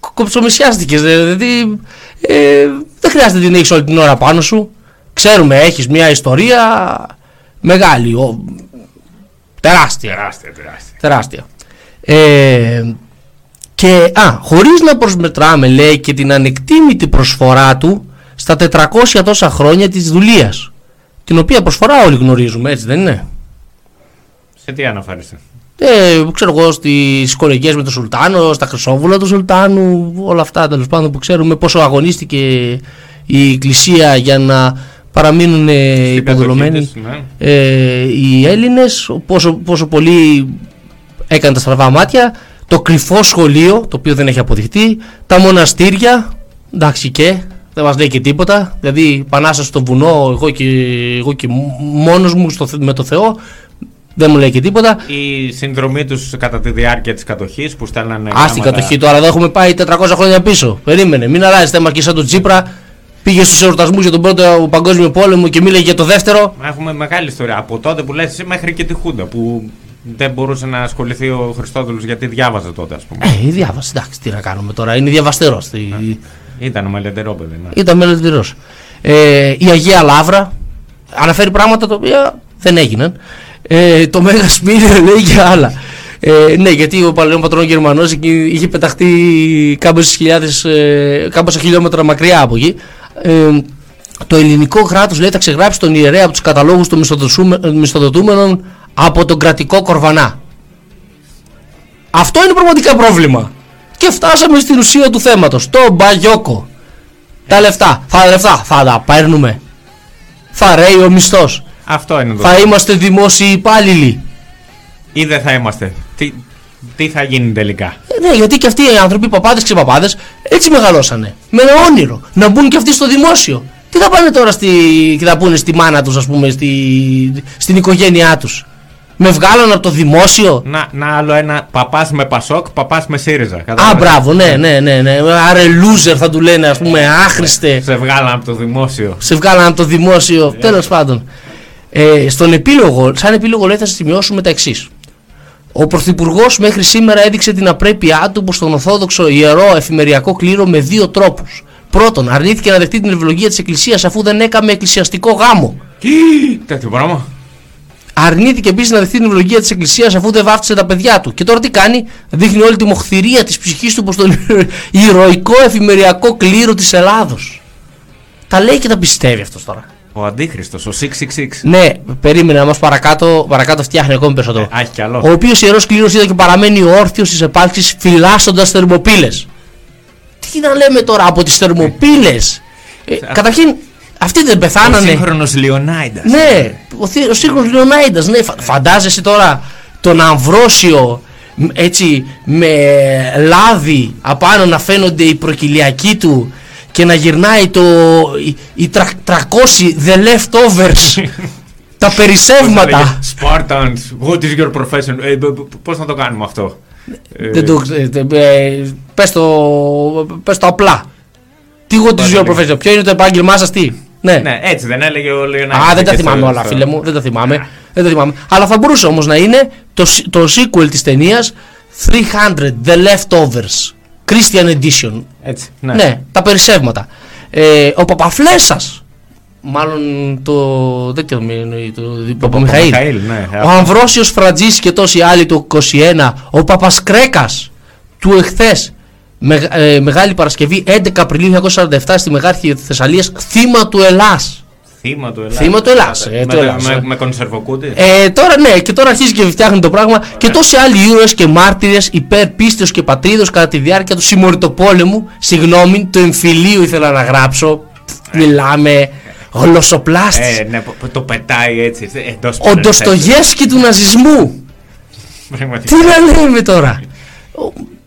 κο- κοψομισιάστηκες. Δηλαδή, ε, δεν χρειάζεται να την έχεις όλη την ώρα πάνω σου. Ξέρουμε, έχεις μια ιστορία μεγάλη, ο, τεράστια.
Τεράστια, τεράστια.
Τεράστια. Ε, και, α, χωρίς να προσμετράμε, λέει, και την ανεκτήμητη προσφορά του στα 400 τόσα χρόνια της δουλείας. Την οποία προσφορά όλοι γνωρίζουμε, έτσι δεν είναι;
Σε τι αναφέρεσαι.
Ε, ξέρω εγώ στις κολεγίε με τον Σουλτάνο, στα Χρυσόβουλα του Σουλτάνου, όλα αυτά τέλος πάντων που ξέρουμε πόσο αγωνίστηκε η Εκκλησία για να παραμείνουν ε, υποδουλωμένοι
κατοχή τους, ναι.
ε, οι Έλληνες πόσο, πόσο πολύ έκαναν τα στραβά μάτια το κρυφό σχολείο το οποίο δεν έχει αποδειχτεί τα μοναστήρια εντάξει και δεν μας λέει και τίποτα δηλαδή Πανάσας στο βουνό εγώ και, εγώ και μόνος μου στο, με το Θεό δεν μου λέει και τίποτα
Η συνδρομή τους κατά τη διάρκεια της κατοχής που στέλνανε.
Α την
γράμματα-
κατοχή τώρα, εδώ έχουμε πάει 400 χρόνια πίσω. Περίμενε, μην αλλάζεις θέμα και σαν τον Τσίπρα. Πήγε στους εορτασμούς για τον πρώτο παγκόσμιο πόλεμο και μίλαγε για το δεύτερο.
Έχουμε μεγάλη ιστορία. Από τότε που λες εσύ μέχρι και τη Χούντα που δεν μπορούσε να ασχοληθεί ο Χριστόδουλος γιατί διάβαζε τότε, ας πούμε.
Ε, διάβασε, εντάξει, τι να κάνουμε τώρα. Είναι διαβαστερός.
Ήταν μελετηρό παιδί. Ναι.
Ήταν μελλοντηρό. Ε, η Αγία Λαύρα αναφέρει πράγματα τα οποία δεν έγιναν. Ε, το Μέγα Σπίριο λέει για άλλα. Ε, ναι, γιατί ο παλαιόν πατρόν Γερμανός εκεί είχε πεταχτεί κάμποσες χιλιάδες, ε, κάμποσα χιλιόμετρα μακριά από εκεί. Ε, το ελληνικό κράτος λέει θα ξεγράψει τον ιερέα από τους καταλόγους των μισθοδοσούμε- μισθοδοτούμενων από τον κρατικό κορβανά. Αυτό είναι πραγματικά πρόβλημα. Και φτάσαμε στην ουσία του θέματος. Το μπαγιόκο. Τα λεφτά. Θα, τα λεφτά θα τα παίρνουμε. Θα ρέει ο μισθός.
Αυτό είναι το
Θα
θέμα.
είμαστε δημόσιοι υπάλληλοι.
Ή δεν θα είμαστε. Τι, τι θα γίνει τελικά;
Ε, ναι, γιατί και αυτοί οι άνθρωποι, παπάδες και παπάδες, έτσι μεγαλώσανε. Με ένα όνειρο. Να μπουν και αυτοί στο δημόσιο. Τι θα πάνε τώρα στη, και θα πούνε στη μάνα τους, ας πούμε, στη, στην οικογένειά τους; Με βγάλαν από το δημόσιο.
Να, να άλλο ένα παπάς με Πασόκ, παπάς με ΣΥΡΙΖΑ.
Α,
Κατάλαβες.
μπράβο, ναι, ναι, ναι, ναι. Άρε loser θα του λένε, ας πούμε, άχρηστε.
Σε βγάλαν από το δημόσιο.
Σε βγάλαν από το δημόσιο. Τέλος πάντων. Ε, στον επίλογο, σαν επίλογο λέει θα σημειώσουμε τα εξής. Ο Πρωθυπουργός μέχρι σήμερα έδειξε την απρέπειά του προς τον Ορθόδοξο ιερό εφημεριακό κλήρο με δύο τρόπους. Πρώτον, αρνήθηκε να δεχτεί την ευλογία της Εκκλησίας αφού δεν έκαμε εκκλησιαστικό γάμο.
Τέτοιο πράγμα.
Αρνήθηκε επίσης να δεχτεί την ευλογία της Εκκλησίας αφού δεν βάφτισε τα παιδιά του. Και τώρα τι κάνει, δείχνει όλη τη μοχθηρία της ψυχής του προς τον ηρωικό εφημεριακό κλήρο της Ελλάδος. Τα λέει και τα πιστεύει αυτός τώρα.
Ο Αντίχριστος, ο 666.
Ναι, περίμενε όμω παρακάτω, παρακάτω φτιάχνει ακόμη περισσότερο.
Α, έχει κι άλλο.
Ο οποίος ιερός κλήρος είδα και παραμένει όρθιος στις επάλξεις φυλάσσοντας θερμοπύλες. Τι να λέμε τώρα από τις θερμοπύλες; Ε, καταρχήν, αυτοί δεν
Ο
πεθάνανε.
σύγχρονος Λιονάιντα.
Ναι, ο, θη- ο σύγχρονος Λεωνάιντας, ναι. Φα- φαντάζεσαι τώρα τον Αμβρόσιο μ, έτσι με λάδι απάνω να φαίνονται οι προκυλιακοί του και να γυρνάει το, οι, οι τρα- 300 the leftovers τα περισσεύματα
Spartans, what is your profession; Ε, Πώς να το κάνουμε αυτό; Ε,
δεν το, ε, ε, ε, πες, το, πες το απλά τι what is your profession ποιο είναι το επάγγελμά σας τι; Ναι.
Ναι, έτσι δεν έλεγε ο Λιονάιντα.
Α, δεν τα θυμάμαι όλα, φίλε μου. Δεν τα θυμάμαι. Δεν τα θυμάμαι. Αλλά θα μπορούσε όμως να είναι το, σ- το sequel της ταινίας 300 The Leftovers. Christian Edition.
Έτσι.
Ναι,
Ναι.
τα περισσεύματα. Ε, ο Παπαφλέσας Μάλλον το. τέτοιο με εννοεί, το Παπαμιχαήλ.
Παπαμιχαήλ, ναι.
Ο Αμβρόσιος Φραντζής και τόσοι άλλοι το 21. Ο Παπασκρέκας του εχθές. Με, ε, Μεγάλη Παρασκευή 11 Απριλίου 1947 στη Μεγάρχη Θεσσαλίας. Θύμα του Ελλάς.
Θύμα του Ελλάς.
Θύμα του Ελλάς, ε,
Με,
του Ελλάς,
με,
ε.
με κονσερβοκούτι.
Ε, τώρα ναι, και τώρα αρχίζει και φτιάχνει το πράγμα. Και τόσοι άλλοι ήρωες και μάρτυρες υπέρ πίστεως και πατρίδος κατά τη διάρκεια του συμμοριτοπόλεμου. Συγγνώμη, του εμφυλίου ήθελα να γράψω. Μιλάμε. Γλωσσοπλάστης.
Ε, ναι, που- που το πετάει έτσι. Εντός
Ο Ντοστογεύσκη του ναζισμού. Τι να λέμε τώρα.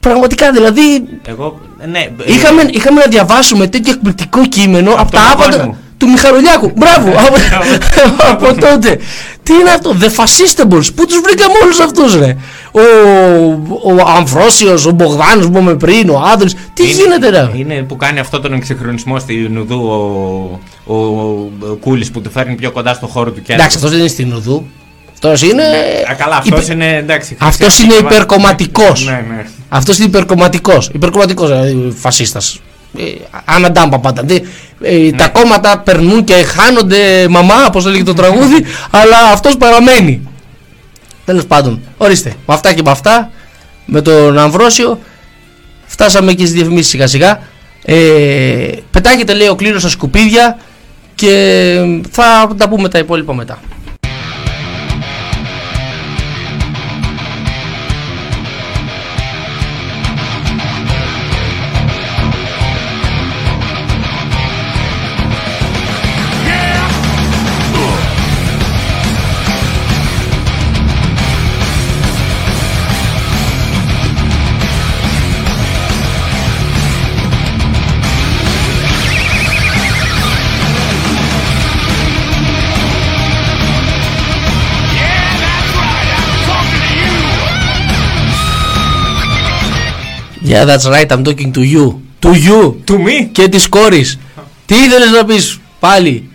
Ο- Πραγματικά δηλαδή.
Εγώ, ναι. ε,
Είχαμε, είχαμε να διαβάσουμε τέτοιο εκπληκτικό κείμενο από τα
τον
άπαντα
κόσμο.
του Μιχαλολιάκου. Μπράβο! από, από τότε. Τι είναι αυτό, The Fascistables. Πού τους βρήκαμε όλους αυτούς ρε; Ο, ο Αμφρόσιος, ο Μπογδάνος που είπαμε πριν, ο Άδρης. Τι
είναι-
γίνεται ρε;
Είναι που κάνει αυτό τον εξυγχρονισμό στη Νουδού ο, ο, ο Κούλης που του φέρνει πιο κοντά στο χώρο του κέντρου.
Εντάξει, αυτός δεν είναι στην Ουδού. Αυτός είναι...
Α, καλά, αυτός
υπε-
είναι εντάξει.
Αυτός
χρυσή
είναι
αρχή,
υπερκομματικός.
Ναι, ναι.
Αυτός είναι υπερκομματικός. Υπερκομματικός δηλαδή φασίστας. Ε, αναντάμπα πάντα. Δε- ε, Τα κόμματα περνούν και χάνονται μαμά, όπως έλεγε το τραγούδι, αλλά αυτός παραμένει. Τέλος πάντων, ορίστε, με αυτά και με αυτά, με τον Αμβρόσιο, φτάσαμε και στις διαφημίσεις σιγά σιγά. Ε, πετάγεται λέει ο κλήρος στα σκουπίδια και θα τα πούμε τα υπόλοιπα μετά.
Yeah,
that's right, I'm talking to you. To you.
To me;
Και της κόρης. Τι ήθελες να πεις πάλι;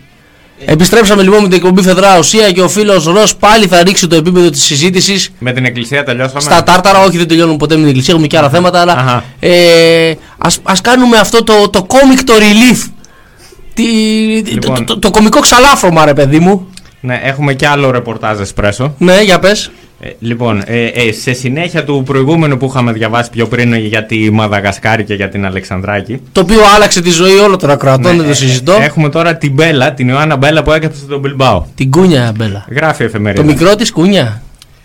Επιστρέψαμε λοιπόν με την εκπομπή Φεδρά Ουσία και ο φίλος Ρος πάλι θα ρίξει το επίπεδο της συζήτησης.
Με την εκκλησία τελειώσαμε;
Στα τάρταρα, όχι δεν τελειώνουμε ποτέ με την εκκλησία, έχουμε και άλλα θέματα, αλλά
Αχα.
ε, ας, ας κάνουμε αυτό το, το comic το relief. Τι,
Λοιπόν.
το, το, το κομικό ξαλάφρωμα ρε παιδί μου.
Ναι, έχουμε και άλλο ρεπορτάζ εσπρέσο.
Ναι, για πες.
Ε, λοιπόν, ε, ε, σε συνέχεια του προηγούμενου που είχαμε διαβάσει πιο πριν για τη Μαδαγασκάρη και για την Αλεξανδράκη.
Το οποίο άλλαξε τη ζωή όλων των ακροατών,
Ναι,
δεν το
ε,
συζητώ.
Έχουμε τώρα την Μπέλα, την Ιωάννα Μπέλα που έκαψε στον Μπιλμπάο.
Την κούνια μπέλα.
Γράφει εφημερίδα.
Το μικρό της κούνια.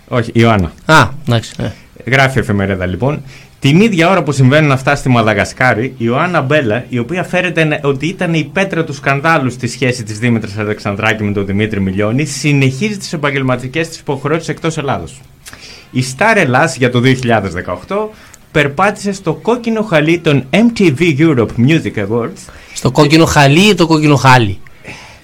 Όχι, Ιωάννα.
Α, εντάξει. ναι.
Γράφει εφημερίδα λοιπόν. Την ίδια ώρα που συμβαίνουν αυτά στη Μαδαγασκάρη, η Ιωάννα Μπέλα, η οποία φέρεται να- ότι ήταν η πέτρα του σκανδάλου στη σχέση της Δήμητρας Αλεξανδράκη με τον Δημήτρη Μιλιώνη, συνεχίζει τις επαγγελματικές της υποχρεώσεις εκτός Ελλάδος. Η Star Ελλάς για το 2018 περπάτησε στο κόκκινο χαλί των MTV Europe Music Awards.
Στο κόκκινο χαλί ή το κόκκινο χάλι;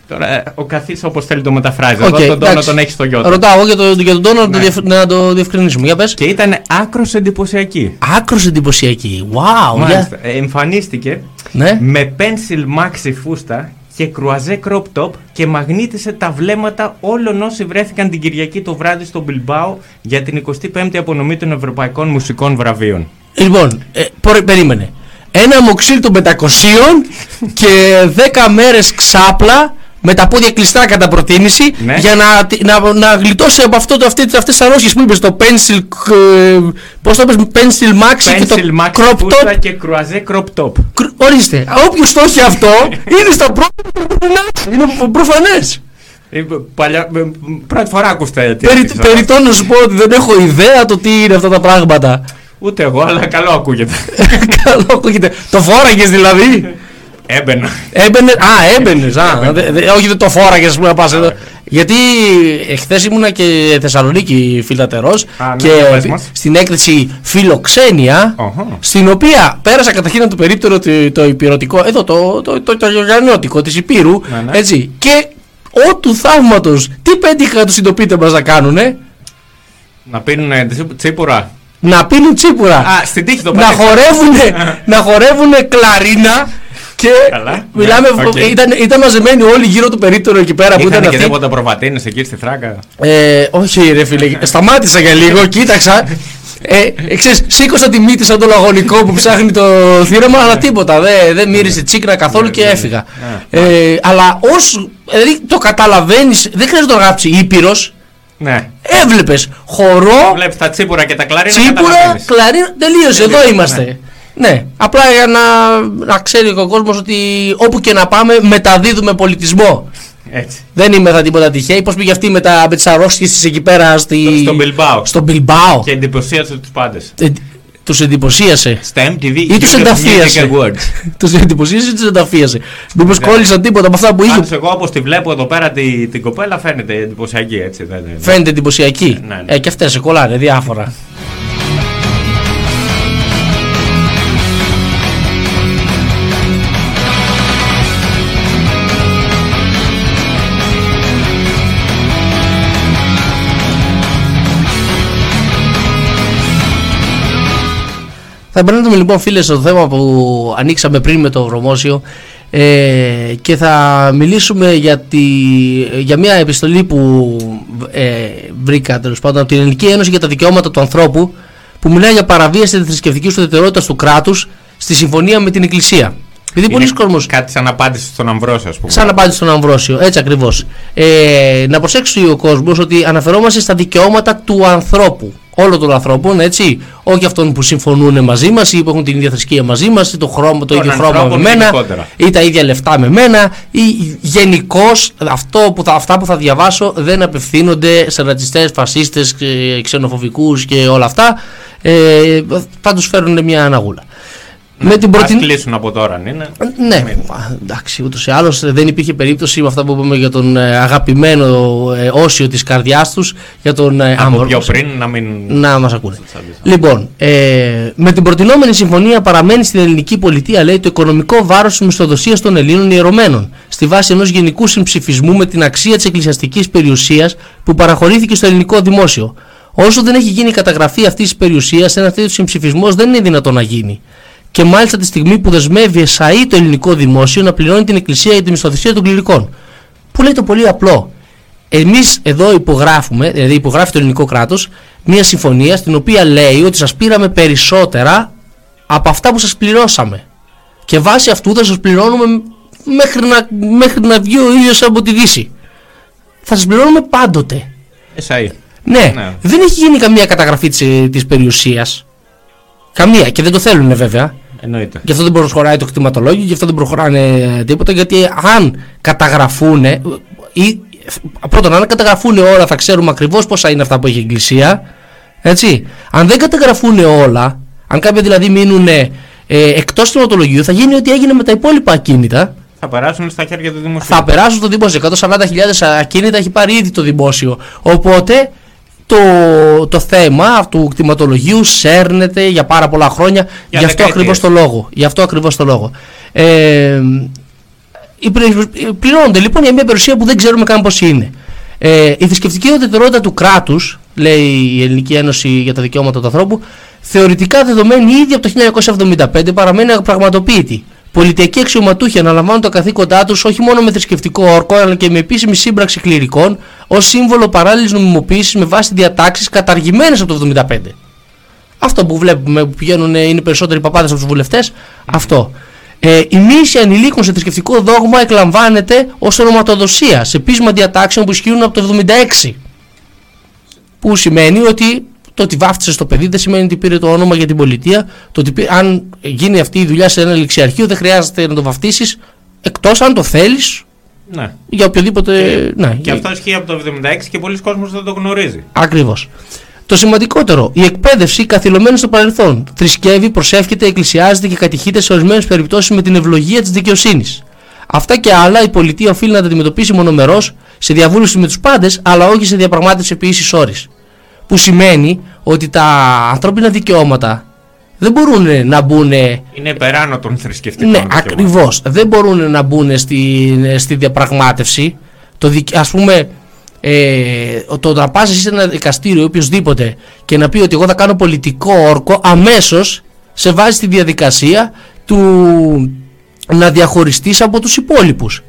Τώρα, ε, ο καθείς όπως θέλει το μεταφράζει.
Οκ,
Εδώ τον τόνο
εντάξει.
τον έχει στο γιώτα.
Ρωτάω εγώ για, το, για τον τόνο να, το
Ναι.
διευ- να το διευκρινίσουμε. Για πες.
Και ήταν άκρως εντυπωσιακή.
Άκρως εντυπωσιακή. Wow.
Μάλιστα.
Για...
Ε, Εμφανίστηκε
Ναι.
με pencil maxi φούστα και κρουαζέ crop top και μαγνήτησε τα βλέμματα όλων όσοι βρέθηκαν την Κυριακή το βράδυ στο Μπιλμπάο για την 25η απονομή των Ευρωπαϊκών Μουσικών Βραβείων.
Λοιπόν, ε, πορε- περίμενε. Ένα μοξίλ των 500 και 10 μέρες ξάπλα με τα πόδια κλειστά κατά προτίμηση
Ναι.
για να, τι- να, να γλιτώσει από αυτό, το, αυτή, αυτές τις αρρώστιες που είπες το pencil ε, πώς το είπες pencil maxi και το
Pencil maxi
crop
φούστα
top
και κρουαζέ crop top.
Κρ- Ορίστε, όποιος το έχει αυτό είναι στα πρώτα είναι προ- προφανές
Ε, Παλιά, ε, πρώτη φορά ακούστε τι
Περι,
έδειξα.
περιττό να σου πω ότι δεν έχω ιδέα το τι είναι αυτά τα πράγματα
Ούτε εγώ, αλλά καλό ακούγεται.
Καλό ακούγεται Το φόραγες δηλαδή
Έμπαινα.
Έμπαινε, α, έμπαινες. Α, δε- δε- όχι, δεν το φόραγες, ας πούμε, να πας εδώ. Γιατί εχθέ ήμουνα και Θεσσαλονίκη φιλατερός
Α, ναι,
και
για πες
φι-
μας.
στην έκθεση Φιλοξένια,
Οχα.
στην οποία πέρασα καταρχήν από το περίπτερο το, το υπηρετικό, εδώ το, το, το, το, γεωργιανιώτικο της Υπήρου,
Ναι, ναι.
έτσι. Και ό του θαύματος, τι πέτυχα τους συντοπίτες μας να κάνουνε,
Να πίνουν ε, τσίπ- τσίπουρα.
να πίνουν τσίπουρα.
Α, στην τύχη το
να
πέτυχα.
χορεύουνε, να χορεύουνε κλαρίνα και
Καλά.
μιλάμε,
Ναι, οκ.
ήταν, ήταν μαζεμένοι όλοι γύρω του περίπτερο εκεί πέρα που
Είχαν
ήταν
και
αυτοί.
τίποτα προβατίνες εκεί στη θράκα.
Ε, όχι ρε φίλε, σταμάτησα για λίγο, κοίταξα. Ε, ε, ξέρεις, σήκωσα τη μύτη σαν το λαγωνικό που ψάχνει το θήραμα, αλλά τίποτα. Δεν δεν μύρισε τσίκνα καθόλου και έφυγα. Ε, αλλά όσο. Δηλαδή το καταλαβαίνεις, δεν χρειάζεται να το γράψει Ήπειρος
Ναι.
Έβλεπες χορό,
Βλέπεις τα τσίπουρα και τα κλαρίνα.
τσίπουρα,
καταλαβαίνεις.
κλαρίνα. Τελείωσε, εδώ
Τελείωσε,
είμαστε. Ναι, απλά για να, να ξέρει ο κόσμος ότι όπου και να πάμε μεταδίδουμε πολιτισμό.
Έτσι.
Δεν είμαι θα τίποτα τυχαίοι. Πώς πήγε αυτή με, τα, με τις αρρώστιες της εκεί πέρα στη...
Στον Bilbao.
στον Μπιλμπάο.
Και εντυπωσίασε τους πάντες.
Ε, τους εντυπωσίασε.
Στα MTV
Ή τους
Europe
ενταφίασε.
Music Awards.
τους εντυπωσίασε ή τους ενταφίασε. Μήπως
Ναι.
κόλλησαν τίποτα από αυτά που είχε.
Πάντως εγώ όπως τη βλέπω εδώ πέρα τη- την κοπέλα φαίνεται εντυπωσιακή έτσι. Δεν, δεν-
Φαίνεται εντυπωσιακή.
Ναι, ναι.
Ε, και αυτές σε κολλάνε διάφορα. Θα επανέλθουμε λοιπόν φίλες στο θέμα που ανοίξαμε πριν με το βρωμόσιο ε, και θα μιλήσουμε για, τη, για μια επιστολή που ε, βρήκα τέλος πάντων από την Ελληνική Ένωση για τα Δικαιώματα του Ανθρώπου που μιλάει για παραβίαση της θρησκευτικής ουδετερότητας του κράτους στη συμφωνία με την Εκκλησία. Επειδή πολλοί
Είναι
κόσμος
Κάτι σαν απάντηση στον Αμβρόσιο ας πούμε.
Σαν απάντηση στον Αμβρόσιο, έτσι ακριβώς. Ε, να προσέξει ο κόσμος ότι αναφερόμαστε στα δικαιώματα του ανθρώπου. Όλων των ανθρώπων, έτσι. Όχι αυτών που συμφωνούν μαζί μας ή που έχουν την ίδια θρησκεία μαζί μας ή το, χρώμα, το
Των
ίδιο χρώμα με
ανθρώπων
μένα
γενικότερα.
ή τα ίδια λεφτά με μένα ή γενικώς αυτά που θα διαβάσω δεν απευθύνονται σε ρατσιστές, φασίστες, ε, ξενοφοβικούς και όλα αυτά. Ε, θα τους φέρουν μια αναγούλα. Με την
Ας
προτιν...
κλείσουν από τώρα αν είναι.
Ναι, α, εντάξει, ούτως ή άλλως δεν υπήρχε περίπτωση με αυτά που είπαμε για τον ε, αγαπημένο ε, όσιο της καρδιάς τους, για τον ε,
Από
Άμβρο.
πιο πριν να μην...
Να μας ακούνε. Λοιπόν, ε, με την προτινόμενη συμφωνία παραμένει στην ελληνική πολιτεία, λέει, το οικονομικό βάρος της μισθοδοσίας των Ελλήνων ιερωμένων, στη βάση ενός γενικού συμψηφισμού με την αξία της εκκλησιαστικής περιουσίας που παραχωρήθηκε στο ελληνικό δημόσιο. Όσο δεν έχει γίνει η καταγραφή αυτής της περιουσίας, ένας τέτοιος συμψηφισμός δεν είναι δυνατόν να γίνει. Και μάλιστα τη στιγμή που δεσμεύει εσαΐ το ελληνικό δημόσιο να πληρώνει την Εκκλησία για τη μισθοθεσία των κληρικών. Που λέει το πολύ απλό. Εμείς εδώ υπογράφουμε, δηλαδή υπογράφει το ελληνικό κράτος, μια συμφωνία στην οποία λέει ότι σας πήραμε περισσότερα από αυτά που σας πληρώσαμε. Και βάσει αυτού θα σας πληρώνουμε μέχρι να, μέχρι να βγει ο ήλιος από τη Δύση. Θα σας πληρώνουμε πάντοτε.
Εσάι.
Ναι, δεν έχει γίνει καμία καταγραφή της, της περιουσίας. Καμία και δεν το θέλουν βέβαια.
Εννοείται.
Γι' αυτό δεν προχωράει το κτηματολόγιο, γι' αυτό δεν προχωράνε τίποτα. Γιατί αν καταγραφούν. Ή, πρώτον, αν καταγραφούν όλα, θα ξέρουμε ακριβώς πόσα είναι αυτά που έχει η Εκκλησία. Έτσι. Αν δεν καταγραφούν όλα, αν κάποια δηλαδή μείνουν ε, εκτός κτηματολογίου, θα γίνει ό,τι έγινε με τα υπόλοιπα ακίνητα.
Θα περάσουν στα χέρια του δημοσίου.
Θα περάσουν στο δημόσιο. 140.000 ακίνητα έχει πάρει ήδη το δημόσιο. Οπότε το, το θέμα του κτηματολογίου σέρνεται για πάρα πολλά χρόνια
Για
γι' αυτό
δεκαετίες.
ακριβώς το λόγο. Γι' αυτό ακριβώς το λόγο. Ε, οι πλη- πληρώνονται λοιπόν για μια περιουσία που δεν ξέρουμε καν πώς είναι. Ε, η θρησκευτική ουδετερότητα του κράτους, λέει η Ελληνική Ένωση για τα Δικαιώματα του Ανθρώπου, θεωρητικά δεδομένη ήδη από το 1975 παραμένει απραγματοποιητή. Πολιτιακοί αξιωματούχοι αναλαμβάνουν τα καθήκοντά τους όχι μόνο με θρησκευτικό όρκο, αλλά και με επίσημη σύμπραξη κληρικών, ως σύμβολο παράλληλης νομιμοποίησης με βάση διατάξεις καταργημένες από το 1975. Αυτό που βλέπουμε που πηγαίνουν είναι περισσότεροι παπάδες από τους βουλευτές, αυτό. Ε, η μίση ανηλίκων σε θρησκευτικό δόγμα εκλαμβάνεται ως ονοματοδοσία σε πείσμα διατάξεων που ισχύουν από το 1976. Που σημαίνει ότι το ότι βάφτισε το παιδί δεν σημαίνει ότι πήρε το όνομα για την πολιτεία. Το ότι πήρε- αν γίνει αυτή η δουλειά σε ένα ληξιαρχείο δεν χρειάζεται να το βαφτίσεις εκτός αν το θέλεις
Ναι.
για οποιοδήποτε. ναι,
Και
για-
αυτό ισχύει από το 76 και πολλοί κόσμος δεν το γνωρίζει.
Ακριβώς. Το σημαντικότερο, η εκπαίδευση καθυλωμένη στο παρελθόν. Θρησκεύει, προσεύχεται, εκκλησιάζεται και κατηχείται σε ορισμένες περιπτώσεις με την ευλογία της δικαιοσύνης. Αυτά και άλλα η πολιτεία οφείλει να τα αντιμετωπίσει μονομερός σε διαβούλευση με τους πάντες, αλλά όχι σε διαπραγμάτευση επί ίσης όρης. Που σημαίνει ότι τα ανθρώπινα δικαιώματα δεν μπορούν να μπουν
Είναι υπεράνω των θρησκευτικών.
ναι,
δικαιωμάτων.
ακριβώς. Δεν μπορούν να μπουν στη, στη διαπραγμάτευση. Το, δικ- ας πούμε, ε, το να πας εσύ σε ένα δικαστήριο ή οποιοδήποτε και να πει ότι εγώ θα κάνω πολιτικό όρκο, αμέσως σε βάζει στη διαδικασία του να διαχωριστείς από τους υπόλοιπους.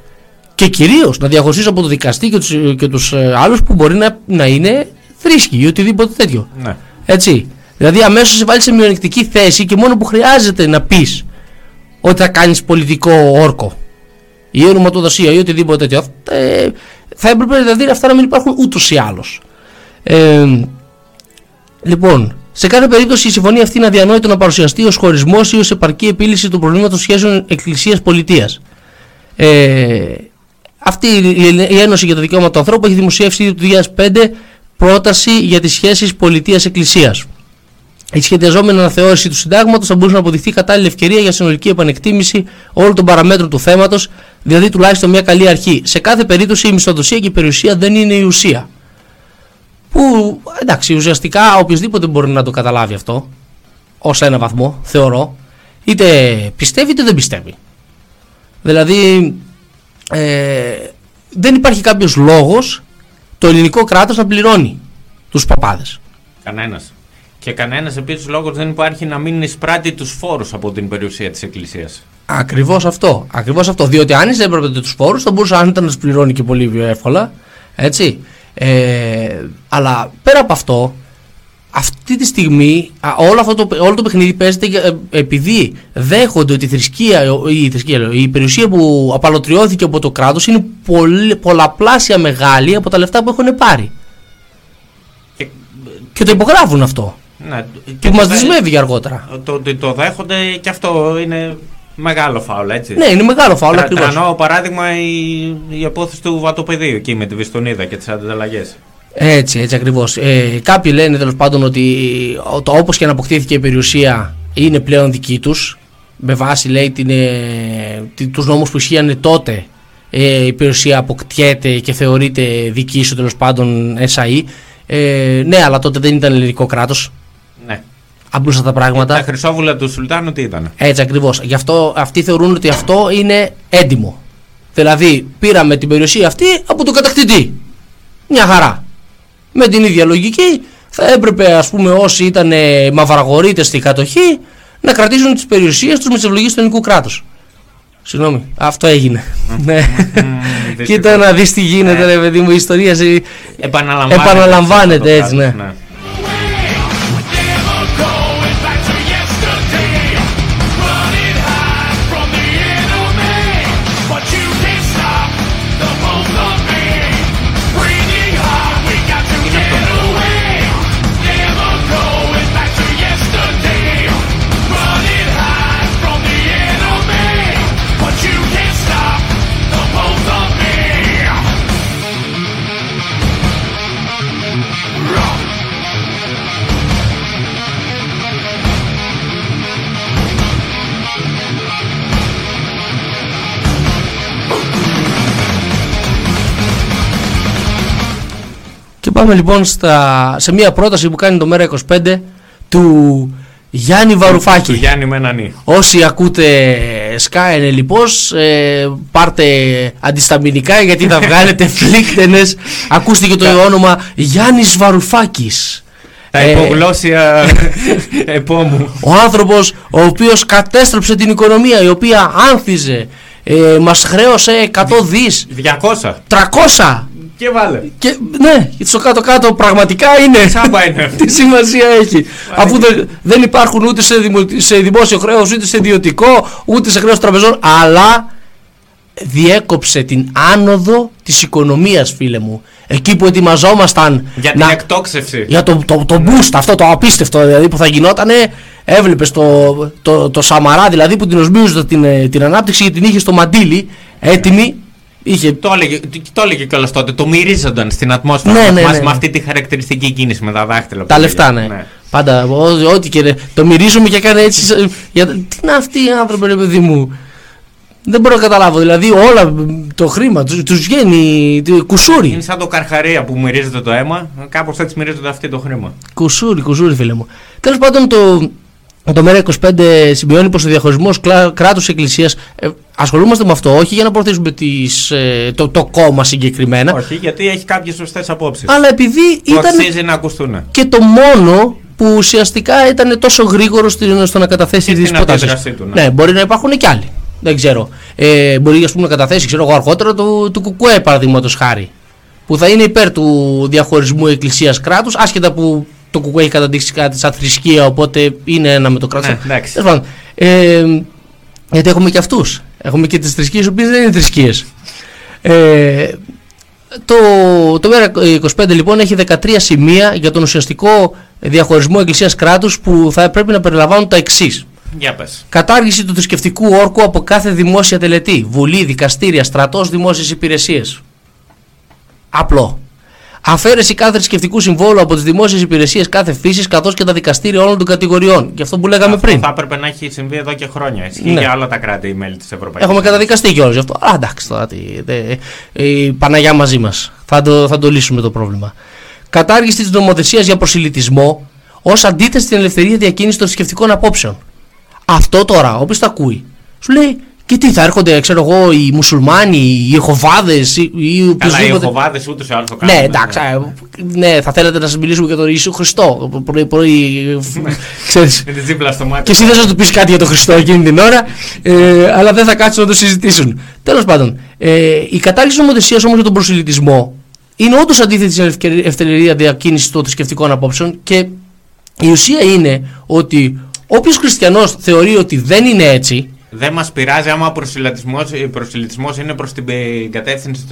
Και κυρίως να διαχωριστείς από το δικαστή και τους, και τους ε, άλλους που μπορεί να, να είναι θρήσκοι ή οτιδήποτε τέτοιο.
Ναι.
Έτσι. Δηλαδή αμέσως σε βάλεις σε μειονεκτική θέση και μόνο που χρειάζεται να πεις ότι θα κάνεις πολιτικό όρκο ή ονοματοδοσία ή οτιδήποτε τέτοιο ε, θα έπρεπε δηλαδή αυτά να μην υπάρχουν ούτως ή άλλως. Ε, λοιπόν, σε κάθε περίπτωση η συμφωνία αυτή είναι αδιανόητο να παρουσιαστεί ως χωρισμός ή ως επαρκή επίλυση του προβλήματος σχέσεων εκκλησίας-πολιτείας. Ε, αυτή η η Ένωση για τα Δικαιώματα του Ανθρώπου έχει δημοσιεύσει ήδη το 2005 πρόταση για τις σχέσεις πολιτείας-εκκλησίας. Η σχεδιαζόμενη αναθεώρηση του συντάγματος θα μπορούσε να αποδειχθεί κατάλληλη ευκαιρία για συνολική επανεκτίμηση όλων των παραμέτρων του θέματος, δηλαδή τουλάχιστον μια καλή αρχή. Σε κάθε περίπτωση η μισθοδοσία και η περιουσία δεν είναι η ουσία. Που εντάξει, ουσιαστικά οποιοδήποτε μπορεί να το καταλάβει αυτό, ως ένα βαθμό, θεωρώ, είτε πιστεύει είτε δεν πιστεύει. Δηλαδή, ε, δεν υπάρχει κάποιος λόγος το ελληνικό κράτος να πληρώνει τους παπάδες.
Κανένας. Και κανένας επίση λόγο δεν υπάρχει να μην εισπράττει τους φόρους από την περιουσία της Εκκλησίας.
Ακριβώς αυτό. Ακριβώς αυτό. Διότι αν εισέπρεπε τους φόρους, θα μπορούσε αν ήταν να τους πληρώνει και πολύ πιο εύκολα. Έτσι. Ε, αλλά πέρα από αυτό, αυτή τη στιγμή α, όλο, αυτό το, όλο το παιχνίδι παίζεται για- ε, επειδή δέχονται ότι η θρησκεία, η, θρησκεία, λέω, η περιουσία που απαλωτριώθηκε από το κράτος είναι πολύ, πολλαπλάσια μεγάλη από τα λεφτά που έχουν πάρει. Και, το υπογράφουν αυτό.
Ναι,
Και που μας
το-
δεσμεύει για αργότερα.
Το ότι το δέχονται και αυτό είναι μεγάλο φάουλ, έτσι.
Ναι, είναι μεγάλο φάουλ,
Τρα-
ακριβώς.
Τρανό παράδειγμα η, η απόθεση του βατοπεδίου εκεί με τη Βιστονίδα και τις ανταλλαγές.
Έτσι, έτσι ακριβώς. Ε, κάποιοι λένε τέλος πάντων ότι ο- το, όπως και αν αποκτήθηκε η περιουσία είναι πλέον δική τους με βάση λέει την, ε, τη- τους νόμους που ισχύανε τότε ε, η περιουσία αποκτιέται και θεωρείται δική σου τέλος πάντων SAE. Ε, ναι, αλλά τότε δεν ήταν ελληνικό κράτος.
Ναι.
Απλούσα τα πράγματα.
Τα χρυσόβουλα του Σουλτάνου τι ήταν.
Έτσι ακριβώς. Γι' αυτό αυτοί θεωρούν ότι αυτό είναι έντιμο. Δηλαδή, πήραμε την περιουσία αυτή από τον κατακτητή. Μια χαρά. Με την ίδια λογική θα έπρεπε ας πούμε όσοι ήταν ε, μαυραγορείτες στη κατοχή να κρατήσουν τις περιουσίες τους με τις ευλογίες του ελληνικού κράτους. Συγγνώμη, αυτό έγινε. ναι. Κοίτα να δεις τι γίνεται ρε παιδί μου, η ιστορία σε...
Επαναλαμβάνεται.
επαναλαμβάνεται
σε αυτό
έτσι,
το
ναι. Πάμε λοιπόν στα, σε μια πρόταση που κάνει το ΜΕΡΑ25 του Γιάννη Βαρουφάκη.
Του Γιάννη με έναν «η».
Όσοι ακούτε Sky λοιπόν, ε, πάρτε αντισταμινικά γιατί θα βγάλετε φλίκτενες. Ακούστηκε το όνομα Γιάννης Βαρουφάκης.
Τα
Ε,
υπογλώσια επόμου.
ο άνθρωπος ο οποίος κατέστρεψε την οικονομία, η οποία άνθιζε, ε, μας χρέωσε 100 δις,
200.
300
Και βάλε.
και ναι, στο κάτω-κάτω πραγματικά είναι.
Τσάμπα είναι.
Τι σημασία έχει. Αφού δεν, δεν υπάρχουν ούτε σε, δημο- σε δημόσιο χρέος, ούτε σε ιδιωτικό, ούτε σε χρέος τραπεζών, αλλά διέκοψε την άνοδο της οικονομίας φίλε μου. Εκεί που ετοιμαζόμασταν
Για την
να-
εκτόξευση.
για το, το, το boost αυτό το απίστευτο δηλαδή που θα γινότανε έβλεπες το, το, το Σαμαρά δηλαδή που την οσμίουζε την, ε, την ανάπτυξη και την είχε στο μαντίλι έτοιμη είχε
Το έλεγε, το έλεγε κιόλας τότε. Το μυρίζονταν στην ατμόσφαιρα.
Ναι,
μας-
ναι,
μας
ναι, ναι.
Με αυτή τη χαρακτηριστική κίνηση με τα δάχτυλα. που
Τα
έλεγε.
λεφτά, ναι. Πάντα, ό- ό,τι και ρε. Το μυρίζουμε και έκανε έτσι. σε- Για, τι είναι αυτοί οι άνθρωποι, ρε παιδί μου; Δεν μπορώ να καταλάβω. Δηλαδή, όλα το χρήμα τους τους βγαίνει το- κουσούρι.
Είναι σαν το καρχαρία που μυρίζεται το αίμα. Κάπως έτσι μυρίζονται αυτοί το χρήμα.
Κουσούρι, κουσούρι, φίλε μου. Τέλος πάντων, το, το ΜΕΡΑ25 σημειώνει πως ο διαχωρισμός κράτου-εκκλησία. Ε, ασχολούμαστε με αυτό όχι για να προωθήσουμε τις, ε, το, το κόμμα συγκεκριμένα.
Όχι, γιατί έχει κάποιες σωστές απόψεις.
Αλλά επειδή
Που
ήταν
αξίζει να ακουστούν.
και το μόνο που ουσιαστικά ήταν τόσο γρήγορο στην- στο να καταθέσει
Και
τις
στην
προτάσεις.
αντίδρασή του, ναι.
Ναι, μπορεί να υπάρχουν και άλλοι. Δεν ξέρω. Ε, μπορεί ας πούμε, να καταθέσει ξέρω, εγώ, αργότερα του, του Κουκουέ, παραδείγματος χάρη. Που θα είναι υπέρ του διαχωρισμού εκκλησία-κράτου, άσχετα που το Κουκουέ έχει καταδείξει κάτι σαν θρησκεία, οπότε είναι ένα με το κράτο.
Ναι, εντάξει.
Ε, γιατί έχουμε και αυτούς. Έχουμε και τις θρησκείες, οι οποίες δεν είναι θρησκείες. Ε, το, το ΜΕΡΑ25 λοιπόν έχει 13 σημεία για τον ουσιαστικό διαχωρισμό εκκλησίας κράτους που θα πρέπει να περιλαμβάνουν τα εξής.
Για πες.
Κατάργηση του θρησκευτικού όρκου από κάθε δημόσια τελετή, βουλή, δικαστήρια, στρατός, δημόσιες υπηρεσίες. Απλό. Αφαίρεση κάθε θρησκευτικού συμβόλου από τις δημόσιες υπηρεσίες κάθε φύσης καθώς και τα δικαστήρια όλων των κατηγοριών. Και αυτό που λέγαμε
Αυτό
πριν.
θα έπρεπε να έχει συμβεί εδώ και χρόνια. Ισχύει
Ναι.
για όλα τα κράτη-μέλη της Ευρωπαϊκής
Έχουμε καταδικαστεί κιόλας γι' αυτό. Α, εντάξει τώρα. Τι, δε, η Παναγιά μαζί μας. Θα το, θα το λύσουμε το πρόβλημα. Κατάργηση της νομοθεσίας για προσιλητισμό ως αντίθεση στην ελευθερία διακίνησης των θρησκευτικών απόψεων. Αυτό τώρα, όποιος το ακούει, σου λέει και τι θα έρχονται, ξέρω εγώ, οι μουσουλμάνοι, οι Ιεχοβάδες ή, ή
Καλά, οι
οποιοδήποτε.
Εχοβάδε ούτως ή άλλως το κάνουν.
Ναι, εντάξει. ε, Ναι, θα θέλετε να σα μιλήσουμε για τον Ιησού Χριστό. Πρωί, πρωί, ξέρεις.
Με τη ζύπλα στο μάτι.
Και εσύ δεν θα του πεις κάτι για τον Χριστό εκείνη την ώρα, ε, αλλά δεν θα κάτσουν να το συζητήσουν. Τέλος πάντων, ε, η κατάργηση νομοθεσία όμως για τον προσιλητισμό είναι όντως αντίθετη στην ευκαιρία- ελευθερία διακίνησης των θρησκευτικών απόψεων και η ουσία είναι ότι όποιος χριστιανός θεωρεί ότι δεν είναι έτσι,
Δεν μας πειράζει άμα ο προσιλητισμός είναι προς την πε- κατεύθυνση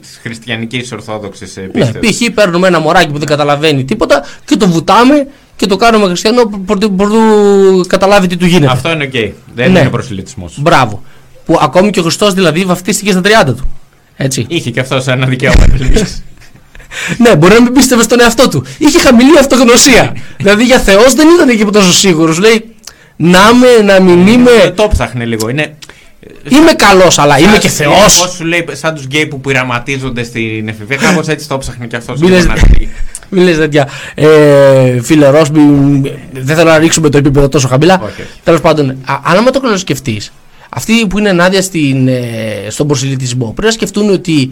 της χριστιανικής Ορθόδοξης
ναι,
πίστευση.
π.χ. παίρνουμε ένα μωράκι που δεν καταλαβαίνει τίποτα και το βουτάμε και το κάνουμε χριστιανό προτού προτού καταλάβει τι του γίνεται.
Αυτό είναι οκ. Δεν
Ναι.
είναι προσηλυτισμός.
Μπράβο. Που ακόμη και ο Χριστός δηλαδή βαφτίστηκε στα 30 του. Έτσι.
Είχε και αυτό ένα δικαίωμα επιλογής.
ναι, μπορεί να μην πίστευε στον εαυτό του. Είχε χαμηλή αυτογνωσία. δηλαδή για Θεός δεν ήταν εκεί τόσο σίγουρος. Λέει να είμαι, να μην είμαι.
Ε, Το ψάχνει λίγο. Είναι
Είμαι καλός, αλλά είμαι και Θεός.
Πώ σου λέει, σαν τους γκέι που πειραματίζονται στην εφηβεία, κάπως έτσι το ψάχνει και αυτός.
Μην λες- Μην λες τέτοια. Ε, φίλε Ρος, μην- δεν θέλω να ρίξουμε το επίπεδο τόσο χαμηλά.
Όχι.
Τέλος πάντων, α, αν άμα το σκεφτεί, αυτοί που είναι ενάντια στην, ε, στον προσιλητισμό πρέπει να σκεφτούν ότι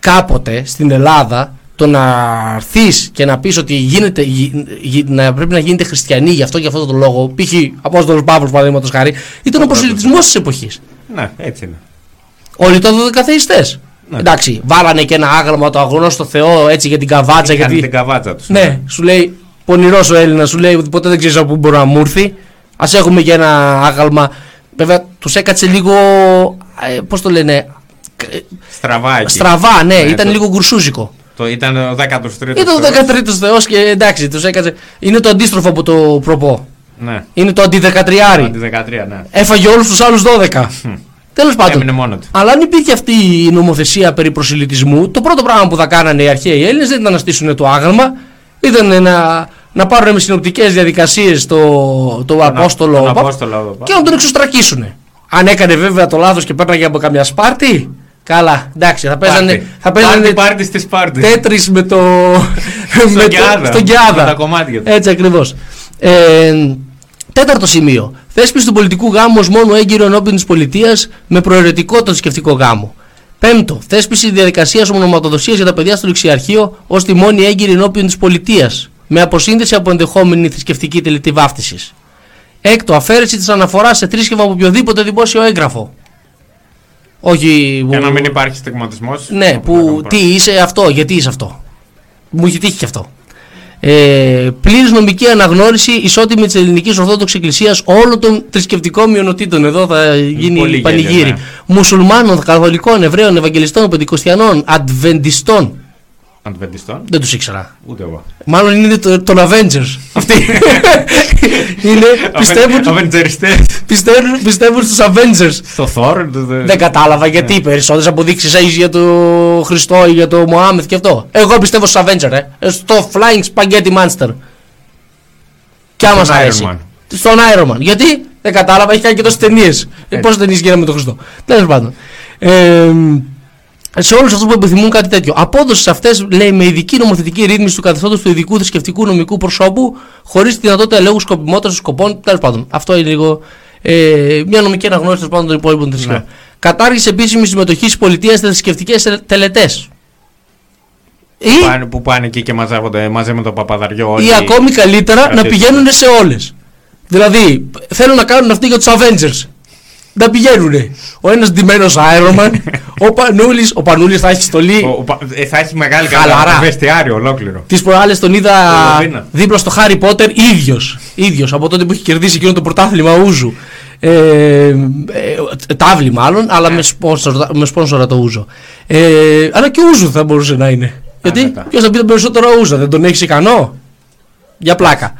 κάποτε στην Ελλάδα το να έρθεις και να πεις ότι γίνεται, γι- γι- να πρέπει να γίνετε χριστιανοί γι' αυτό και αυτό το λόγο, π.χ. Απόστολος Παύλος παραδείγματος χάρη, ήταν ο προσελητισμός της εποχής.
Ναι, έτσι είναι.
Όλοι το δωδεκαθεϊστέ.
Ναι.
Εντάξει, βάλανε και ένα άγαλμα το αγνό στο Θεό έτσι για την καβάτσα.
Είχαν
Γιατί...
την καβάτσα τους.
Ναι, σου λέει πονηρός ο Έλληνας, σου λέει ότι ποτέ δεν ξέρεις από πού μπορεί να μου έρθει. Α έχουμε και ένα άγαλμα. Βέβαια, τους έκατσε λίγο. Ε, Πώς το λένε. ε,
Στραβά εκεί.
Στραβά, ναι,
Ναι,
ήταν
το-
λίγο γκουρσούζικο.
Το, ήταν ο 13ο.
Ήταν ο 13ο Θεός και εντάξει, τους έκατσε. Είναι το αντίστροφο από το προπό.
Ναι.
Είναι το αντι-δεκατριάρι.
Αντι 13, ναι.
Έφαγε όλους τους άλλους 12. Τέλος πάντων.
Έμεινε μόνο του.
Αλλά αν υπήρχε αυτή η νομοθεσία περί προσιλητισμού, το πρώτο πράγμα που θα κάνανε οι αρχαίοι Έλληνες δεν ήταν να στήσουν το άγαλμα, ήταν να, να πάρουν με συνοπτικές διαδικασίες το, το Απόστολο,
τον
Πα-
Απόστολο,
και να τον εξωστρακίσουν. Αν έκανε βέβαια το λάθος και πέρναγε από καμιά Σπάρτη, καλά, εντάξει, θα παίζανε. Θα παίζανε
Πάρτι, πάρτι στη Σπάρτη.
τέτρι με το.
Στον
με το-
Κιάδα.
Στον Κιάδα.
Με τα κομμάτια τους.
Έτσι ακριβώς. Ε, τέταρτο σημείο. Θέσπιση του πολιτικού γάμου ως μόνο έγκυρο ενώπιον της πολιτείας με προαιρετικό το θρησκευτικό γάμο. Πέμπτο. Θέσπιση διαδικασίας ονοματοδοσία για τα παιδιά στο ληξιαρχείο ως τη μόνη έγκυρη ενώπιον της πολιτείας. Με αποσύνδεση από ενδεχόμενη θρησκευτική τελετή βάφτισης. Έκτο. Αφαίρεση της αναφοράς σε θρήσκευμα από οποιοδήποτε δημόσιο έγγραφο. Όχι.
Για να μην υπάρχει στιγματισμός.
Ναι, που τι είσαι αυτό, γιατί είσαι αυτό. Μου έχει τύχει και αυτό. Ε, Πλήρης νομική αναγνώριση ισότιμη της ελληνικής Ορθόδοξης Εκκλησίας όλων των θρησκευτικών μειονοτήτων. Εδώ θα γίνει
Πολύ
πανηγύρι.
γέλιο, ναι.
Μουσουλμάνων, Καθολικών, Εβραίων, Ευαγγελιστών, Πεντηκοστιανών, Αντβεντιστών.
Αντβεντιστών.
Δεν τους ήξερα.
Ούτε εγώ.
Μάλλον είναι το, των Avengers. Αυτοί. είναι, πιστεύουν,
Αβεντζεριστέ.
πιστεύουν, πιστεύουν στους Avengers.
Στο Thor. το- το-
Δεν κατάλαβα γιατί περισσότερες αποδείξεις έχεις για το Χριστό ή για το Μωάμεθ και αυτό. Εγώ πιστεύω στο Avenger, ε. Ε, Στο Flying Spaghetti Monster. Κι άμα σ'
Στον
αρέσει.
Iron Man.
Στον Iron Man. Γιατί; Δεν κατάλαβα, έχει κάνει και τόσες ταινίες. Ε, Πόσες ταινίες γίνανε με τον Χριστό. Τέλος πάντων. Ε, σε όλους αυτούς που επιθυμούν κάτι τέτοιο. Απόδοσης σε αυτές λέει με ειδική νομοθετική ρύθμιση του καθεστώτος του ειδικού θρησκευτικού νομικού προσώπου, χωρίς τη δυνατότητα ελέγχου σκοπιμότητας των σκοπών. Τέλος πάντων. Αυτό είναι λίγο ε, μια νομική αναγνώριση τέλος πάντων των υπόλοιπων θρησκειών.
Ναι.
Κατάργηση επίσημη συμμετοχή της πολιτείας σε θρησκευτικές τελετές. Ή,
Που πάνε, που πάνε εκεί και μαζεύονται μαζί με τον Παπαδαριό. όλοι
ή ακόμη καλύτερα να
κρατήσεις.
πηγαίνουν σε όλες. Δηλαδή, θέλουν να κάνουν αυτοί για τους Avengers. Να πηγαίνουν. Ο ένας ντυμένος Iron Man, ο Πανούλης, ο Πανούλης θα έχει στολή.
Ο- ο Πα- ε, θα έχει μεγάλη
Χαλαρά.
καλά βεστιάριο ολόκληρο.
Τις προάλλες τον είδα
Το Λαβίνα.
δίπλα στο Χάρι Πότερ ίδιος. ίδιος, από τότε που έχει κερδίσει εκείνο το πρωτάθλημα Ούζου. Ε, ε, τάβλη μάλλον, αλλά με, σπόνσορ, με σπόνσορα το Ούζο. Ε, αλλά και Ούζου θα μπορούσε να είναι. Γιατί
μετά.
ποιος θα πει τον περισσότερο Ούζο, δεν τον έχεις ικανό; Για πλάκα.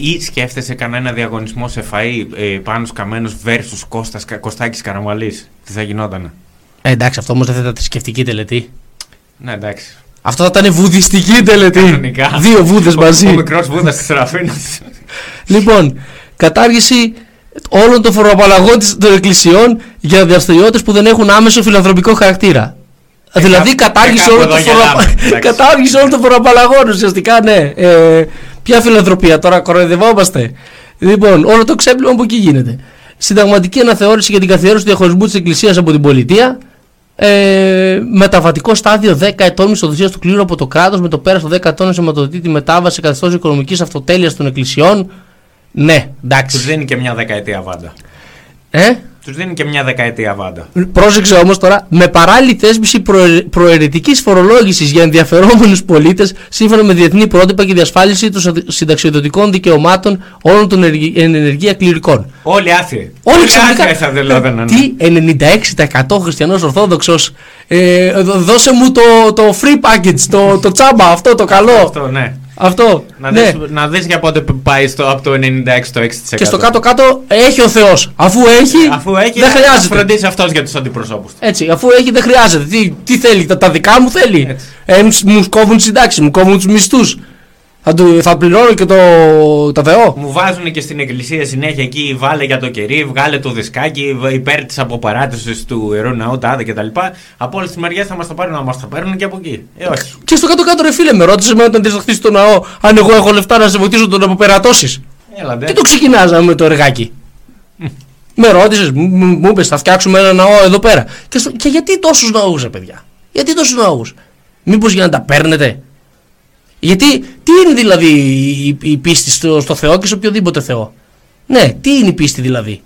Ή σκέφτεσαι κανένα διαγωνισμό σε φαΐ ε, πάνω Καμένος versus Κώστας, Κα- Κωστάκης Καραμαλής; Τι θα γινότανε;
Ε, εντάξει, αυτό όμως δεν θα ήταν θρησκευτική τελετή.
Ναι, εντάξει.
Αυτό θα ήταν βουδιστική τελετή.
Κανονικά.
Δύο βούδες
Ο-
μαζί.
Ο μικρός Βούδας της Σεραφίνας.
Λοιπόν, κατάργηση όλων των φοροαπαλλαγών της- των εκκλησιών για δραστηριότητε που δεν έχουν άμεσο φιλανθρωπικό χαρακτήρα. δηλαδή,
κάπου-
κατάργηση
και κάπου
όλων των
εδώ
φοροαπα-
γελάμε, εντάξει.
κατάργηση όλων των φοροαπαλλαγών, ουσιαστικά, ναι. Ε, ποια φιλανθρωπία, τώρα κοροϊδευόμαστε. Λοιπόν, όλο το ξέπλυμα από εκεί γίνεται. Συνταγματική αναθεώρηση για την καθιέρωση του διαχωρισμού της Εκκλησίας από την πολιτεία. Ε, μεταβατικό στάδιο 10 ετών μισθοδοσίας του κλήρου από το κράτος με το πέρας των 10 ετών σηματοδοτεί τη μετάβαση σε καθεστώς οικονομικής αυτοτέλειας των εκκλησιών. Ναι, εντάξει.
Τους δίνει και μια δεκαετία βάντα.
Ε;
Τους δίνει και μια δεκαετία βάντα.
Πρόσεξε όμως τώρα, με παράλληλη θέσπιση προε, προαιρετικής φορολόγησης για ενδιαφερόμενους πολίτες σύμφωνα με διεθνή πρότυπα και διασφάλιση των συντα- συνταξιοδοτικών δικαιωμάτων όλων των ενεργει- εν ενεργεία κληρικών.
Όλοι άθιοι.
Όλοι
άθιοι
ξαφνικά.
θα δηλώναν.
Τι 96% χριστιανός Ορθόδοξος. Ε, δ- δώσε μου το, το free package, το, το τσάμπα, αυτό το καλό.
Αυτό, ναι.
Αυτό.
Να,
ναι.
δεις, να δεις για πότε πάει στο, από το 96 στο 6%.
Και στο κάτω-κάτω έχει ο Θεός. Αφού έχει,
Αφού έχει,
δεν
θα
χρειάζεται.
φροντίσει αυτός για τους αντιπροσώπους του.
Έτσι, αφού έχει δεν χρειάζεται. Τι, τι θέλει, τα, τα δικά μου θέλει. Ε, μου- μου κόβουν συντάξει, μου κόβουν τους μισθούς. Θα, του- θα πληρώνω και το, τα Θεό.
Μου βάζουν και στην εκκλησία συνέχεια εκεί, βάλε για το κερί, βγάλε το δισκάκι, β- υπέρ της αποπαράτησης του ιερού ναού, τάδε κτλ. Από όλε τι μεριέ θα μας τα πάρουν να μας τα παίρνουν και από εκεί. Ε, όχι.
Και στο κάτω-κάτω, ρε φίλε, με ρώτησε με όταν θα χτίσει το ναό, αν εγώ έχω λεφτά να σε βοηθήσω τον αποπερατώσεις.
Έλα, ντε.
Τι το ξεκινάζαμε με το εργάκι; με ρώτησες, μου, μου, μου είπες, θα φτιάξουμε ένα ναό εδώ πέρα. Και, στο- και γιατί τόσους ναούς, ρε παιδιά; Γιατί τόσους ναούς; Μήπως για να τα παίρνετε; Γιατί τι είναι δηλαδή η, η πίστη στο, στο Θεό και σε οποιοδήποτε Θεό; Ναι, τι είναι η πίστη δηλαδή;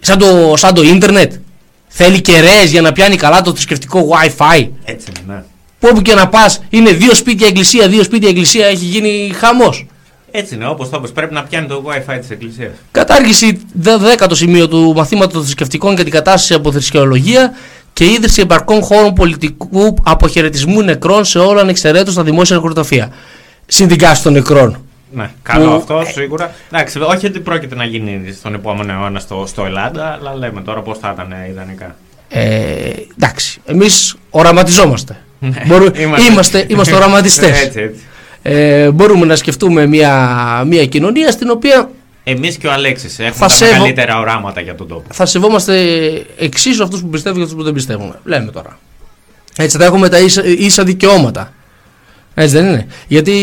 Σαν το, σαν το ίντερνετ. Θέλει κεραίες για να πιάνει καλά το θρησκευτικό Wi-Fi.
Έτσι είναι, ναι.
Που όπου και να πας είναι δύο σπίτια εκκλησία, δύο σπίτια εκκλησία, έχει γίνει χαμός.
Έτσι είναι, όπως το είπες, πρέπει να πιάνει το WiFi της Εκκλησίας.
Κατάργηση δε- δέκατο σημείο του μαθήματος των θρησκευτικών και αντικατάσταση από θρησκεολογία και ίδρυση εμπαρκών χώρων πολιτικού αποχαιρετισμού νεκρών σε όλα ανεξαιρέτως στα δημόσια νεκροταφεία. Συνδικάσει των νεκρών.
Ναι, καλό
Που-
αυτό σίγουρα. Εντάξει, όχι ότι πρόκειται να γίνει στον επόμενο αιώνα στο, στο Ελλάδα, αλλά λέμε τώρα πώς θα ήταν ε, ιδανικά.
Ε, εντάξει, εμείς οραματιζόμαστε.
Ναι,
Μπορού-
είμαστε.
είμαστε, είμαστε οραματιστές.
Έτσι, έτσι.
Ε, μπορούμε να σκεφτούμε μια, μια κοινωνία στην οποία
Εμείς και ο Αλέξης έχουμε
Θα
τα
σέβω-
μεγαλύτερα οράματα για τον τόπο.
θα σεβόμαστε εξίσου αυτούς που πιστεύουν και αυτούς που δεν πιστεύουν. Λέμε τώρα. Έτσι θα έχουμε τα ίσα, ίσα δικαιώματα. Έτσι δεν είναι. Γιατί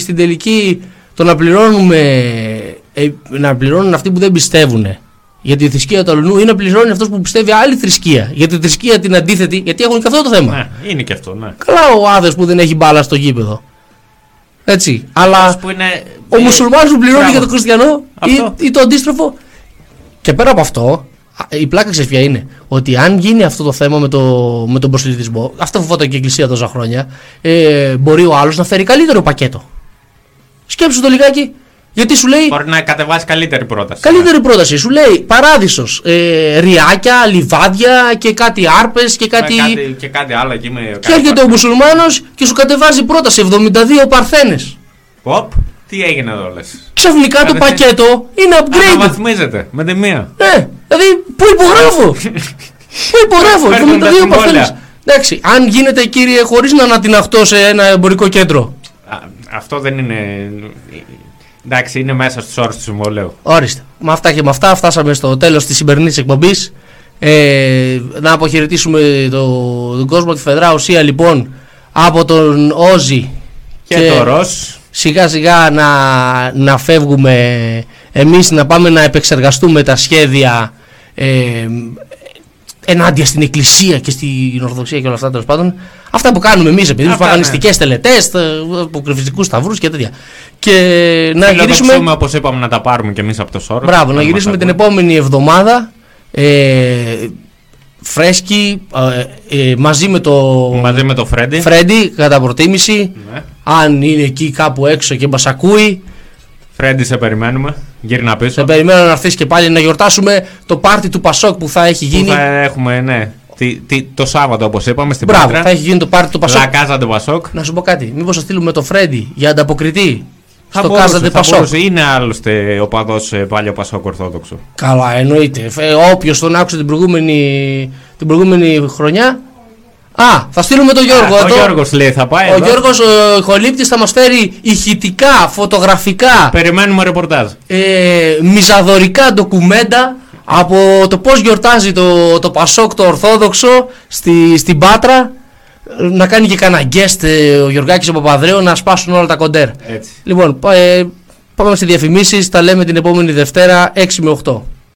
στην τελική το να πληρώνουμε. ε, να πληρώνουν αυτοί που δεν πιστεύουν για τη θρησκεία του αλλού ή να πληρώνει αυτός που πιστεύει άλλη θρησκεία. Για τη θρησκεία την αντίθετη, γιατί έχουν και αυτό το θέμα.
Ναι, είναι και αυτό, ναι.
Καλά ο άδες που δεν έχει μπάλα στο γήπεδο. Έτσι. Αλλά
Που είναι,
ο
ε,
μουσουλμάνος που πληρώνει
μπράβο.
για τον χριστιανό
Αυτό.
ή, ή το αντίστροφο. Και πέρα από αυτό, α, η πλάκα ξέρεις ποια είναι; Ότι αν γίνει αυτό το θέμα με, το, με τον προσελητισμό, αυτό φοβόταν και η Εκκλησία τόσα χρόνια, ε, μπορεί ο άλλος να φέρει καλύτερο πακέτο. Σκέψου το λιγάκι. Γιατί σου λέει
Μπορεί να κατεβάσει καλύτερη πρόταση.
καλύτερη πρόταση. Σου λέει παράδεισος. Ε, ριάκια, λιβάδια και κάτι άρπες και
Με
κάτι.
κάτι, και κάτι άλλο εκεί με.
Και έρχεται ο μουσουλμάνος και σου κατεβάζει πρόταση 72 παρθένες.
Οπ, τι έγινε εδώ λες.
Ξαφνικά το
Κατευθείαν.
πακέτο είναι upgrade.
Αναβαθμίζεται με τη μία.
Ναι, δηλαδή πού υπογράφω; πού υπογράφω,
Παίρνουν τα
72
συμβόλαια.
παρθένε. Εντάξει, αν γίνεται κύριε χωρίς να ανατιναχτώ σε ένα εμπορικό κέντρο.
Α, Αυτό δεν είναι. Εντάξει, είναι μέσα στους όρους του συμβολέου.
Ορίστε. Με αυτά και με αυτά φτάσαμε στο τέλος της σημερινής εκπομπής. Ε, να αποχαιρετήσουμε το, τον κόσμο τη Φεδρά Ουσία λοιπόν από τον Όζη
Και το Ρος.
Σιγά σιγά να, να φεύγουμε εμείς να πάμε να επεξεργαστούμε τα σχέδια ε, ενάντια στην Εκκλησία και στην Ορθοδοξία και όλα αυτά τέλος πάντων. Αυτά που κάνουμε εμείς επειδή
Αυτά,
έχουμε παγανιστικέ
ναι.
τελετές, αποκρυφιστικού σταυρούς και τέτοια. Και να
Φιλοδοξούμε,
γυρίσουμε.
όπως είπαμε, να τα πάρουμε κι εμείς από το σώρο.
Μπράβο, να γυρίσουμε την επόμενη εβδομάδα. Ε, φρέσκι ε, ε, μαζί με το
Μαζί με το Φρέντι.
Φρέντι κατά προτίμηση
Ναι.
αν είναι εκεί κάπου έξω και μας ακούει
Φρέντι, σε περιμένουμε. Γύρνα πίσω.
σε περιμένω να έρθεις και πάλι να γιορτάσουμε το πάρτι του Πασόκ που θα έχει
Που
γίνει
θα έχουμε, ναι. Τι, τι, το Σάββατο, όπως είπαμε, στην
Μπράβο,
Πάτρα.
θα έχει γίνει το πάρτι του Πασόκ
Λακάζα του Πασόκ.
Να σου πω κάτι, μήπως θα στείλουμε το Φρέντι για ανταποκριτή
Θα
στο
μπορούσε,
Κάζαντε
θα
Πασόκ
μπορούσε. Είναι άλλωστε ο παδός παλιό Πασόκ Ορθόδοξο.
Καλά, εννοείται. Όποιος τον άκουσε την προηγούμενη, την προηγούμενη χρονιά. Α, θα στείλουμε τον Γιώργο.
Α, ο
εδώ.
Γιώργος λέει θα πάει.
Ο
εδώ.
Γιώργος ο ηχολήπτης θα μας φέρει ηχητικά, φωτογραφικά,
Περιμένουμε ρεπορτάζ.
ε, μιζαδορικά ντοκουμέντα από το πώς γιορτάζει το, το Πασόκ το Ορθόδοξο στη, στην Πάτρα Ε, να κάνει και κανένα guest ε, ο Γιωργάκης ο Παπαδρέου να σπάσουν όλα τα κοντέρ.
Έτσι.
Λοιπόν, πα- ε, πάμε σε διαφημίσεις, τα λέμε την επόμενη Δευτέρα 6 με 8.